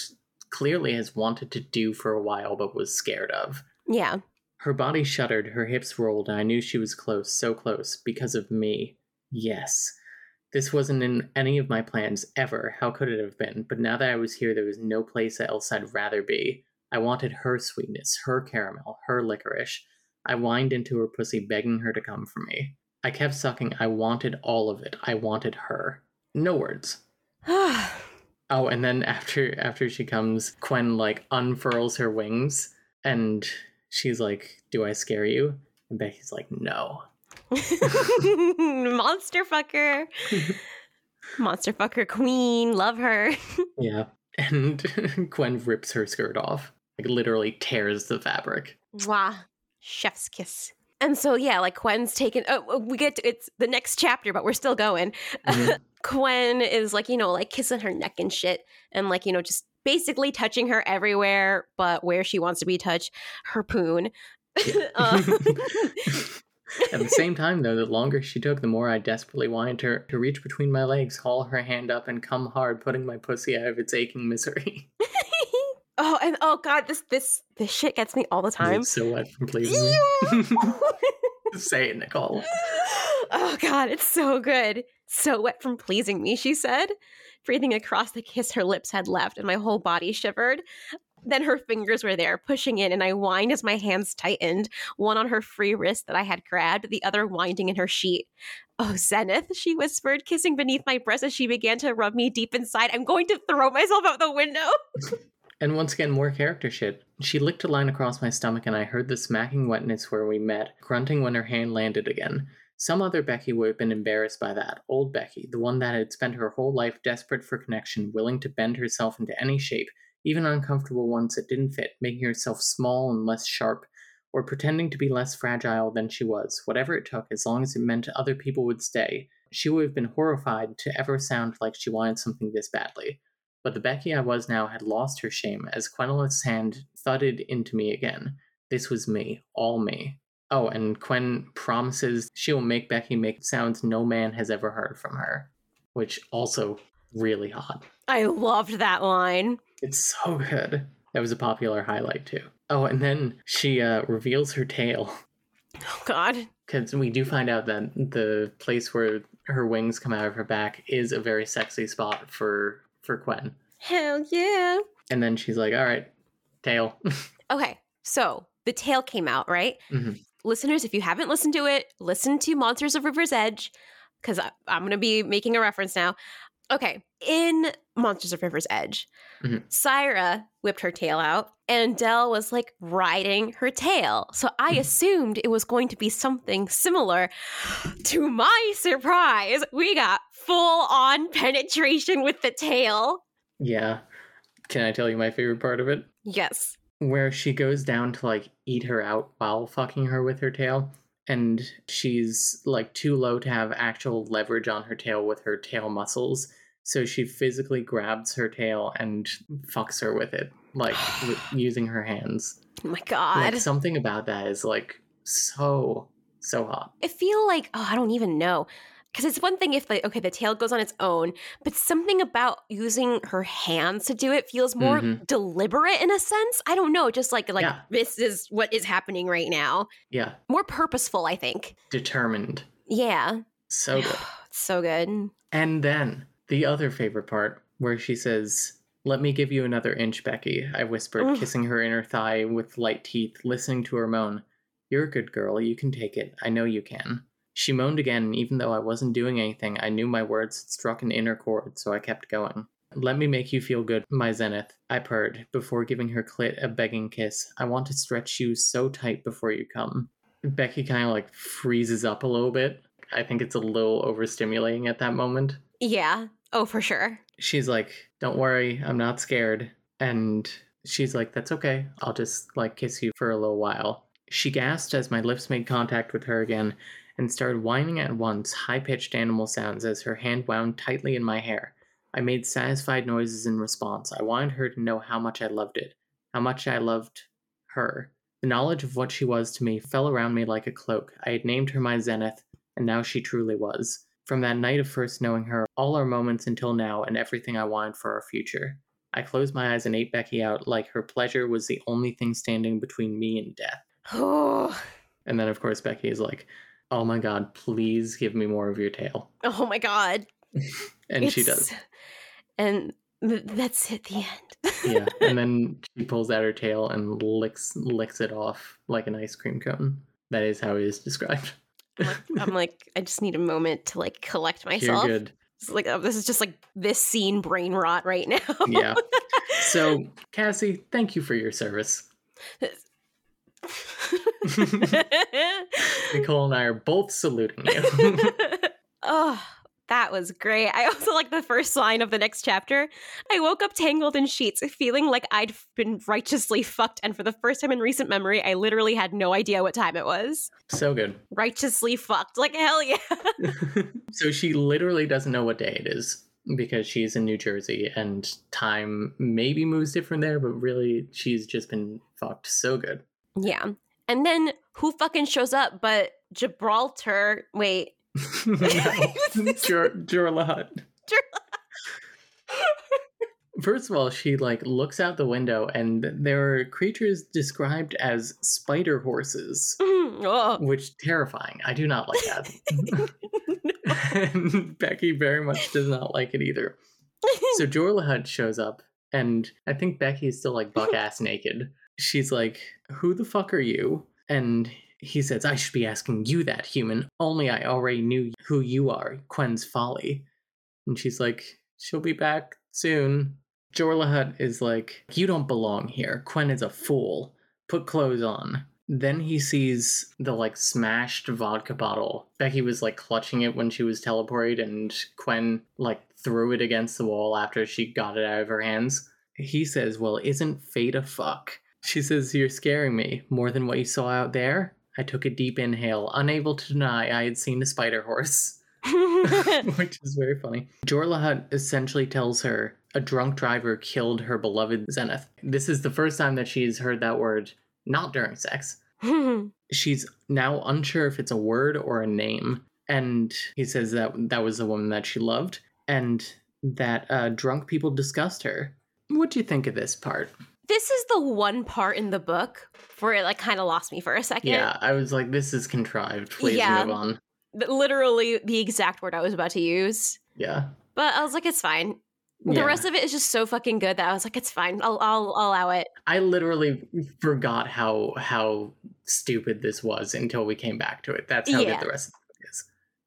clearly has wanted to do for a while but was scared of. Yeah. Her body shuddered, her hips rolled, and I knew she was close, so close, because of me. Yes. This wasn't in any of my plans ever. How could it have been? But now that I was here, there was no place else I'd rather be. I wanted her sweetness, her caramel, her licorice. I whined into her pussy, begging her to come for me. I kept sucking. I wanted all of it. I wanted her. No words. Oh, and then after after she comes, Quen like unfurls her wings and she's like, "Do I scare you?" And Becky's like, "No." Monster fucker. Monster fucker queen. Love her. Yeah. And Quen rips her skirt off. Like literally tears the fabric. Mwah. Chef's kiss. And so yeah, like Quen's taken. Oh, we get to it's the next chapter, but we're still going. Mhm. Quen is like you know like kissing her neck and shit, and like you know just basically touching her everywhere, but where she wants to be touched, her poon. Uh, At the same time, though, the longer she took, the more I desperately wanted her to reach between my legs, haul her hand up, and come hard, putting my pussy out of its aching misery. oh, and oh god, this this this shit gets me all the time. It's so wet from pleasing me. Say it, Nicole. oh god, it's so good. So wet from pleasing me, she said. Breathing across the kiss her lips had left, and my whole body shivered. Then her fingers were there, pushing in, and I whined as my hands tightened, one on her free wrist that I had grabbed, the other winding in her sheet. Oh, Zenith, she whispered, kissing beneath my breast as she began to rub me deep inside. I'm going to throw myself out the window. And once again, more character shit. She licked a line across my stomach, and I heard the smacking wetness where we met, grunting when her hand landed again. Some other Becky would have been embarrassed by that. Old Becky, the one that had spent her whole life desperate for connection, willing to bend herself into any shape, even uncomfortable ones that didn't fit, making herself small and less sharp, or pretending to be less fragile than she was, whatever it took, as long as it meant other people would stay. She would have been horrified to ever sound like she wanted something this badly. But the Becky I was now had lost her shame as Quenalith's hand thudded into me again. This was me, all me. Oh, and Quen promises she'll make Becky make sounds no man has ever heard from her, which also really hot. I loved that line. It's so good. That was a popular highlight too. Oh, and then she uh, reveals her tail Oh, God. because we do find out that the place where her wings come out of her back is a very sexy spot for for Quen. Hell yeah. And then she's like, "All right, tail." Okay, so the tail came out, right? Mhm. Listeners, if you haven't listened to it, listen to Monsters of River's Edge, because I'm going to be making a reference now. Okay, in Monsters of River's Edge, Mhm. Syra whipped her tail out, and Dell was like riding her tail. So I Mhm. assumed it was going to be something similar. To my surprise, we got full on penetration with the tail. yeah. Can I tell you my favorite part of it? Yes. where she goes down to like eat her out while fucking her with her tail and she's like too low to have actual leverage on her tail with her tail muscles so she physically grabs her tail and fucks her with it like with using her hands. Oh my god. Like something about that is like so so hot. I feel like oh, I don't even know. Because it's one thing if the okay the tail goes on its own, but something about using her hands to do it feels more Mhm. deliberate in a sense. I don't know, just like like Yeah. this is what is happening right now. Yeah, More purposeful, I think. determined. Yeah, So good. so good. And then the other favorite part where she says, Let me give you another inch, Becky. I whispered, Ugh. kissing her inner thigh with light teeth, listening to her moan. You're a good girl. You can take it. I know you can. She moaned again, and even though I wasn't doing anything, I knew my words had struck an inner chord, so I kept going. Let me make you feel good, my zenith, I purred, before giving her clit a begging kiss. I want to stretch you so tight before you come. Becky kind of like freezes up a little bit. I think it's a little overstimulating at that moment Yeah. Oh, for sure. she's like, "Don't worry, I'm not scared." And she's like, "That's okay. I'll just like kiss you for a little while." She gasped as my lips made contact with her again and started whining at once, high-pitched animal sounds as her hand wound tightly in my hair. I made satisfied noises in response. I wanted her to know how much I loved it, how much I loved her. The knowledge of what she was to me fell around me like a cloak. I had named her my zenith, and now she truly was. From that night of first knowing her, all our moments until now, and everything I wanted for our future. I closed my eyes and ate Becky out like her pleasure was the only thing standing between me and death. Oh, And then, of course, Becky is like, Oh my god, please give me more of your tail. oh my god. And she does. And th- that's it. The end. Yeah. And then she pulls out her tail and licks licks it off like an ice cream cone. That is how it is described. I'm like, I just need a moment to like collect myself. You're good. It's like oh, this is just like this scene brain rot right now. Yeah. So, Cassie, thank you for your service. Nicole and I are both saluting you. oh, that was great. I also like the first line of the next chapter. I woke up tangled in sheets, feeling like I'd been righteously fucked, and for the first time in recent memory, I literally had no idea what time it was. so good. Righteously fucked. Like hell yeah. so she literally doesn't know what day it is because she's in New Jersey and time maybe moves different there, but really she's just been fucked so good. Yeah. And then who fucking shows up but Gibraltar? Wait. Hut. First of all, she like looks out the window and there are creatures described as spider horses, mm-hmm. oh. which terrifying. I do not like that. and Becky very much does not like it either. So Jorla Hut shows up, and I think Becky is still like buck ass naked. She's like, Who the fuck are you? And he says, I should be asking you that, human. Only I already knew who you are, Quen's Folly. And she's like, She'll be back soon. Jorla Hut is like, You don't belong here. Quen is a fool. Put clothes on. Then he sees the like smashed vodka bottle. Becky was like clutching it when she was teleported, and Quen like threw it against the wall after she got it out of her hands. He says, Well, isn't fate a fuck? She says, You're scaring me more than what you saw out there. I took a deep inhale, unable to deny I had seen a spider horse. which is very funny. Jorla Hut essentially tells her a drunk driver killed her beloved Zenith. This is the first time that she's heard that word not during sex. She's now unsure if it's a word or a name. And he says that that was the woman that she loved and that uh, drunk people discussed her. What do you think of this part? This is the one part in the book where it like kind of lost me for a second. Yeah, I was like, this is contrived. Please Yeah. move on. Literally the exact word I was about to use. Yeah. But I was like, it's fine. The Yeah. rest of it is just so fucking good that I was like, it's fine. I'll I'll, I'll allow it. I literally forgot how how stupid this was until we came back to it. That's how Yeah. good the rest of the book is.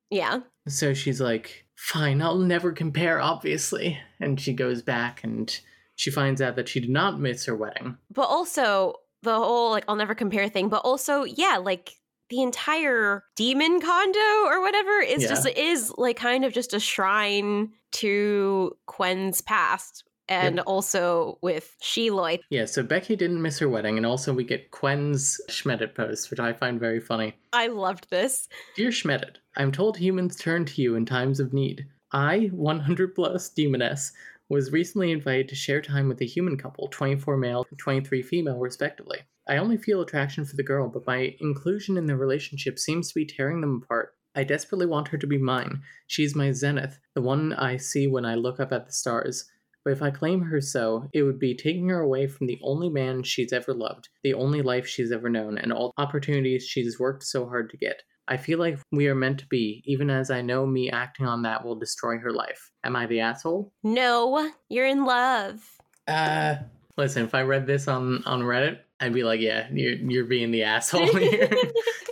Yeah. So she's like, "Fine, I'll never compare, obviously." And she goes back and she finds out that she did not miss her wedding. But also the whole like I'll never compare thing, but also, yeah, like the entire demon condo or whatever is just is like kind of just a shrine to Quen's past. And Yep. also with Sheloy. Yeah, so Becky didn't miss her wedding, and also we get Quen's Schmedit post, which I find very funny. I loved this. Dear Schmedit, I'm told humans turn to you in times of need. I, 100 plus demoness, was recently invited to share time with a human couple, 24 male and 23 female, respectively. I only feel attraction for the girl, but my inclusion in the relationship seems to be tearing them apart. I desperately want her to be mine. She's my zenith, the one I see when I look up at the stars. But if I claim her so, it would be taking her away from the only man she's ever loved, the only life she's ever known, and all the opportunities she's worked so hard to get. I feel like we are meant to be, even as I know me acting on that will destroy her life. Am I the asshole? No, you're in love. Uh, listen, if I read this on on Reddit, I'd be like, yeah, you're you're being the asshole here.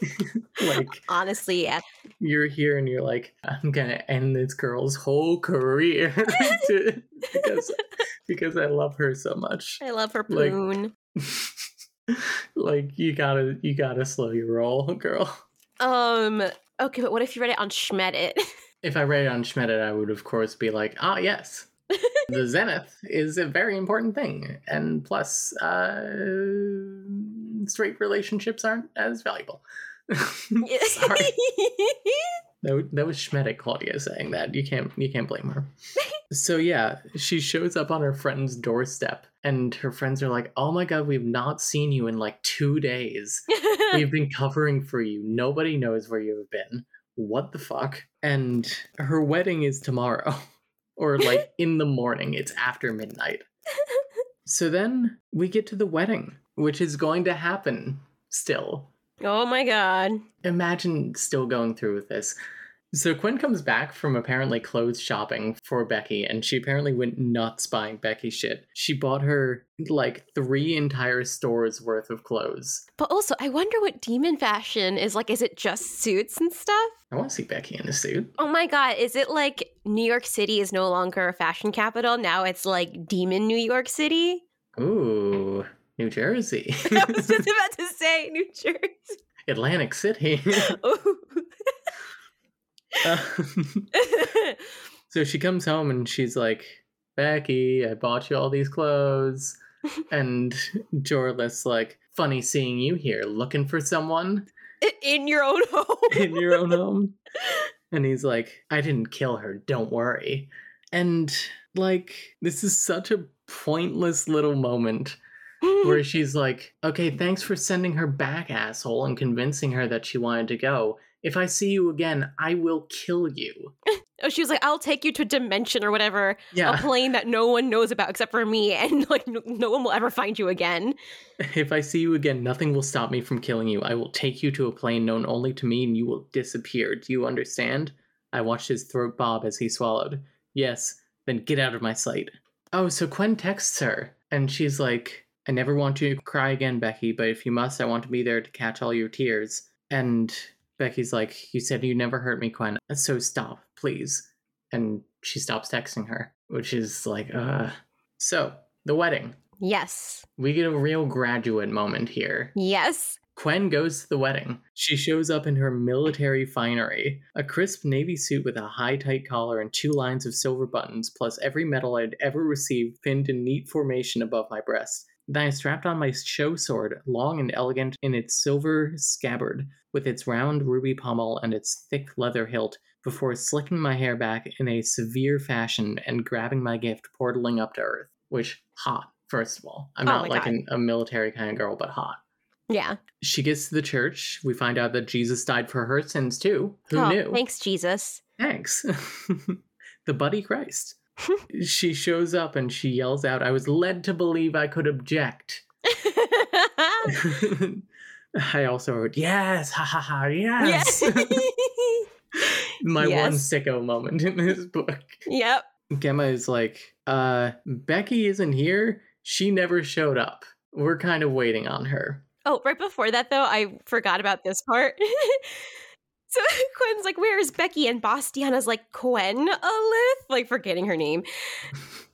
like Honestly, yeah. you're here and you're like, I'm gonna end this girl's whole career to, because because I love her so much. I love her Like- like you gotta you gotta slow your roll, girl. Um, okay, but what if you read it on Schmedit? If I read it on Schmedit, I would of course be like, ah, yes, the zenith is a very important thing, and plus, uh, straight relationships aren't as valuable. Sorry, that, that was Schmedit Claudia saying that. You can't you can't blame her. so yeah, she shows up on her friend's doorstep, and her friends are like, "Oh my god, we've not seen you in like two days." We've been covering for you. Nobody knows where you have been. What the fuck? And her wedding is tomorrow. Or like in the morning. It's after midnight. So then we get to the wedding, which is going to happen still. oh my god. Imagine still going through with this. So Quen comes back from apparently clothes shopping for Becky, and she apparently went nuts buying Becky shit. She bought her like three entire stores worth of clothes. But also, I wonder what demon fashion is like. Is it just suits and stuff? I want to see Becky in a suit. Oh my god, is it like New York City is no longer a fashion capital? Now it's like demon New York City? Ooh, New Jersey. I was just about to say New Jersey. Atlantic City. Ooh. So she comes home and she's like, Becky, I bought you all these clothes. And Jorlis like, funny seeing you here, looking for someone in your own home. in your own home. And he's like, I didn't kill her, don't worry. And like, this is such a pointless little moment where she's like, okay, thanks for sending her back, asshole, and convincing her that she wanted to go. If I see you again, I will kill you. oh, she was like, "I'll take you to a dimension or whatever, a plane that no one knows about except for me, and like no, no one will ever find you again." If I see you again, nothing will stop me from killing you. I will take you to a plane known only to me and you will disappear. Do you understand? I watched his throat bob as he swallowed. Yes, then get out of my sight. Oh, so Quen texts her and she's like, I never want you to cry again, Becky, but if you must, I want to be there to catch all your tears. And Becky's like, You said you never hurt me, Quen, so stop, please. And she stops texting her, which is like, uh. So, the wedding. Yes, We get a real graduate moment here. yes. Quen goes to the wedding. She shows up in her military finery a crisp navy suit with a high tight collar and two lines of silver buttons, plus every medal I'd ever received pinned in neat formation above my breast. Then I strapped on my show sword, long and elegant in its silver scabbard, with its round ruby pommel and its thick leather hilt, before slicking my hair back in a severe fashion and grabbing my gift, portaling up to earth. Which, hot, first of all. I'm Oh not like an, a military kind of girl, but hot Yeah. she gets to the church. We find out that Jesus died for her sins too. Who oh, knew? Thanks, Jesus. Thanks. the buddy Christ. She shows up and she yells out, I was led to believe I could object. I also wrote, Yes, ha ha ha, yes. My one sicko moment in this book. yep. Gemma is like, uh, Becky isn't here. She never showed up. We're kind of waiting on her. Oh, right before that though, I forgot about this part. so Quen's like, "Where is Becky?" And Bastiana's like, "Quen Alith," like forgetting her name.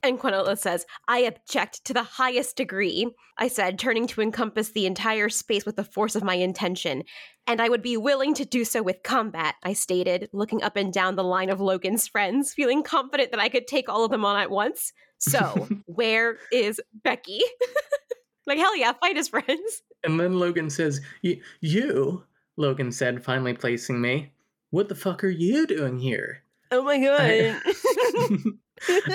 And Quen Alith says, "I object to the highest degree." I said, turning to encompass the entire space with the force of my intention, and I would be willing to do so with combat. I stated, looking up and down the line of Logan's friends, feeling confident that I could take all of them on at once. So, where is Becky? like hell yeah, fight his friends. And then Logan says, "Y- You, Logan said, finally placing me. What the fuck are you doing here? Oh my god.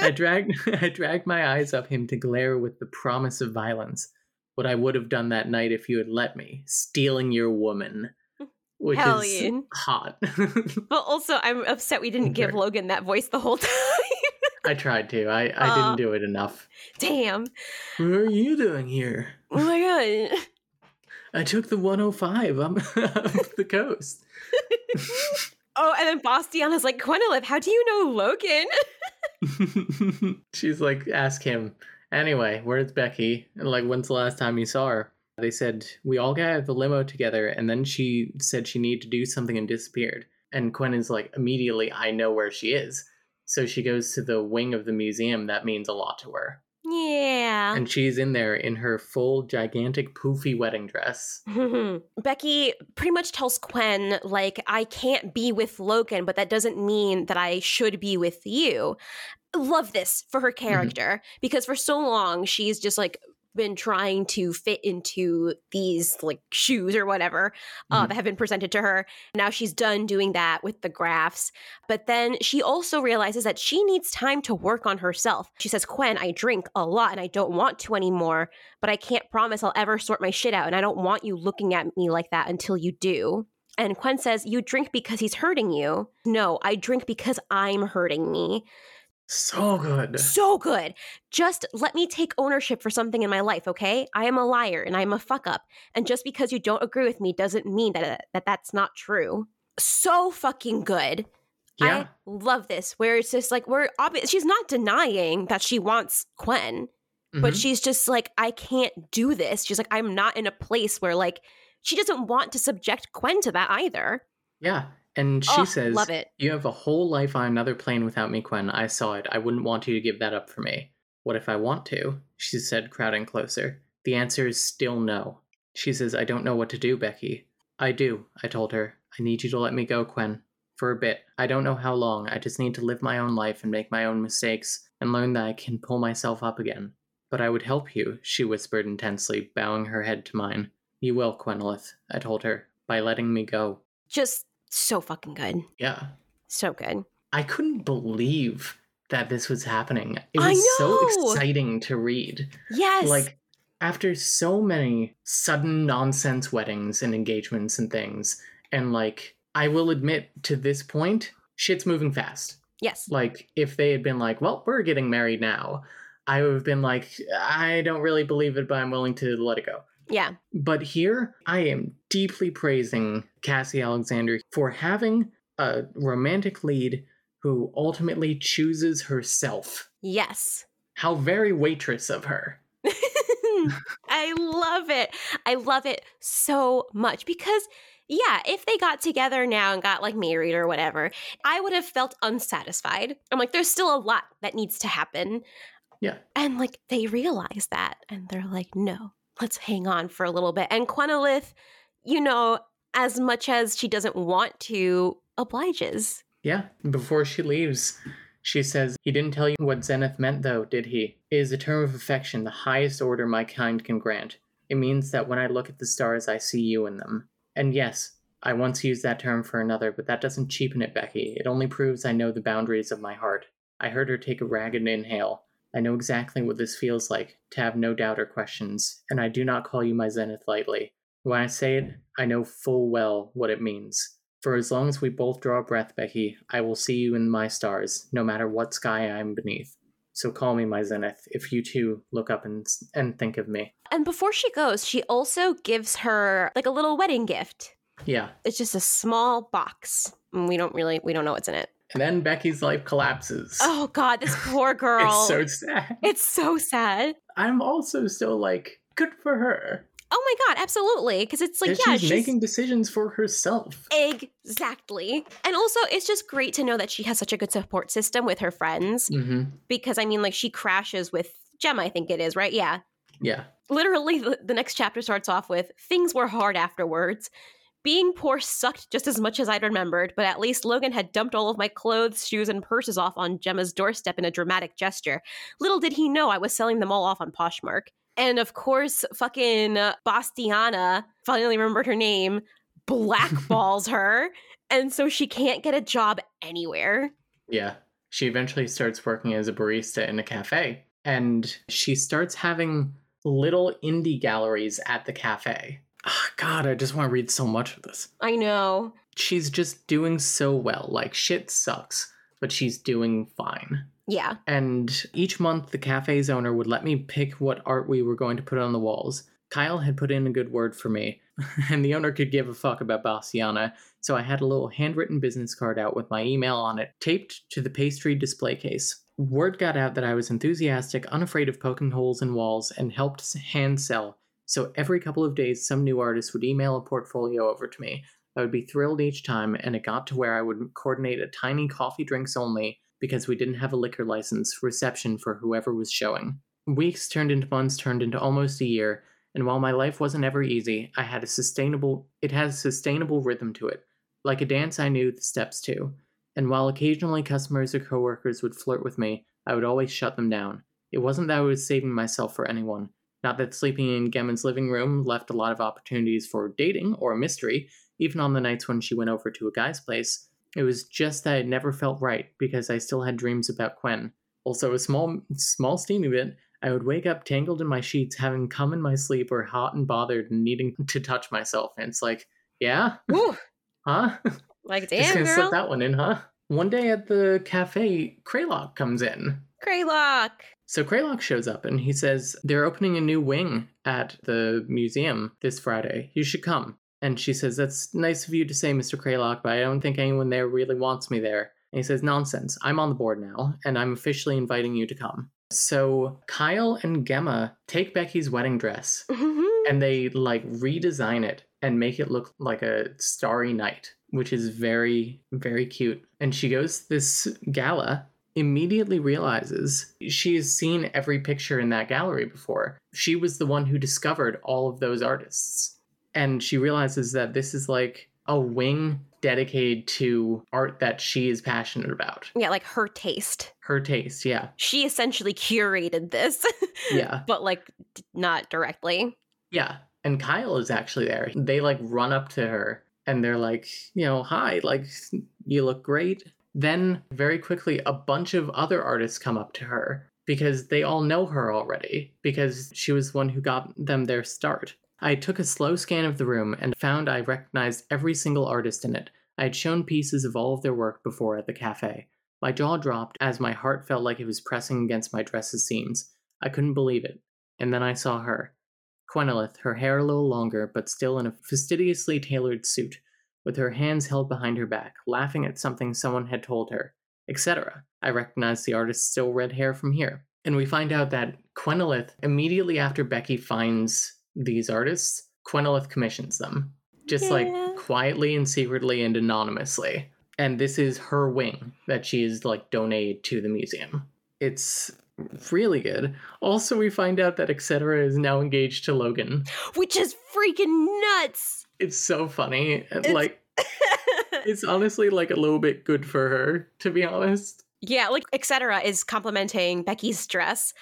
I dragged I dragged my eyes up him to glare with the promise of violence. What I would have done that night if you had let me, stealing your woman. Which is Hellion. hot. But also, I'm upset we didn't give Logan that voice the whole time. I tried to. I, I Aw. didn't do it enough. Damn. What are you doing here? Oh my god. I took the 105 up, up the coast. Oh, and then Bastiana's like, Quenalith, how do you know Logan? She's like, ask him. Anyway, where's Becky? And like, when's the last time you saw her? They said, we all got out of the limo together, and then she said she needed to do something and disappeared. And Quen is like, immediately, I know where she is. So she goes to the wing of the museum. That means a lot to her. Yeah. And she's in there in her full, gigantic, poofy wedding dress. Mm-hmm. Becky pretty much tells Quen, like, I can't be with Logan, but that doesn't mean that I should be with you. Love this for her mm-hmm. character because for so long she's just like been trying to fit into these like shoes or whatever uh, Mhm. that have been presented to her. Now she's done doing that with the Grafs. But then she also realizes that she needs time to work on herself. She says, Quen, I drink a lot and I don't want to anymore but I can't promise I'll ever sort my shit out, and I don't want you looking at me like that until you do. And Quen says, You drink because he's hurting you. No, I drink because I'm hurting me. So good. So good. Just let me take ownership for something in my life, okay? I am a liar and I'm a fuck up. And just because you don't agree with me doesn't mean that, that that's not true. So fucking good. Yeah. I love this, where it's just like, we're obvious. She's not denying that she wants Quen but Mhm. she's just like i can't do this she's like i'm not in a place where like she doesn't want to subject Quen to that either Yeah. And she Oh, says, love it You have a whole life on another plane without me, Quen. I saw it. I wouldn't want you to give that up for me. What if I want to? She said, crowding closer. The answer is still no. She says, I don't know what to do, Becky. I do, I told her. I need you to let me go, Quen. For a bit. I don't know how long. I just need to live my own life and make my own mistakes and learn that I can pull myself up again. But I would help you, she whispered intensely, bowing her head to mine. You will, Quenalith, I told her, by letting me go. just so fucking good Yeah. so good I couldn't believe that this was happening. It was so exciting to read. yes Like, after so many sudden nonsense weddings and engagements and things, and like, I will admit to this point, shit's moving fast. yes Like, if they had been like, well, we're getting married now, I would have been like, I don't really believe it, but I'm willing to let it go. Yeah But here, I am deeply praising Cassie Alexander for having a romantic lead who ultimately chooses herself. yes How very waitress of her. I love it. I love it so much because, yeah, if they got together now and got like married or whatever, I would have felt unsatisfied. I'm like, there's still a lot that needs to happen. Yeah. And like, they realize that and they're like, no, let's hang on for a little bit. And Quenalith, you know, as much as she doesn't want to, obliges. Yeah, before she leaves, she says, He didn't tell you what Zenith meant, though, did he? It is a term of affection, the highest order my kind can grant. It means that when I look at the stars, I see you in them. And yes, I once used that term for another, but that doesn't cheapen it, Becky. It only proves I know the boundaries of my heart. I heard her take a ragged inhale. I know exactly what this feels like, to have no doubt or questions, and I do not call you my Zenith lightly. When I say it, I know full well what it means. For as long as we both draw breath, Becky, I will see you in my stars, no matter what sky I am beneath. So call me my zenith, if you too look up and, and think of me. And before she goes, she also gives her like a little wedding gift. Yeah. It's just a small box. We don't really, we don't know what's in it. And then Becky's life collapses. Oh God, this poor girl. It's so sad. It's so sad. I'm also still like, good for her. Oh my God, absolutely. Because it's like, yeah, she's, making decisions for herself. exactly. And also, it's just great to know that she has such a good support system with her friends. hmm Because I mean, like, she crashes with Gemma, I think it is, right? Yeah. Yeah. Literally, the, the next chapter starts off with things were hard afterwards. Being poor sucked just as much as I'd remembered, but at least Logan had dumped all of my clothes, shoes, and purses off on Gemma's doorstep in a dramatic gesture. Little did he know I was selling them all off on Poshmark. And of course, fucking Bastiana, finally remembered her name, blackballs her. And so she can't get a job anywhere. Yeah. She eventually starts working as a barista in a cafe, and she starts having little indie galleries at the cafe. Ah, God, I just want to read so much of this. I know. She's just doing so well. Like, shit sucks, but she's doing fine. Yeah. And each month, the cafe's owner would let me pick what art we were going to put on the walls. Kyle had put in a good word for me, and the owner could give a fuck about Bastiana, so I had a little handwritten business card out with my email on it, taped to the pastry display case. Word got out that I was enthusiastic, unafraid of poking holes in walls, and helped hand sell. So every couple of days, some new artist would email a portfolio over to me. I would be thrilled each time, and it got to where I would coordinate a tiny coffee drinks only because we didn't have a liquor license reception for whoever was showing. Weeks turned into months, turned into almost a year, and while my life wasn't ever easy, I had a sustainable it has a sustainable rhythm to it. Like a dance I knew the steps to. And while occasionally customers or coworkers would flirt with me, I would always shut them down. It wasn't that I was saving myself for anyone. Not that sleeping in Gemma's living room left a lot of opportunities for dating or mystery, even on the nights when she went over to a guy's place. It was just that it never felt right because I still had dreams about Quen. Also, a small, small steamy bit, I would wake up tangled in my sheets, having come in my sleep or hot and bothered and needing to touch myself. And it's like, yeah? Woo. Huh? Like, Just gonna girl. slip that one in, huh? One day at the cafe, Craylock comes in. Craylock. So Craylock shows up and he says, They're opening a new wing at the museum this Friday. You should come. And she says, That's nice of you to say, Mr. Craylock, but I don't think anyone there really wants me there. And he says, Nonsense. I'm on the board now, and I'm officially inviting you to come. So Kyle and Gemma take Becky's wedding dress mm-hmm. and they like redesign it and make it look like a starry night, which is very, very cute. And she goes to this gala, immediately realizes she has seen every picture in that gallery before. She was the one who discovered all of those artists. And she realizes that this is like a wing dedicated to art that she is passionate about. yeah, like her taste. Her taste, yeah. She essentially curated this, Yeah. but like not directly. Yeah. And Kyle is actually there. They like run up to her and they're like, you know, hi, like, you look great. Then, very quickly, a bunch of other artists come up to her because they all know her already, because she was one who got them their start. I took a slow scan of the room and found I recognized every single artist in it. I had shown pieces of all of their work before at the cafe. My jaw dropped as my heart felt like it was pressing against my dress's seams. I couldn't believe it. And then I saw her. Quenalith, her hair a little longer, but still in a fastidiously tailored suit, with her hands held behind her back, laughing at something someone had told her, etc. I recognize the artist's still red hair from here. And we find out that Quenalith, immediately after Becky finds these artists, Quenalith commissions them. Just Yeah. like quietly and secretly and anonymously. And this is her wing that she is like donated to the museum. It's really good. Also, we find out that etc. is now engaged to Logan. Which is freaking nuts. It's so funny. It's- Like, it's honestly like a little bit good for her, to be honest. yeah, like etc. is complimenting Becky's dress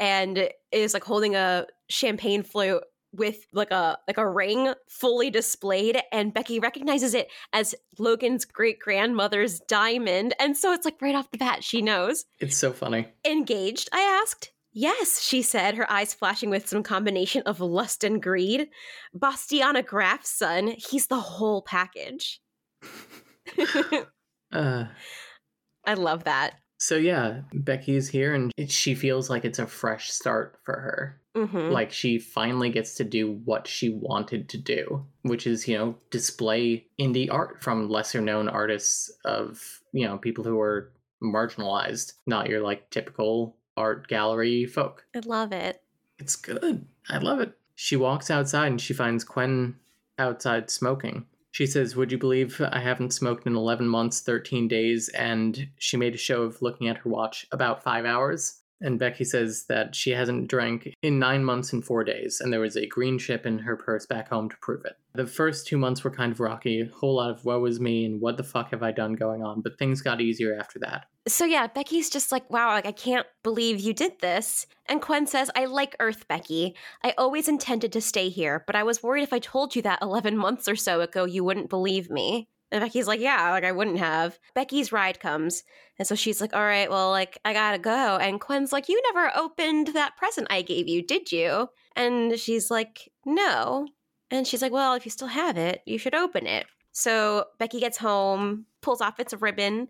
and is like holding a champagne flute with like a like a ring fully displayed and Becky recognizes it as Logan's great grandmother's diamond and so it's like right off the bat she knows. It's so funny. Engaged? I asked. Yes, she said, her eyes flashing with some combination of lust and greed. Bastiana Graf's son, he's the whole package. Uh, I love that. so yeah, Becky's here and it, she feels like it's a fresh start for her. hmm Like she finally gets to do what she wanted to do, which is, you know, display indie art from lesser known artists of, you know, people who are marginalized, not your like typical art gallery folk. I love it. It's good. I love it. She walks outside and she finds Quen outside smoking. She says, Would you believe I haven't smoked in 11 months, 13 days? And she made a show of looking at her watch about five hours. And Becky says that she hasn't drank in nine months and four days, and there was a green chip in her purse back home to prove it. The first two months were kind of rocky, a whole lot of woe is me and what the fuck have I done going on, but things got easier after that. So yeah, Becky's just like, wow, like I can't believe you did this. And Quen says, I like Earth, Becky. I always intended to stay here, but I was worried if I told you that 11 months or so ago, you wouldn't believe me. And Becky's like, yeah, like I wouldn't have. Becky's ride comes. And so she's like, all right, well, like I gotta go. And Quen's like, you never opened that present I gave you, did you? And she's like, no. And she's like, well, if you still have it, you should open it. So Becky gets home, pulls off its ribbon,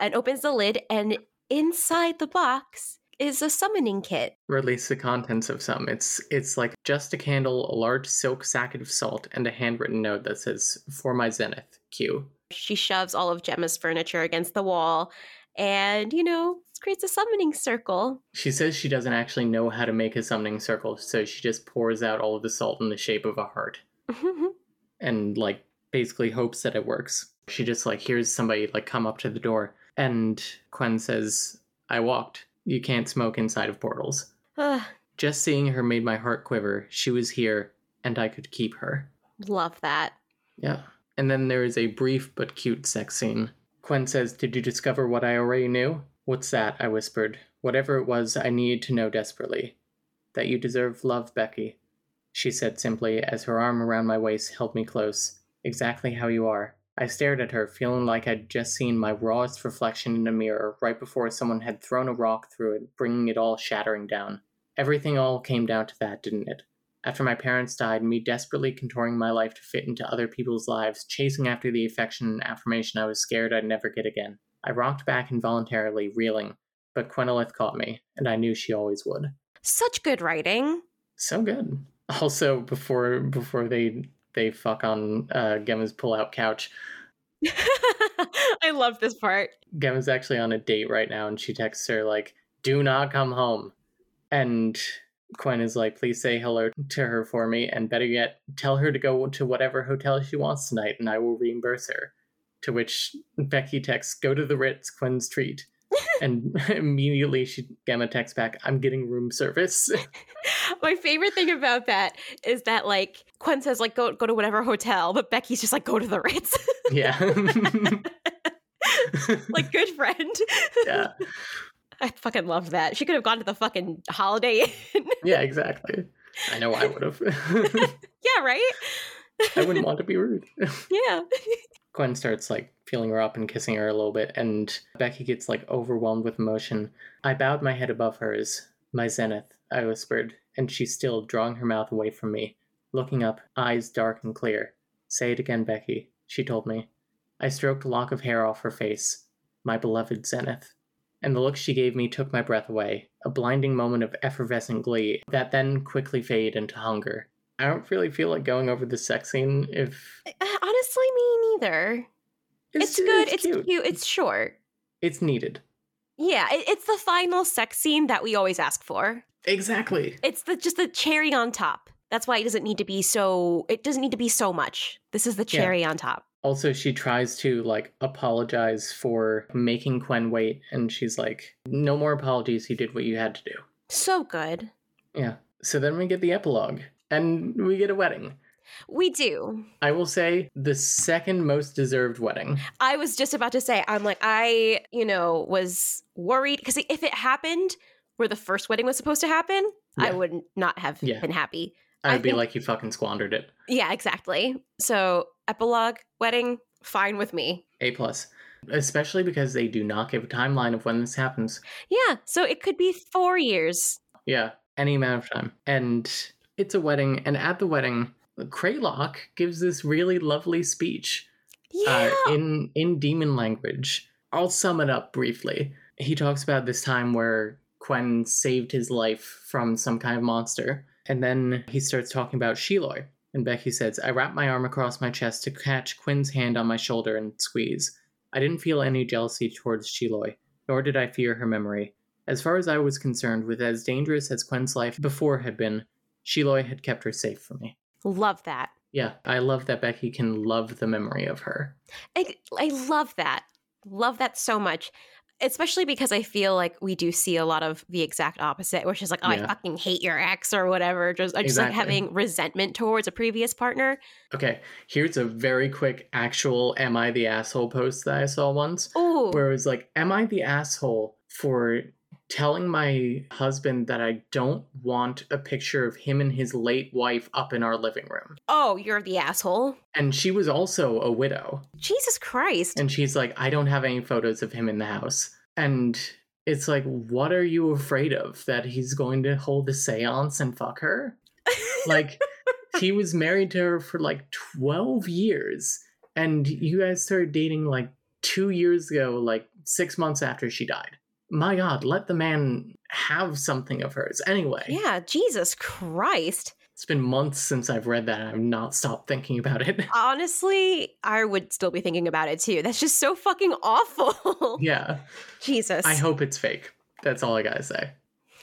and opens the lid. And inside the box is a summoning kit. Release the contents of some. It's it's like just a candle, a large silk sacket of salt, and a handwritten note that says "For my zenith." Q. She shoves all of Gemma's furniture against the wall and, you know, creates a summoning circle. She says she doesn't actually know how to make a summoning circle, so she just pours out all of the salt in the shape of a heart and like basically hopes that it works. She just like hears somebody like come up to the door and Quen says, "I walked. You can't smoke inside of portals." Just seeing her made my heart quiver. She was here and I could keep her. love that. Yeah. And then there is a brief but cute sex scene. Quen says, Did you discover what I already knew? What's that? I whispered. Whatever it was, I needed to know desperately. That you deserve love, Becky. She said simply as her arm around my waist held me close. Exactly how you are. I stared at her, feeling like I'd just seen my rawest reflection in a mirror right before someone had thrown a rock through it, bringing it all shattering down. Everything all came down to that, didn't it? After my parents died, me desperately contouring my life to fit into other people's lives, chasing after the affection and affirmation I was scared I'd never get again. I rocked back involuntarily, reeling, but Quenalith caught me, and I knew she always would. Such good writing. So good. Also, before before they they fuck on uh, Gemma's pull-out couch, I love this part. Gemma's actually on a date right now, and she texts her like, "Do not come home," and Quen is like, "Please say hello to her for me, and better yet, tell her to go to whatever hotel she wants tonight, and I will reimburse her." To which Becky texts, "Go to the Ritz, Quen's treat." and immediately she Gemma texts back, "I'm getting room service." My favorite thing about that is that like Quen says like go go to whatever hotel, but Becky's just like go to the Ritz. yeah, like good friend. yeah, I fucking love that. She could have gone to the fucking Holiday Inn. yeah, exactly. I know I would have. yeah, right? I wouldn't want to be rude. Yeah. Quen starts like feeling her up and kissing her a little bit, and Becky gets like overwhelmed with emotion. I bowed my head above hers. My zenith, I whispered, and she still drawing her mouth away from me, looking up, eyes dark and clear. Say it again, Becky, she told me. I stroked a lock of hair off her face. My beloved zenith. And the look she gave me took my breath away, a blinding moment of effervescent glee that then quickly faded into hunger. I don't really feel like going over the sex scene if Honestly, me neither. It's, good. It's, cute. It's short. It's needed. Yeah, it, it's the final sex scene that we always ask for. Exactly. It's the just the cherry on top. That's why it doesn't need to be so. It doesn't need to be so much. This is the Yeah. cherry on top. Also, she tries to like apologize for making Quen wait, and she's like, "No more apologies. You did what you had to do." So good. Yeah. So then we get the epilogue, and we get a wedding. We do. I will say the second most deserved wedding. I was just about to say, I'm like, I, you know, was worried because if it happened where the first wedding was supposed to happen, I would not have Yeah. been happy. I I would be think- like, "You fucking squandered it." Yeah, exactly. So, epilogue, wedding, fine with me. A plus. Especially because they do not give a timeline of when this happens. Yeah, so it could be four years. Yeah, any amount of time. And it's a wedding, and at the wedding, Craylock gives this really lovely speech Yeah. uh, in in demon language. I'll sum it up briefly. He talks about this time where Quen saved his life from some kind of monster, and then he starts talking about Sheloy. And Becky says, "I wrapped my arm across my chest to catch Quen's hand on my shoulder and squeeze. I didn't feel any jealousy towards Sheloy, nor did I fear her memory. As far as I was concerned, with as dangerous as Quen's life before had been, Sheloy had kept her safe for me." Love that. Yeah, I love that Becky can love the memory of her. I, I love that. Love that so much. Especially because I feel like we do see a lot of the exact opposite, which is like, oh, I fucking hate your ex or whatever. Just, I just like having resentment towards a previous partner. Okay, here's a very quick actual Am I the Asshole post that I saw once Oh, where it was like, Am I the asshole for telling my husband that I don't want a picture of him and his late wife up in our living room. Oh, you're the asshole. And she was also a widow. Jesus Christ. And she's like, I don't have any photos of him in the house. And it's like, what are you afraid of? That he's going to hold a seance and fuck her? Like, he was married to her for like 12 years. And you guys started dating like two years ago, like six months after she died. My God, let the man have something of hers. Anyway, yeah, Jesus Christ. it's been months since I've read that. and I've not stopped thinking about it. Honestly, I would still be thinking about it too. That's just so fucking awful. yeah, Jesus. I hope it's fake. That's all I gotta say.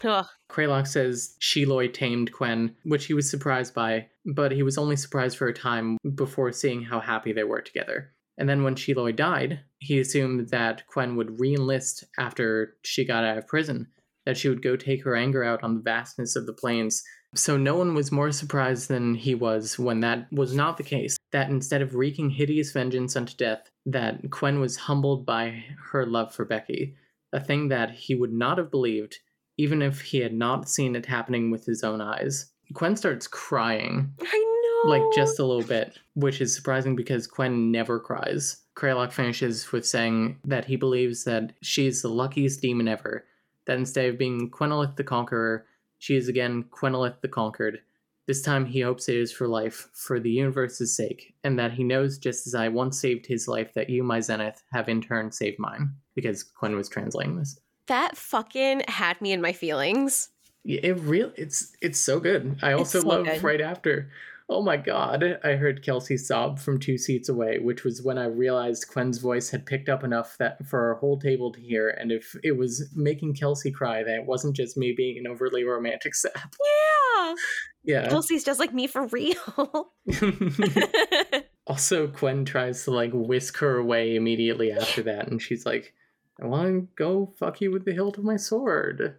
Ugh. Craylock says Sheloy tamed Quen, which he was surprised by, but he was only surprised for a time before seeing how happy they were together. And then when Sheloy died, he assumed that Quen would re enlist after she got out of prison, that she would go take her anger out on the vastness of the plains. So no one was more surprised than he was when that was not the case, that instead of wreaking hideous vengeance unto death, that Quen was humbled by her love for Becky, a thing that he would not have believed even if he had not seen it happening with his own eyes. Quen starts crying, I. like just a little bit, which is surprising because Quen never cries. Craylock finishes with saying that he believes that she is the luckiest demon ever, that instead of being Quenalith the Conqueror, she is again Quenalith the Conquered. This time he hopes it is for life, for the universe's sake, and that he knows just as I once saved his life that you, my Zenith, have in turn saved mine. Because Quen was translating this. that fucking had me in my feelings. Yeah, it real it's it's so good. I also so love good. right after. Oh my god, I heard Kelsey sob from two seats away, which was when I realized Quen's voice had picked up enough that for our whole table to hear, and if it was making Kelsey cry, that it wasn't just me being an overly romantic sap. Yeah. Yeah. Kelsey's just like me for real. also, Quen tries to like whisk her away immediately after that, and she's like, I want to go fuck you with the hilt of my sword.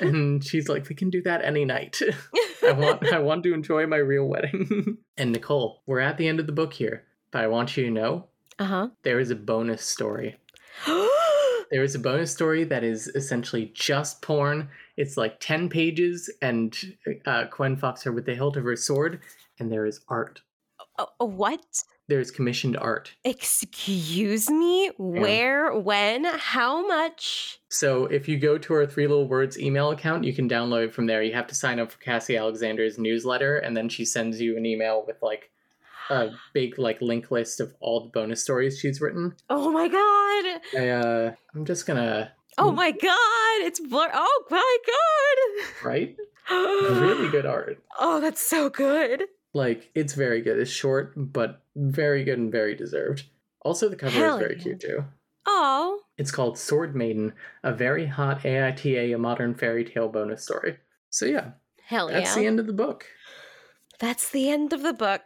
and she's like, we can do that any night. I want I want to enjoy my real wedding. and Nicole, we're at the end of the book here, but I want you to know uh-huh. there is a bonus story. There is a bonus story that is essentially just porn. It's like 10 pages, and uh, Quen fucks her with the hilt of her sword, and there is art. What? There's commissioned art. Excuse me? Where? When? How much? So if you go to our Three Little Words email account, you can download it from there. You have to sign up for Cassie Alexander's newsletter, and then she sends you an email with like a big like link list of all the bonus stories she's written. Oh my god. I, uh, I'm just gonna Oh my god. It's blur. Oh my god! Right? really good art. Oh, that's so good. Like it's very good. It's short, but very good and very deserved. Also, the cover Hell is very yeah. cute too. Oh. It's called Sword Maiden, a very hot AITA, a modern fairy tale bonus story. So yeah, Hell that's yeah. That's the end of the book. That's the end of the book.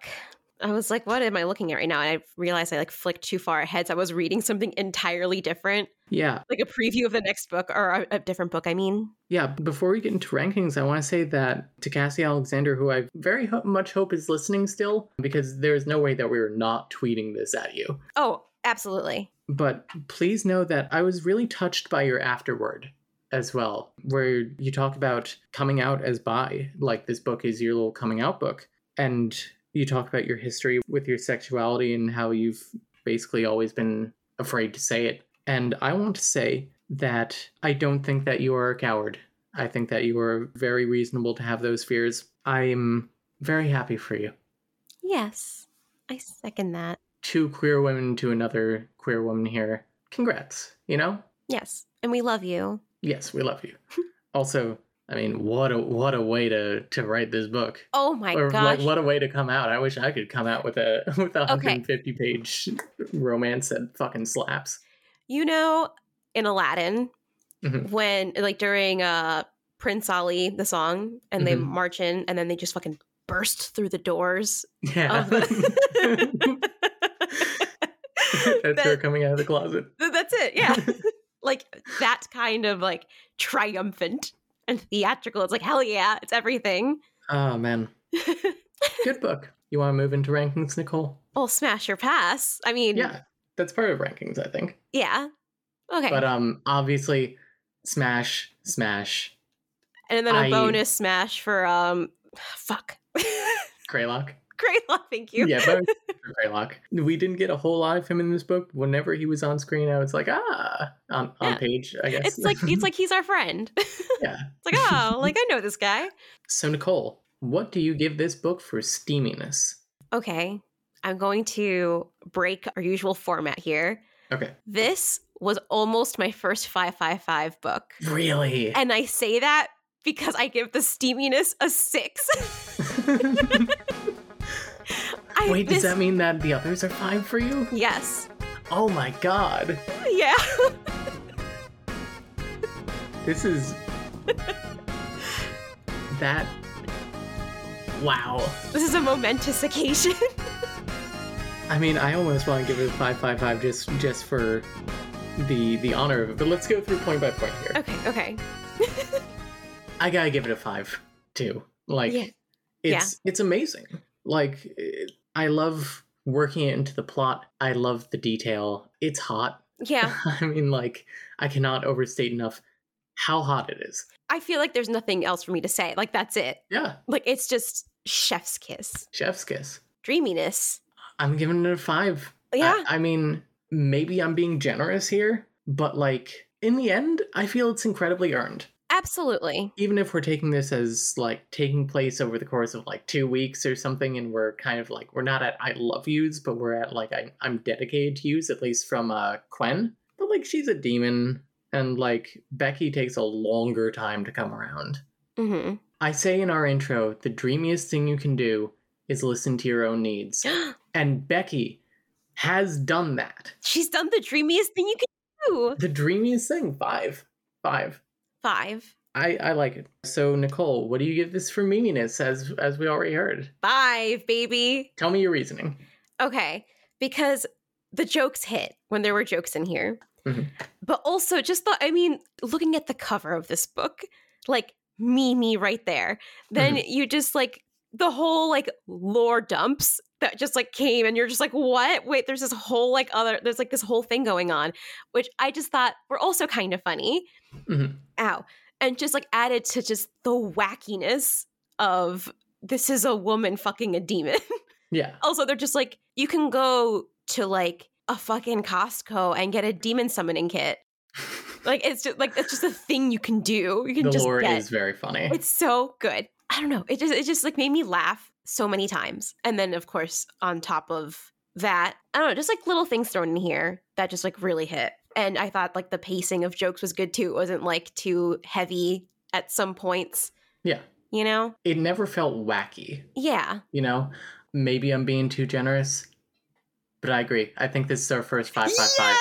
I was like, what am I looking at right now? And I realized I like flicked too far ahead. So I was reading something entirely different, Yeah, like a preview of the next book or a, a different book, I mean. Yeah, before we get into rankings, I want to say that to Cassie Alexander, who I very ho- much hope is listening still, because there's no way that we were not tweeting this at you. Oh, absolutely. But please know that I was really touched by your afterword as well, where you talk about coming out as bi, like this book is your little coming out book. And you talk about your history with your sexuality and how you've basically always been afraid to say it. And I want to say that I don't think that you are a coward. I think that you are very reasonable to have those fears. I'm very happy for you. Yes, I second that. Two queer women to another queer woman here. Congrats, you know? Yes, and we love you. Yes, we love you. also, I mean, what a what a way to to write this book. Oh my or gosh. like what a way to come out. I wish I could come out with a with a 150 page romance that fucking slaps. you know, in Aladdin, Mhm. when like during uh Prince Ali, the song, and they Mhm. march in and then they just fucking burst through the doors. Yeah. The- That's her coming out of the closet. That's it, yeah. like that kind of like triumphant and theatrical. It's like, hell yeah, it's everything. Oh man. Good book. You want to move into rankings, Nicole? well, smash your pass. I mean, Yeah. That's part of rankings, I think. yeah. Okay. But um obviously Smash, smash, And then a I- bonus smash for um fuck. Greylock. Greylock, thank you. Yeah, bonus for Greylock. We didn't get a whole lot of him in this book. Whenever he was on screen, I was like, ah, on, on Yeah. page, I guess. It's like it's like he's our friend. yeah. It's like, oh, like I know this guy. So, Nicole, what do you give this book for steaminess? Okay. I'm going to break our usual format here. Okay. This was almost my first 555 book. Really? And I say that because I give the steaminess a six. I, Wait, does that mean that the others are fine for you? Yes. Oh my god. Yeah. This is. that. Wow. this is a momentous occasion. I mean, I almost want to give it a five, five, five just just for the the honor of it. But let's go through point by point here. okay, okay. I gotta give it a five too. Like, Yeah. it's it's amazing. Like, it, I love working it into the plot. I love the detail. It's hot. Yeah. I mean, like, I cannot overstate enough how hot it is. I feel like there's nothing else for me to say. Like that's it. Yeah, Like it's just chef's kiss. chef's kiss. Dreaminess. I'm giving it a five. I- Yeah. I, mean, maybe I'm being generous here, but like in the end, I feel it's incredibly earned. Absolutely. Even if we're taking this as like taking place over the course of like two weeks or something, and we're kind of like we're not at I love yous, but we're at like I, I'm dedicated to yous, at least from uh Quen. But like she's a demon, and like Becky takes a longer time to come around. hmm I say in our intro, the dreamiest thing you can do is listen to your own needs. And Becky has done that. She's done the dreamiest thing you can do. The dreamiest thing. Five. Five. Five. I, I like it. So Nicole, what do you give this for meminess as as we already heard? Five, baby. Tell me your reasoning. Okay. Because the jokes hit when there were jokes in here. Mhm. But also just the I mean, looking at the cover of this book, like memey right there. Then you just like the whole like lore dumps that just like came and you're just like, what? Wait, there's this whole like other there's like this whole thing going on, which I just thought were also kind of funny. Mhm. Ow. And just like added to just the wackiness of this is a woman fucking a demon. Yeah. also, they're just like, you can go to like a fucking Costco and get a demon summoning kit. Like it's just like it's just a thing you can do. You can The just lore get. is very funny. It's so good. I don't know. It just it just like made me laugh so many times. And then of course on top of that, I don't know, just like little things thrown in here that just like really hit. And I thought like the pacing of jokes was good too. It wasn't like too heavy at some points, yeah. you know? It never felt wacky, Yeah. you know? Maybe I'm being too generous, but I agree. I think this is our first five five five.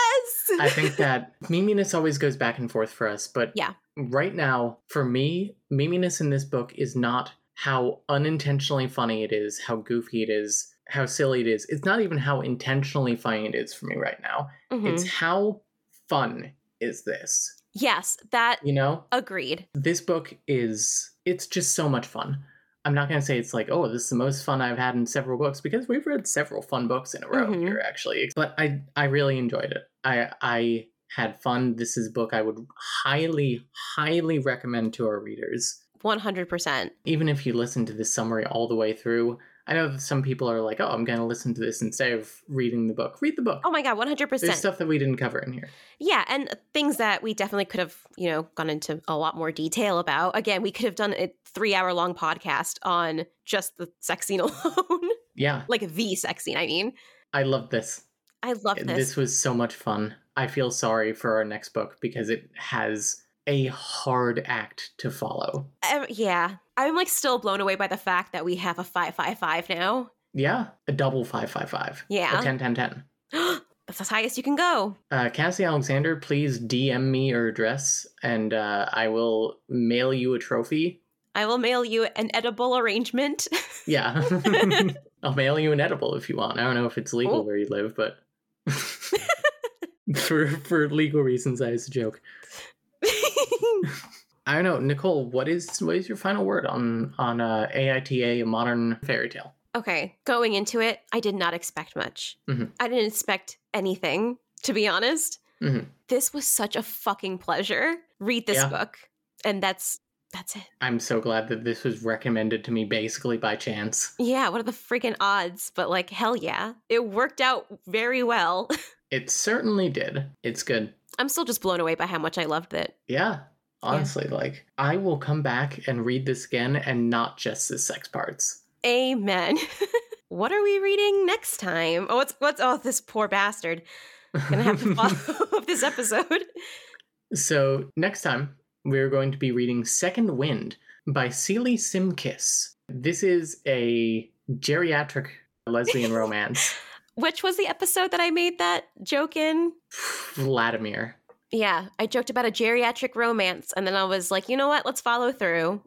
yes. I think that meminess always goes back and forth for us, but Yeah. right now, for me, meminess in this book is not how unintentionally funny it is, how goofy it is, how silly it is. It's not even how intentionally funny it is for me right now. Mhm. It's how fun is this? yes, that You know? agreed. This book is it's just so much fun. I'm not going to say it's like, oh, this is the most fun I've had in several books because we've read several fun books in a row Mhm. here actually. But I I really enjoyed it. I I had fun. This is a book I would highly highly recommend to our readers. 100%. Even if you listen to this summary all the way through. I know that some people are like, "Oh, I'm going to listen to this instead of reading the book." Read the book. Oh my god, 100%. There's stuff that we didn't cover in here. Yeah, and things that we definitely could have, you know, gone into a lot more detail about. Again, we could have done a three hour long podcast on just the sex scene alone. Yeah, like the sex scene, I mean. I love this. I love this. This was so much fun. I feel sorry for our next book because it has a hard act to follow. Um, yeah. I'm like still blown away by the fact that we have a 555 now. Yeah, a double 555. Yeah. A 10 10 10. That's as highest you can go. Uh, Cassie Alexander, please DM me your address and uh, I will mail you a trophy. I will mail you an edible arrangement. Yeah. I'll mail you an edible if you want. I don't know if it's legal Oh. where you live, but for for legal reasons, that is a joke. I don't know, Nicole. What is what is your final word on on uh, AITA, a modern fairy tale? okay, going into it, I did not expect much. Mhm. I didn't expect anything, to be honest. Mhm. This was such a fucking pleasure. read this Yeah. book. And that's that's it. I'm so glad that this was recommended to me basically by chance. Yeah, what are the freaking odds? But like hell yeah. It worked out very well. It certainly did. It's good. I'm still just blown away by how much I loved it. Yeah. Honestly, like I will come back and read this again and not just the sex parts. Amen. what are we reading next time? Oh, what's what's oh this poor bastard. Gonna have to follow up this episode. So, next time, we're going to be reading Second Wind by Celie Simkiss. This is a geriatric lesbian romance. Which was the episode that I made that joke in? Vladimir. Yeah, I joked about a geriatric romance, and then I was like, you know what? Let's follow through.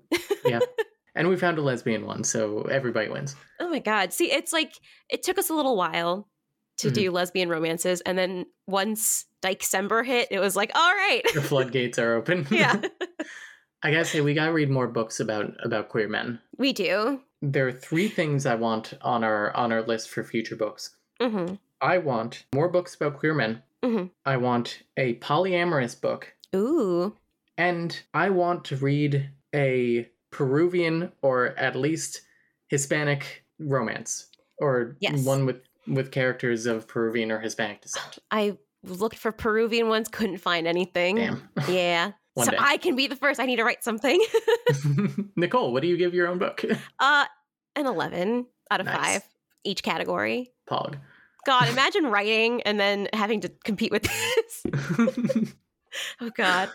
Yeah. and we found a lesbian one, so everybody wins. Oh my god! See, it's like it took us a little while to Mhm. do lesbian romances, and then once December hit, it was like, all right, The floodgates are open. yeah, I gotta say, we gotta read more books about about queer men. we do. There are three things I want on our on our list for future books. Hmm I want more books about queer men. Mhm. I want a polyamorous book Ooh, And I want to read a Peruvian or at least Hispanic romance, or Yes. one with with characters of Peruvian or Hispanic descent. I looked for Peruvian ones, couldn't find anything. Damn. Yeah, so day. I can be the first. I need to write something. Nicole, what do you give your own book? uh, an eleven out of Nice. five each category. Pog. God, imagine writing and then having to compete with this. Oh God,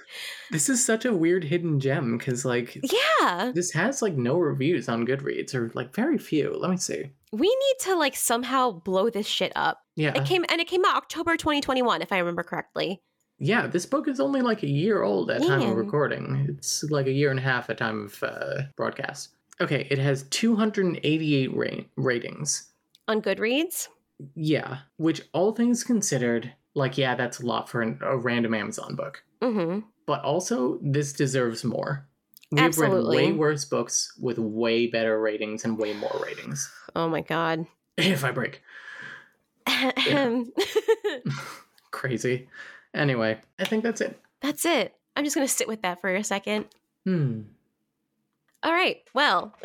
this is such a weird hidden gem because, like, yeah. this has like no reviews on Goodreads or like very few. Let me see. We need to like somehow blow this shit up. Yeah, It came and it came out October 2021, if I remember correctly. yeah. This book is only like a year old at time of recording. It's like a year and a half at time of uh, broadcast. Okay, it has 288 ra- ratings. On Goodreads. Yeah, which all things considered, like yeah, that's a lot for an, a random Amazon book. Mm-hmm. But also, this deserves more. We've read way worse books with way better ratings and way more ratings. Oh my God. If I break. Crazy. Anyway, I think that's it. That's it. I'm just gonna sit with that for a second. Hmm. All right. Well,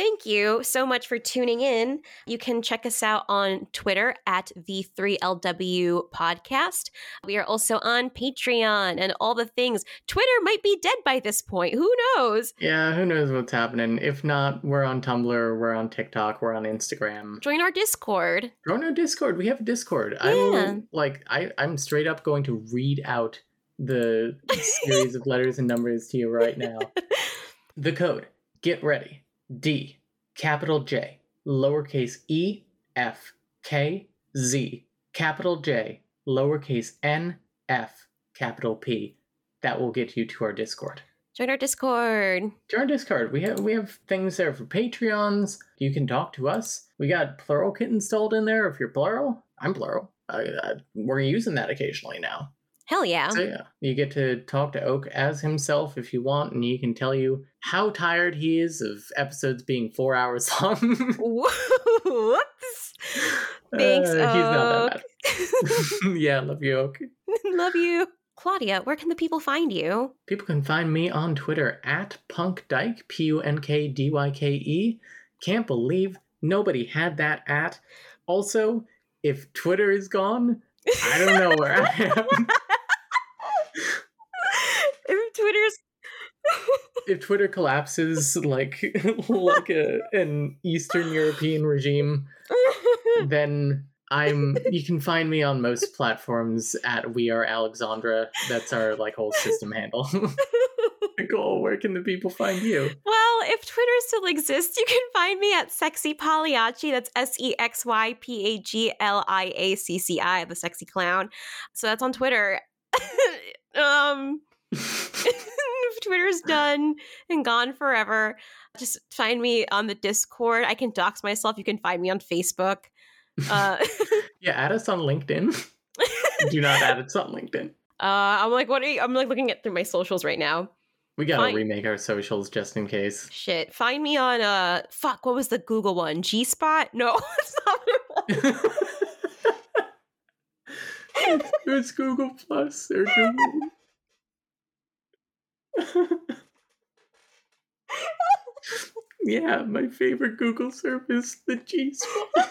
thank you so much for tuning in. You can check us out on Twitter at the 3LW podcast. We are also on Patreon and all the things. Twitter might be dead by this point. Who knows? Yeah, who knows what's happening? If not, we're on Tumblr, we're on TikTok, we're on Instagram. Join our Discord. Join our Discord. We have a Discord. I Yeah. will like I, I'm straight up going to read out the series of letters and numbers to you right now. The code. Get ready. D capital J lowercase e f k z capital J lowercase n f capital P. That will get you to our Discord. Join our Discord. Join our Discord. We have we have things there for Patreons. You can talk to us. We got plural kit installed in there. If you're plural, I'm plural. I, I, we're using that occasionally now. Hell yeah. So yeah, you get to talk to Oak as himself if you want, and he can tell you how tired he is of episodes being four hours long. Whoops. Thanks, Uh, he's not Oak. that bad. yeah, love you, Oak. Love you. Claudia, where can the people find you? People can find me on Twitter at punkdyke, P U N K D Y K E. Can't believe nobody had that at. Also, if Twitter is gone, I don't know where I am. If Twitter's if Twitter collapses like like a, an Eastern European regime, then I'm you can find me on most platforms at We Are Alexandra. That's our like whole system handle. Nicole, where can the people find you? Well, if Twitter still exists, you can find me at Sexy Pagliacci. That's S E X Y P A G L I A C C I, the sexy clown. So that's on Twitter. um, Twitter's done and gone forever, just find me on the Discord. I can dox myself. You can find me on Facebook. Uh, yeah, add us on LinkedIn. Do not add us on LinkedIn. uh, I'm like, what are you? I'm like looking at through my socials right now. We gotta Fine. remake our socials just in case. Shit, find me on uh, fuck. What was the Google one? G Spot? No, it's not what it it's, it's Google Plus or Google. yeah, my favorite Google service, the G Spot.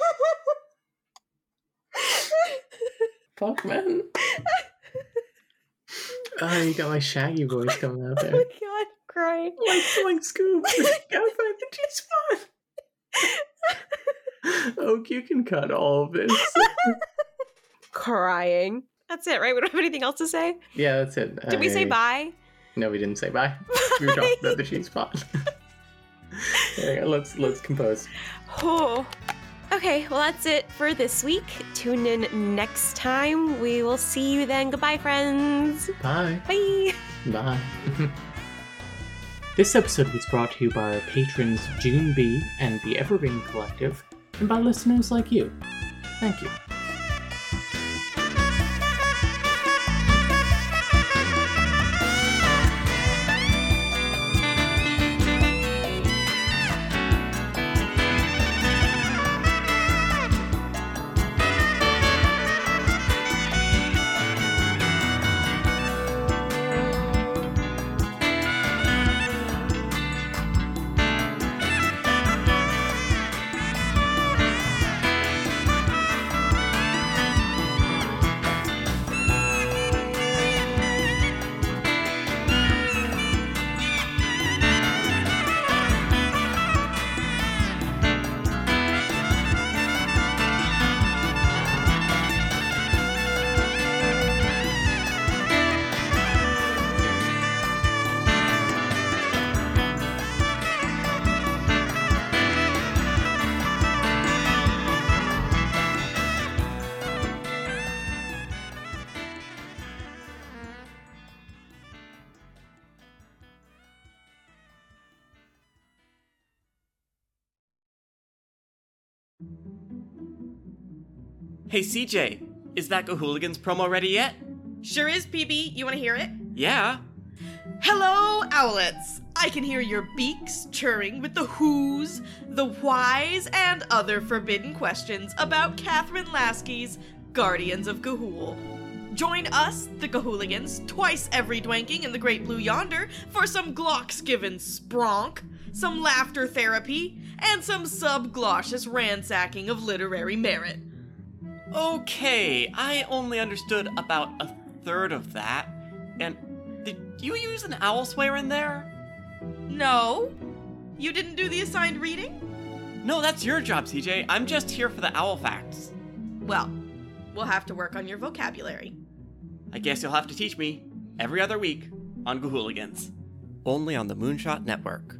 Fuck, man. Oh, you got my shaggy voice coming out there. oh my god, crying. Like Scoob. Gotta find the G Spot. Oak, you can cut all of this. Crying. That's it, right? We don't have anything else to say? Yeah, that's it. Did we say bye? No, we didn't say bye. We were talking about the G Spot. there you go. Let's let's compose. Oh. Okay, well, that's it for this week. Tune in next time. We will see you then. Goodbye, friends. Bye. Bye. Bye. this episode was brought to you by our patrons June B and the Evergreen Collective, and by listeners like you. Thank you. Hey CJ, is that Go Hooligans promo ready yet? Sure is, PB. You want to hear it? Yeah. Hello, owlets! I can hear your beaks churring with the who's, the whys, and other forbidden questions about Kathryn Lasky's Guardians of Ga'Hoole. Join us, the Gahooligans, twice every dwanking in the Great Blue Yonder for some Glocks given spronk, some laughter therapy, and some subglossus ransacking of literary merit. Okay, I only understood about a third of that. And did you use an owl swear in there? No? You didn't do the assigned reading? No, that's your job, CJ. I'm just here for the owl facts. Well, we'll have to work on your vocabulary. I guess you'll have to teach me every other week on Go Hooligans. Only on the Moonshot Network.